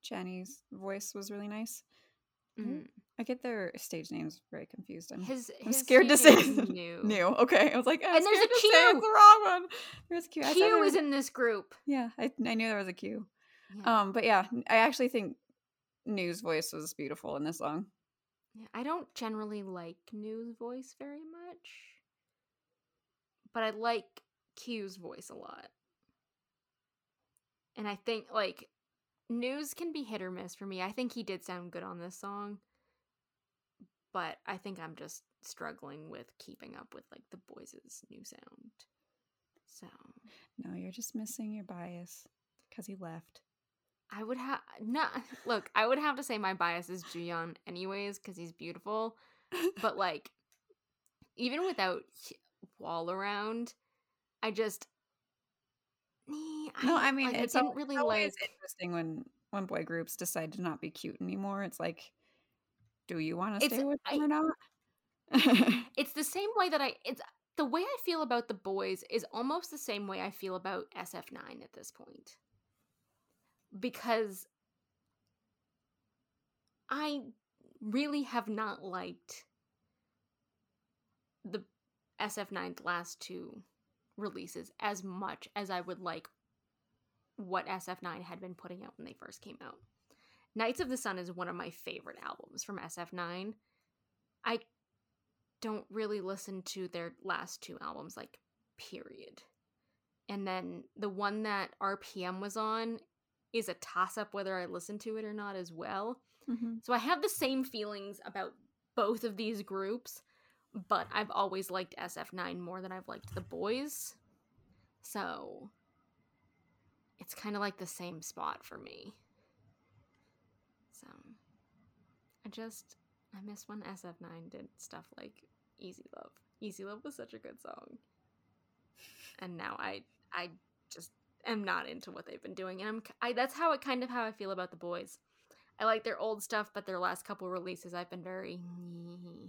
[SPEAKER 2] Jenny's voice was really nice.
[SPEAKER 1] Mhm.
[SPEAKER 2] I get their stage names very confused. I'm,
[SPEAKER 1] His,
[SPEAKER 2] I'm
[SPEAKER 1] his
[SPEAKER 2] scared to say
[SPEAKER 1] name is
[SPEAKER 2] the- [LAUGHS]
[SPEAKER 1] new.
[SPEAKER 2] new. Okay, I was like, I'm
[SPEAKER 1] And there's a
[SPEAKER 2] to say it's
[SPEAKER 1] Q.
[SPEAKER 2] the wrong one. There's a Q. I thought
[SPEAKER 1] Q
[SPEAKER 2] there
[SPEAKER 1] is
[SPEAKER 2] was-
[SPEAKER 1] in this group.
[SPEAKER 2] Yeah, I, I knew there was a Q.
[SPEAKER 1] Yeah.
[SPEAKER 2] Um, but yeah, I actually think New's voice was beautiful in this song.
[SPEAKER 1] Yeah, I don't generally like New's voice very much, but I like Q's voice a lot. And I think like News can be hit or miss for me. I think he did sound good on this song, but I think I'm just struggling with keeping up with like THE BOYZ' new sound. So
[SPEAKER 2] No, you're just missing your bias because he left.
[SPEAKER 1] I would have no [LAUGHS] look. I would have to say my bias is Juyeon anyways because he's beautiful. but like even without wall around i just
[SPEAKER 2] No, I mean
[SPEAKER 1] like,
[SPEAKER 2] it's
[SPEAKER 1] i didn't really
[SPEAKER 2] always
[SPEAKER 1] like
[SPEAKER 2] interesting when when boy groups decide to not be cute anymore. It's like, do you want to stay with them
[SPEAKER 1] I-
[SPEAKER 2] or not? [LAUGHS]
[SPEAKER 1] it's the same way that i it's the way i feel about THE BOYZ is almost the same way i feel about sf9 at this point because i really have not liked the sf9's last two releases as much as i would like what sf9 had been putting out when they first came out. Knights of the sun is one of my favorite albums from sf9 i don't really listen to their last two albums like period. And then the one that rpm was on is a toss up whether i listen to it or not as well.
[SPEAKER 2] Mhm.
[SPEAKER 1] so i have the same feelings about both of these groups but i've always liked sf9 more than i've liked THE BOYZ. So it's kind of like the same spot for me. So i just i miss when sf9 did stuff like easy love. Easy love was such a good song. And now i i just am not into what they've been doing and i'm I, that's how it kind of how i feel about THE BOYZ. I like their old stuff but their last couple releases i've been very hmm.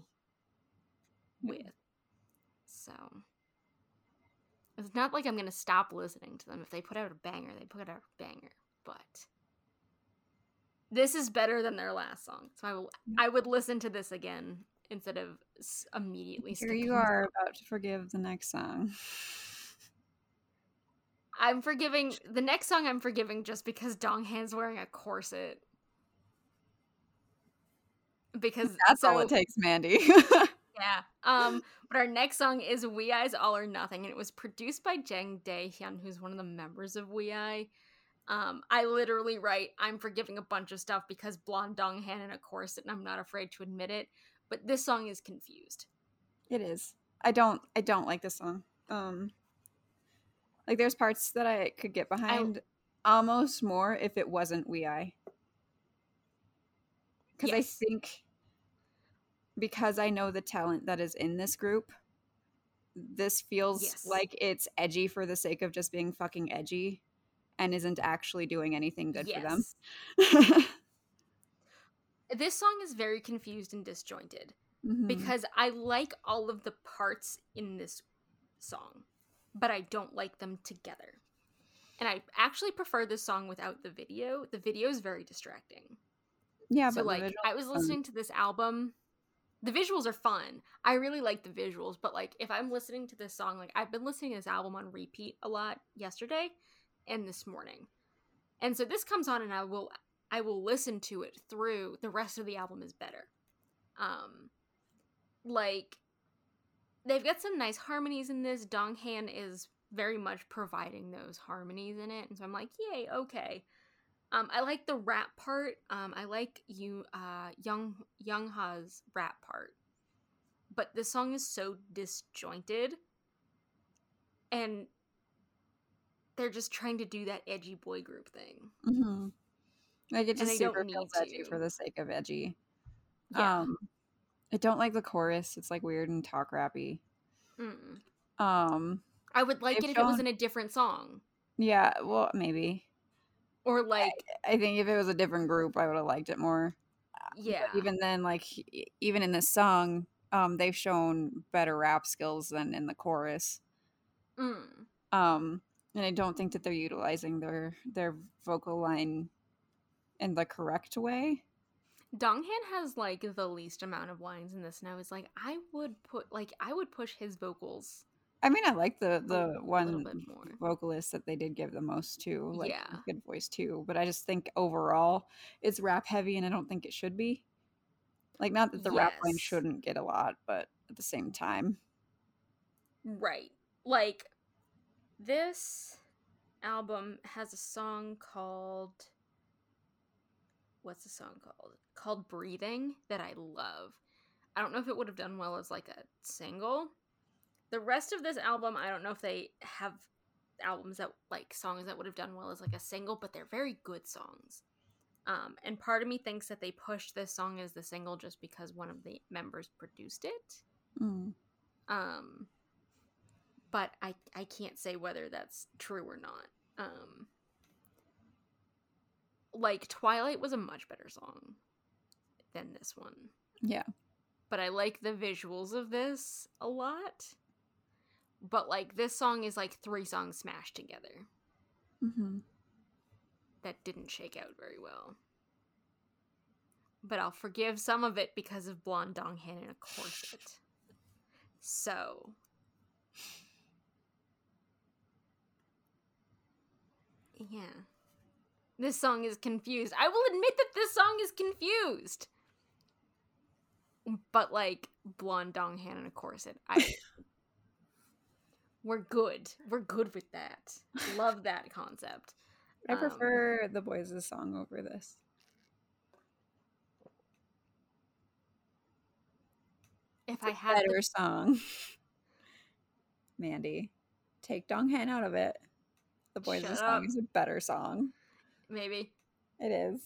[SPEAKER 1] with. So it's not like i'm gonna stop listening to them. If they put out a banger they put out a banger but this is better than their last song so i will hmm. i would listen to this again instead of immediately
[SPEAKER 2] Here you [LAUGHS] are about to forgive the next song. [LAUGHS]
[SPEAKER 1] I'm forgiving the next song. I'm forgiving just because Donghan's wearing a corset. Because [LAUGHS]
[SPEAKER 2] That's all it takes, Mandy. [LAUGHS]
[SPEAKER 1] Yeah. Um. But our next song is "WEi's All or Nothing," and it was produced by Jang Dae-hyun, who's one of the members of WEi. Um. I literally write, "I'm forgiving a bunch of stuff because blonde Donghan in a corset, and I'm not afraid to admit it." But this song is confused.
[SPEAKER 2] it is. I don't. I don't like this song. Um, like there's parts that I could get behind almost more if it wasn't WEi. Because I think because I know the talent that is in this group, this feels
[SPEAKER 1] Yes.
[SPEAKER 2] like it's edgy for the sake of just being fucking edgy and isn't actually doing anything good for them. [LAUGHS]
[SPEAKER 1] This song is very confused and disjointed.
[SPEAKER 2] Mhm.
[SPEAKER 1] because I like all of the parts in this song, but I don't like them together. And I actually prefer this song without the video. The video is very distracting.
[SPEAKER 2] yeah,
[SPEAKER 1] so
[SPEAKER 2] but
[SPEAKER 1] like I was listening to this album. The visuals are fun. I really like the visuals, but like if I'm listening to this song, like I've been listening to this album on repeat a lot yesterday and this morning. And so this comes on and I will I will listen to it through. The rest of the album is better. Um like they've got some nice harmonies in this. Donghan is very much providing those harmonies in it. And so I'm like, yay, okay. Um, I like the rap part. Um, I like you, uh, Young Young Ha's rap part, but this song is so disjointed, and they're just trying to do that edgy boy group thing.
[SPEAKER 2] Mhm. Like it just
[SPEAKER 1] don't
[SPEAKER 2] super feels edgy
[SPEAKER 1] to.
[SPEAKER 2] for the sake of edgy.
[SPEAKER 1] Yeah,
[SPEAKER 2] Um, I don't like the chorus. It's like weird and talk rappy.
[SPEAKER 1] Mm.
[SPEAKER 2] Um,
[SPEAKER 1] I would like it if it was in a different song.
[SPEAKER 2] yeah, well, maybe.
[SPEAKER 1] Or like,
[SPEAKER 2] I think if it was a different group, I would have liked it more. But
[SPEAKER 1] yeah.
[SPEAKER 2] even then, like even in this song, um, they've shown better rap skills than in the chorus.
[SPEAKER 1] Mm.
[SPEAKER 2] Um, and I don't think that they're utilizing their their vocal line in the correct way.
[SPEAKER 1] Donghan has like the least amount of lines in this, and I was like, I would put like I would push his vocals.
[SPEAKER 2] I mean, I like the the one vocalist that they did give the most to. Like,
[SPEAKER 1] Yeah.
[SPEAKER 2] good voice too. But I just think overall, it's rap heavy, and I don't think it should be. Like, not that the rap line shouldn't get a lot, but at the same time,
[SPEAKER 1] Right. Like this album has a song called what's the song called? Called Breathing that I love. I don't know if it would have done well as like a single. The rest of this album, I don't know if they have albums that like songs that would have done well as like a single, but they're very good songs. Um, and part of me thinks that they pushed this song as the single just because one of the members produced it.
[SPEAKER 2] mm,
[SPEAKER 1] Um, but I I can't say whether that's true or not. Um, like Twilight was a much better song than this one,
[SPEAKER 2] yeah,
[SPEAKER 1] but I like the visuals of this a lot. But like this song is like three songs smashed together
[SPEAKER 2] hmm
[SPEAKER 1] that didn't shake out very well. But I'll forgive some of it because of Blonde Donghan in a corset. So. Yeah. This song is confused. I will admit that this song is confused. But like blonde Donghan in a corset. I [LAUGHS] We're good. We're good with that. Love that concept. [LAUGHS]
[SPEAKER 2] I
[SPEAKER 1] Um,
[SPEAKER 2] prefer THE BOYZ' song over this.
[SPEAKER 1] Um, If I had
[SPEAKER 2] better
[SPEAKER 1] the
[SPEAKER 2] song. [LAUGHS] Mandy, take Donghan out of it. THE BOYZ'
[SPEAKER 1] Shut
[SPEAKER 2] song
[SPEAKER 1] up.
[SPEAKER 2] is a better song.
[SPEAKER 1] maybe.
[SPEAKER 2] It is.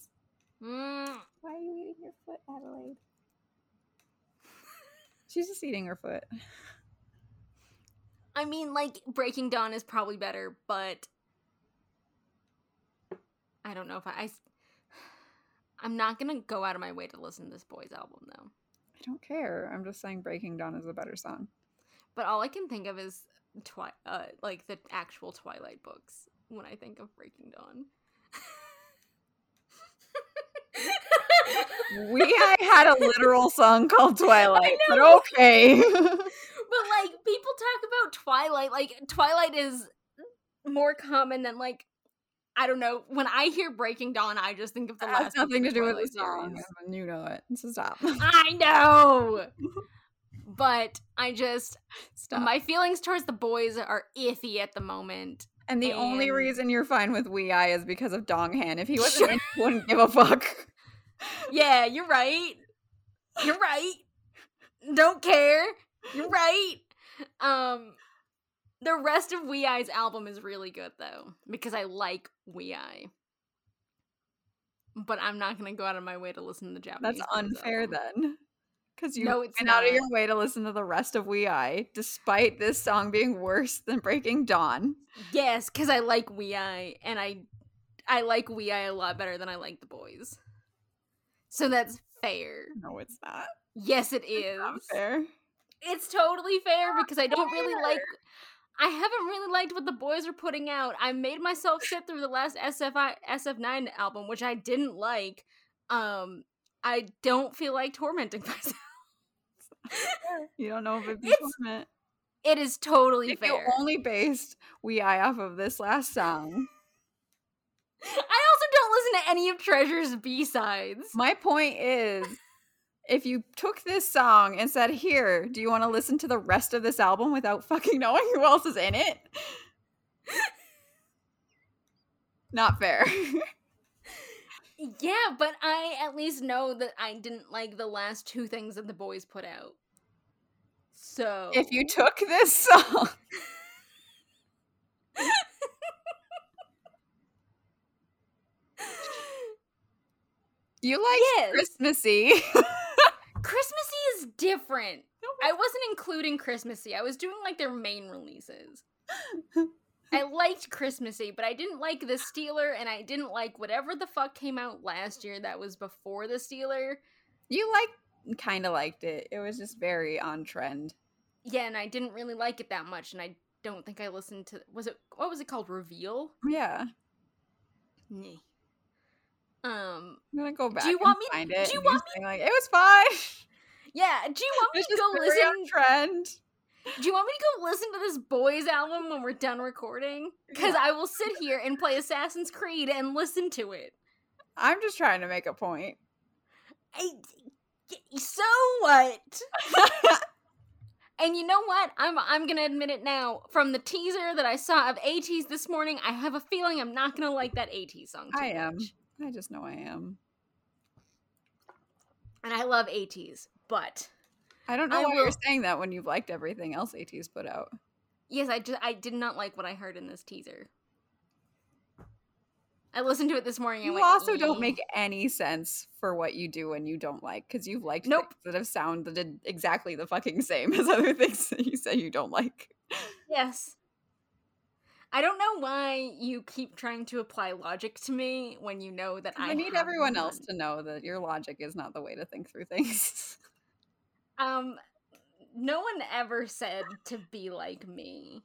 [SPEAKER 1] Mm,
[SPEAKER 2] Why are you eating your foot, Adelaide? She's just eating her foot.
[SPEAKER 1] I mean, like Breaking Dawn is probably better, but I don't know if I. I am not gonna go out of my way to listen to this boys album though.
[SPEAKER 2] I don't care. I'm just saying Breaking Dawn is a better song.
[SPEAKER 1] But all I can think of is twi- uh, like the actual Twilight books when I think of Breaking Dawn.
[SPEAKER 2] We had a literal song called Twilight, but
[SPEAKER 1] know.
[SPEAKER 2] okay. [LAUGHS]
[SPEAKER 1] But like people talk about Twilight, like Twilight is more common than like I don't know. When I hear Breaking Dawn, I just think of the
[SPEAKER 2] It
[SPEAKER 1] last
[SPEAKER 2] has
[SPEAKER 1] book of
[SPEAKER 2] nothing to do with the song, you know it. So stop.
[SPEAKER 1] I know, [LAUGHS] but I just
[SPEAKER 2] Stop.
[SPEAKER 1] my feelings towards THE BOYZ are iffy at the moment.
[SPEAKER 2] and the only reason you're fine with WEi is because of Donghan. If he wasn't, [LAUGHS] in, you wouldn't give a fuck.
[SPEAKER 1] Yeah, you're right. You're right. Don't care. You're right. Um the rest of WEi's album is really good though because I like WEi. But I'm not going to go out of my way to listen to the Japanese.
[SPEAKER 2] That's unfair
[SPEAKER 1] album.
[SPEAKER 2] then. Because you
[SPEAKER 1] No, it's
[SPEAKER 2] went out of your way to listen to the rest of WEi, despite this song being worse than Breaking Dawn.
[SPEAKER 1] Yes, cuz I like WEi and I I like WEi a lot better than I like THE BOYZ. So that's fair.
[SPEAKER 2] No, it's not.
[SPEAKER 1] Yes, it
[SPEAKER 2] It's not fair.
[SPEAKER 1] It's totally fair because I don't really like. I haven't really liked what THE BOYZ are putting out. I made myself sit through the last SFI SF9 album, which I didn't like. Um, I don't feel like tormenting [LAUGHS] myself.
[SPEAKER 2] You don't know if it's
[SPEAKER 1] It's
[SPEAKER 2] torment.
[SPEAKER 1] It is totally
[SPEAKER 2] If
[SPEAKER 1] fair.
[SPEAKER 2] only based WEi off of this last song,
[SPEAKER 1] I also don't listen to any of Treasure's B sides.
[SPEAKER 2] my point is if you took this song and said, Here, do you want to listen to the rest of this album without fucking [LAUGHS] knowing who else is in it? Not fair. [LAUGHS]
[SPEAKER 1] Yeah, but I at least know that I didn't like the last two things that THE BOYZ put out. So
[SPEAKER 2] if you took this [LAUGHS] song. You like
[SPEAKER 1] Yes.
[SPEAKER 2] Christmassy. [LAUGHS]
[SPEAKER 1] Christmassy is different. I wasn't including Christmassy. I was doing like their main releases. [LAUGHS] I liked Christmassy, but I didn't like the Stealer, and I didn't like whatever the fuck came out last year that was before the Stealer.
[SPEAKER 2] You like kind of liked it. It was just very on trend.
[SPEAKER 1] Yeah, and I didn't really like it that much, and I don't think I listened to. Was it what was it called? Reveal.
[SPEAKER 2] Yeah.
[SPEAKER 1] Nah. Um.
[SPEAKER 2] I'm gonna go back.
[SPEAKER 1] Do you want me-
[SPEAKER 2] Find
[SPEAKER 1] do you want
[SPEAKER 2] me? like it was fine. [LAUGHS]
[SPEAKER 1] Yeah. Do you want me to go listen?
[SPEAKER 2] trend.
[SPEAKER 1] Do you want me to go listen to this boys album when we're done recording? Because I will sit here and play Assassin's Creed and listen to it.
[SPEAKER 2] I'm just trying to make a point.
[SPEAKER 1] I, so what? [LAUGHS] And you know what? I'm I'm gonna admit it now. From the teaser that I saw of ATEEZ this morning, I have a feeling I'm not gonna like that ATEEZ song. Too
[SPEAKER 2] I am. I just know I am.
[SPEAKER 1] and I love ATEEZ, but
[SPEAKER 2] I don't know
[SPEAKER 1] I
[SPEAKER 2] why you're saying that when you've liked everything else ATEEZ put out.
[SPEAKER 1] yes, I just I did not like what I heard in this teaser. I listened to it this morning. and
[SPEAKER 2] You
[SPEAKER 1] went,
[SPEAKER 2] also don't make any sense for what you do and you don't like because you've liked
[SPEAKER 1] Nope.
[SPEAKER 2] things that have sounded exactly the fucking same [LAUGHS] as other things that you say you don't like.
[SPEAKER 1] Yes. I don't know why you keep trying to apply logic to me when you know that I
[SPEAKER 2] I need everyone else to know that your logic is not the way to think through things. [LAUGHS]
[SPEAKER 1] Um, no one ever said to be like me.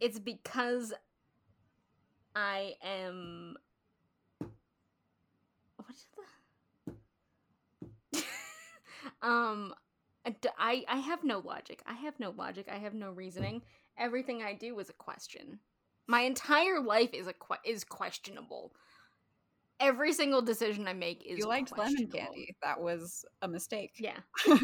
[SPEAKER 1] It's because I am. What is the? [LAUGHS] um, I I have no logic. I have no logic. I have no reasoning. Everything I do is a question. My entire life is a que- is questionable. Every single decision I make is
[SPEAKER 2] you liked lemon candy. That was a mistake.
[SPEAKER 1] Yeah. [LAUGHS] and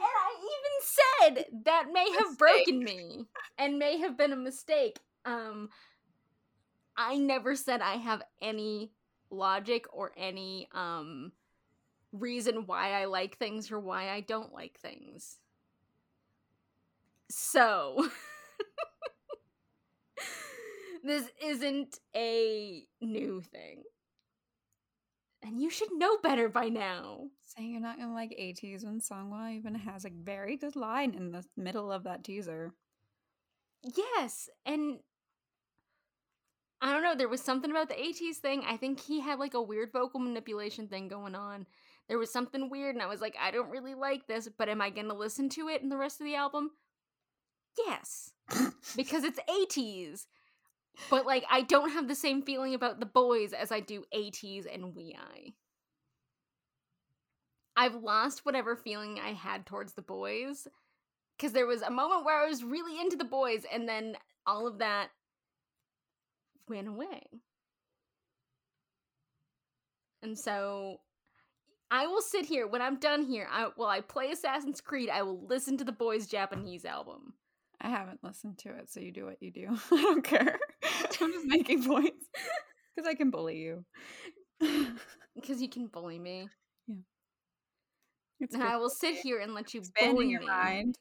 [SPEAKER 1] I even said that may have broken me and may have been a mistake. Um I never said I have any logic or any um reason why I like things or why I don't like things. So [LAUGHS] this isn't a new thing. And you should know better by now.
[SPEAKER 2] Saying you're not gonna like ATEEZ when Seonghwa even has a very good line in the middle of that teaser.
[SPEAKER 1] Yes, and I don't know, there was something about the ATEEZ thing. I think he had like a weird vocal manipulation thing going on. There was something weird, and I was like, I don't really like this, but am I gonna listen to it in the rest of the album? Yes. because it's ATEEZ. But like I don't have the same feeling about THE BOYZ as I do ATEEZ and WEi. I've lost whatever feeling I had towards THE BOYZ because there was a moment where I was really into THE BOYZ, and then all of that went away. And so I will sit here when I'm done here. I while I play Assassin's Creed, I will listen to THE BOYZ' Japanese album.
[SPEAKER 2] I haven't listened to it, so you do what you do. [LAUGHS] I don't care. [LAUGHS] I'm just making points [LAUGHS] because I can bully you.
[SPEAKER 1] Because you can bully me.
[SPEAKER 2] It's
[SPEAKER 1] And I will sit here and let you
[SPEAKER 2] expanding
[SPEAKER 1] bully
[SPEAKER 2] your
[SPEAKER 1] me.
[SPEAKER 2] mind.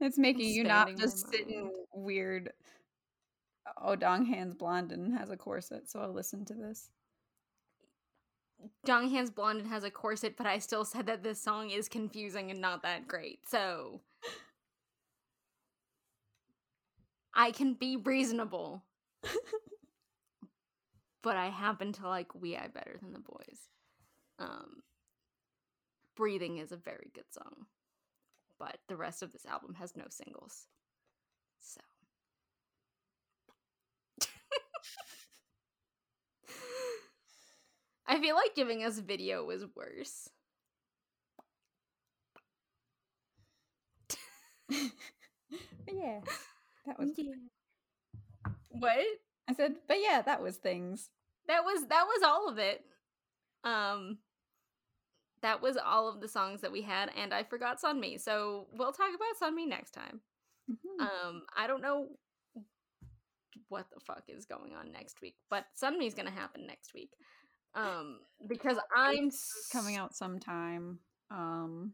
[SPEAKER 2] It's making you not just sit in weird. Oh, Donghan's blonde and has a corset, so I'll listen to this.
[SPEAKER 1] Donghan's blonde and has a corset, but I still said that this song is confusing and not that great. So I can be reasonable. but I happen to like WEi better than THE BOYZ. Um Breathing is a very good song. But the rest of this album has no singles. So [LAUGHS] I feel like giving us video was worse. [LAUGHS]
[SPEAKER 2] Yeah, that was.
[SPEAKER 1] What?
[SPEAKER 2] I said, but yeah, that was things.
[SPEAKER 1] That was that was all of it. Um that was all of the songs that we had and I forgot Sunmi. So we'll talk about Sunmi next time.
[SPEAKER 2] Mhm.
[SPEAKER 1] Um I don't know what the fuck is going on next week, but Sunmi's going to happen next week. Um because I'm
[SPEAKER 2] It's coming out sometime. Um,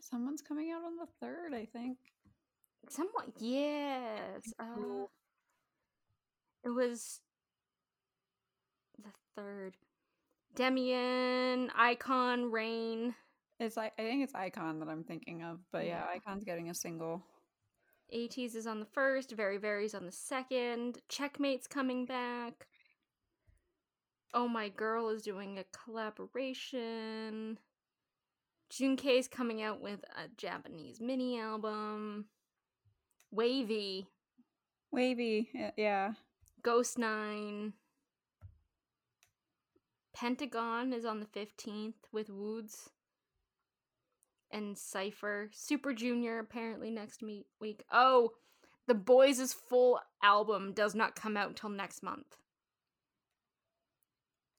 [SPEAKER 2] someone's coming out on the third, I think.
[SPEAKER 1] Somewhat yes. Uh it was the third. Demian, iKON, Rain.
[SPEAKER 2] It's like I think it's iKON that I'm thinking of, but yeah,
[SPEAKER 1] Yeah.
[SPEAKER 2] iKON's getting a single.
[SPEAKER 1] ATEEZ is on the first, VERIVERY's on the second, Checkmate's coming back. Oh My Girl is doing a collaboration. Junkei's coming out with a Japanese mini album. Wavy,
[SPEAKER 2] Wavy, yeah.
[SPEAKER 1] Ghost Nine. Pentagon is on the 15th with Woods and Cypher. Super Junior apparently next me- week. Oh, THE BOYZ' full album does not come out until next month.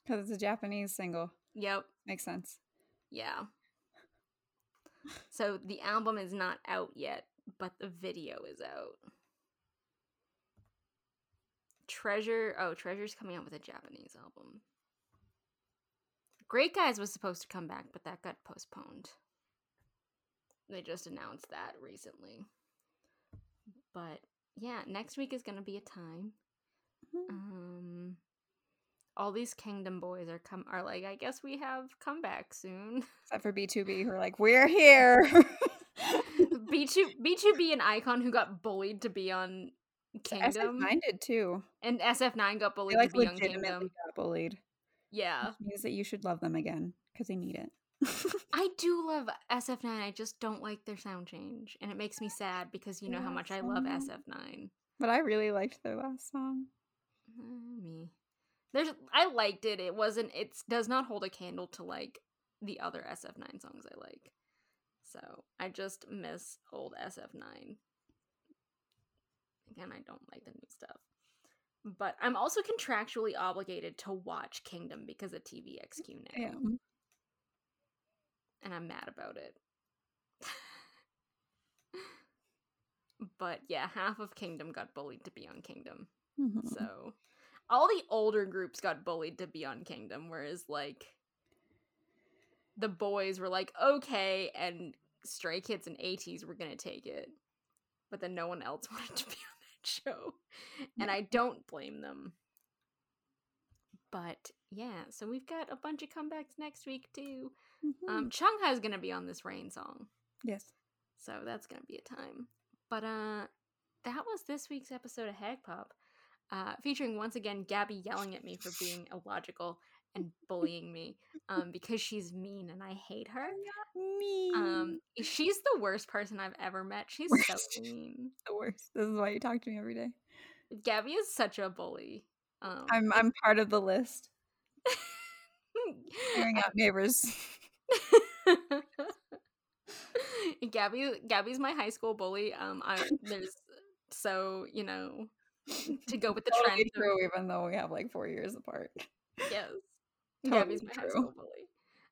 [SPEAKER 2] Because it's a Japanese single.
[SPEAKER 1] Yep.
[SPEAKER 2] Makes sense.
[SPEAKER 1] Yeah. So the album is not out yet, but the video is out. Treasure. Oh, Treasure's coming out with a Japanese album. Great Guys was supposed to come back, but that got postponed. They just announced that recently. But yeah, next week is going to be a time.
[SPEAKER 2] Mhm.
[SPEAKER 1] Um all these Kingdom boys are come are like, I guess we have comeback soon.
[SPEAKER 2] Except for BTOB, who are like, we're here. [LAUGHS]
[SPEAKER 1] B2 BTOB and iKON who got bullied to be on Kingdom
[SPEAKER 2] SF9 did too.
[SPEAKER 1] and SF9 got
[SPEAKER 2] They
[SPEAKER 1] bullied
[SPEAKER 2] like
[SPEAKER 1] to be on Kingdom.
[SPEAKER 2] got bullied.
[SPEAKER 1] Yeah.
[SPEAKER 2] Which means that you should love them again because they need it. [LAUGHS]
[SPEAKER 1] I do love SF9. I just don't like their sound change and it makes me sad because you know how much I love. SF9.
[SPEAKER 2] but I really liked their last song.
[SPEAKER 1] Uh, me. There's I liked it. It wasn't it does not hold a candle to like the other SF9 songs I like. So, I just miss old SF9. Again, I don't like the new stuff. But I'm also contractually obligated to watch Kingdom because of TVXQ now. And I'm mad about it. [LAUGHS] but yeah, half of Kingdom got bullied to be on Kingdom.
[SPEAKER 2] Mhm.
[SPEAKER 1] So all the older groups got bullied to be on Kingdom, whereas like THE BOYZ were like, okay, and Stray Kids and ATEEZ were gonna take it. But then no one else [LAUGHS] wanted to be on that show. And I don't blame them. But yeah, so we've got a bunch of comebacks next week too.
[SPEAKER 2] Mhm.
[SPEAKER 1] Um Chungha's gonna be on this rain song.
[SPEAKER 2] yes.
[SPEAKER 1] So that's gonna be a time. But uh that was this week's episode of Hag Pop. Uh featuring once again Gabby yelling at me for being illogical and bullying me. Um because she's mean and I hate her.
[SPEAKER 2] Me.
[SPEAKER 1] Um she's the worst person I've ever met. [LAUGHS] She's so mean.
[SPEAKER 2] the worst. This is why you talk to me every day.
[SPEAKER 1] Gabby is such a bully. Um
[SPEAKER 2] I'm I'm part of the list. [LAUGHS] Hearing out neighbors. [LAUGHS]
[SPEAKER 1] Gabby Gabby's my high school bully. Um I there's so, you know, to go with the trend.
[SPEAKER 2] totally true, even though we have like four years apart.
[SPEAKER 1] Yes.
[SPEAKER 2] Totally
[SPEAKER 1] Gabby's my high
[SPEAKER 2] true.
[SPEAKER 1] school bully.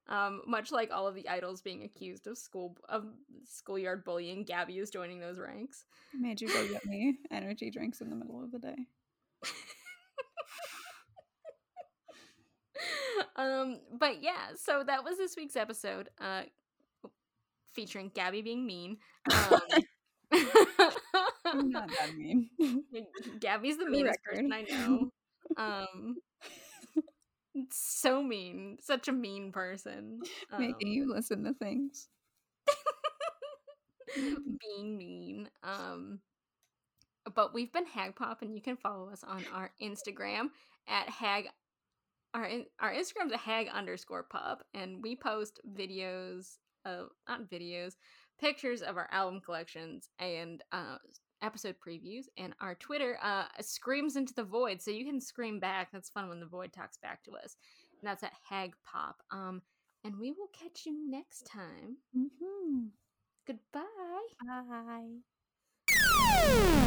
[SPEAKER 1] Um, much like all of the idols being accused of school of schoolyard bullying, Gabby is joining those ranks.
[SPEAKER 2] Made you go get me energy drinks in the middle of the day. [LAUGHS]
[SPEAKER 1] um, but yeah, so that was this week's episode, uh, featuring Gabby being mean. Um, [LAUGHS]
[SPEAKER 2] I'm not that mean. [LAUGHS]
[SPEAKER 1] Gabby's the meanest person I know. Um, so mean, such a mean person. [LAUGHS]
[SPEAKER 2] Making
[SPEAKER 1] Um,
[SPEAKER 2] you listen to things. [LAUGHS] [LAUGHS]
[SPEAKER 1] being mean. Um, but we've been Hag Pop, and you can follow us on our Instagram at Hag. Our in, our Instagram's a Hag underscore Pop, and we post videos of not videos, pictures of our album collections and uh, episode previews. And our Twitter uh, screams into the void, so you can scream back. That's fun when the void talks back to us. And that's at Hag Pop. Um, and we will catch you next time.
[SPEAKER 2] Mm-hmm.
[SPEAKER 1] Goodbye.
[SPEAKER 2] Bye.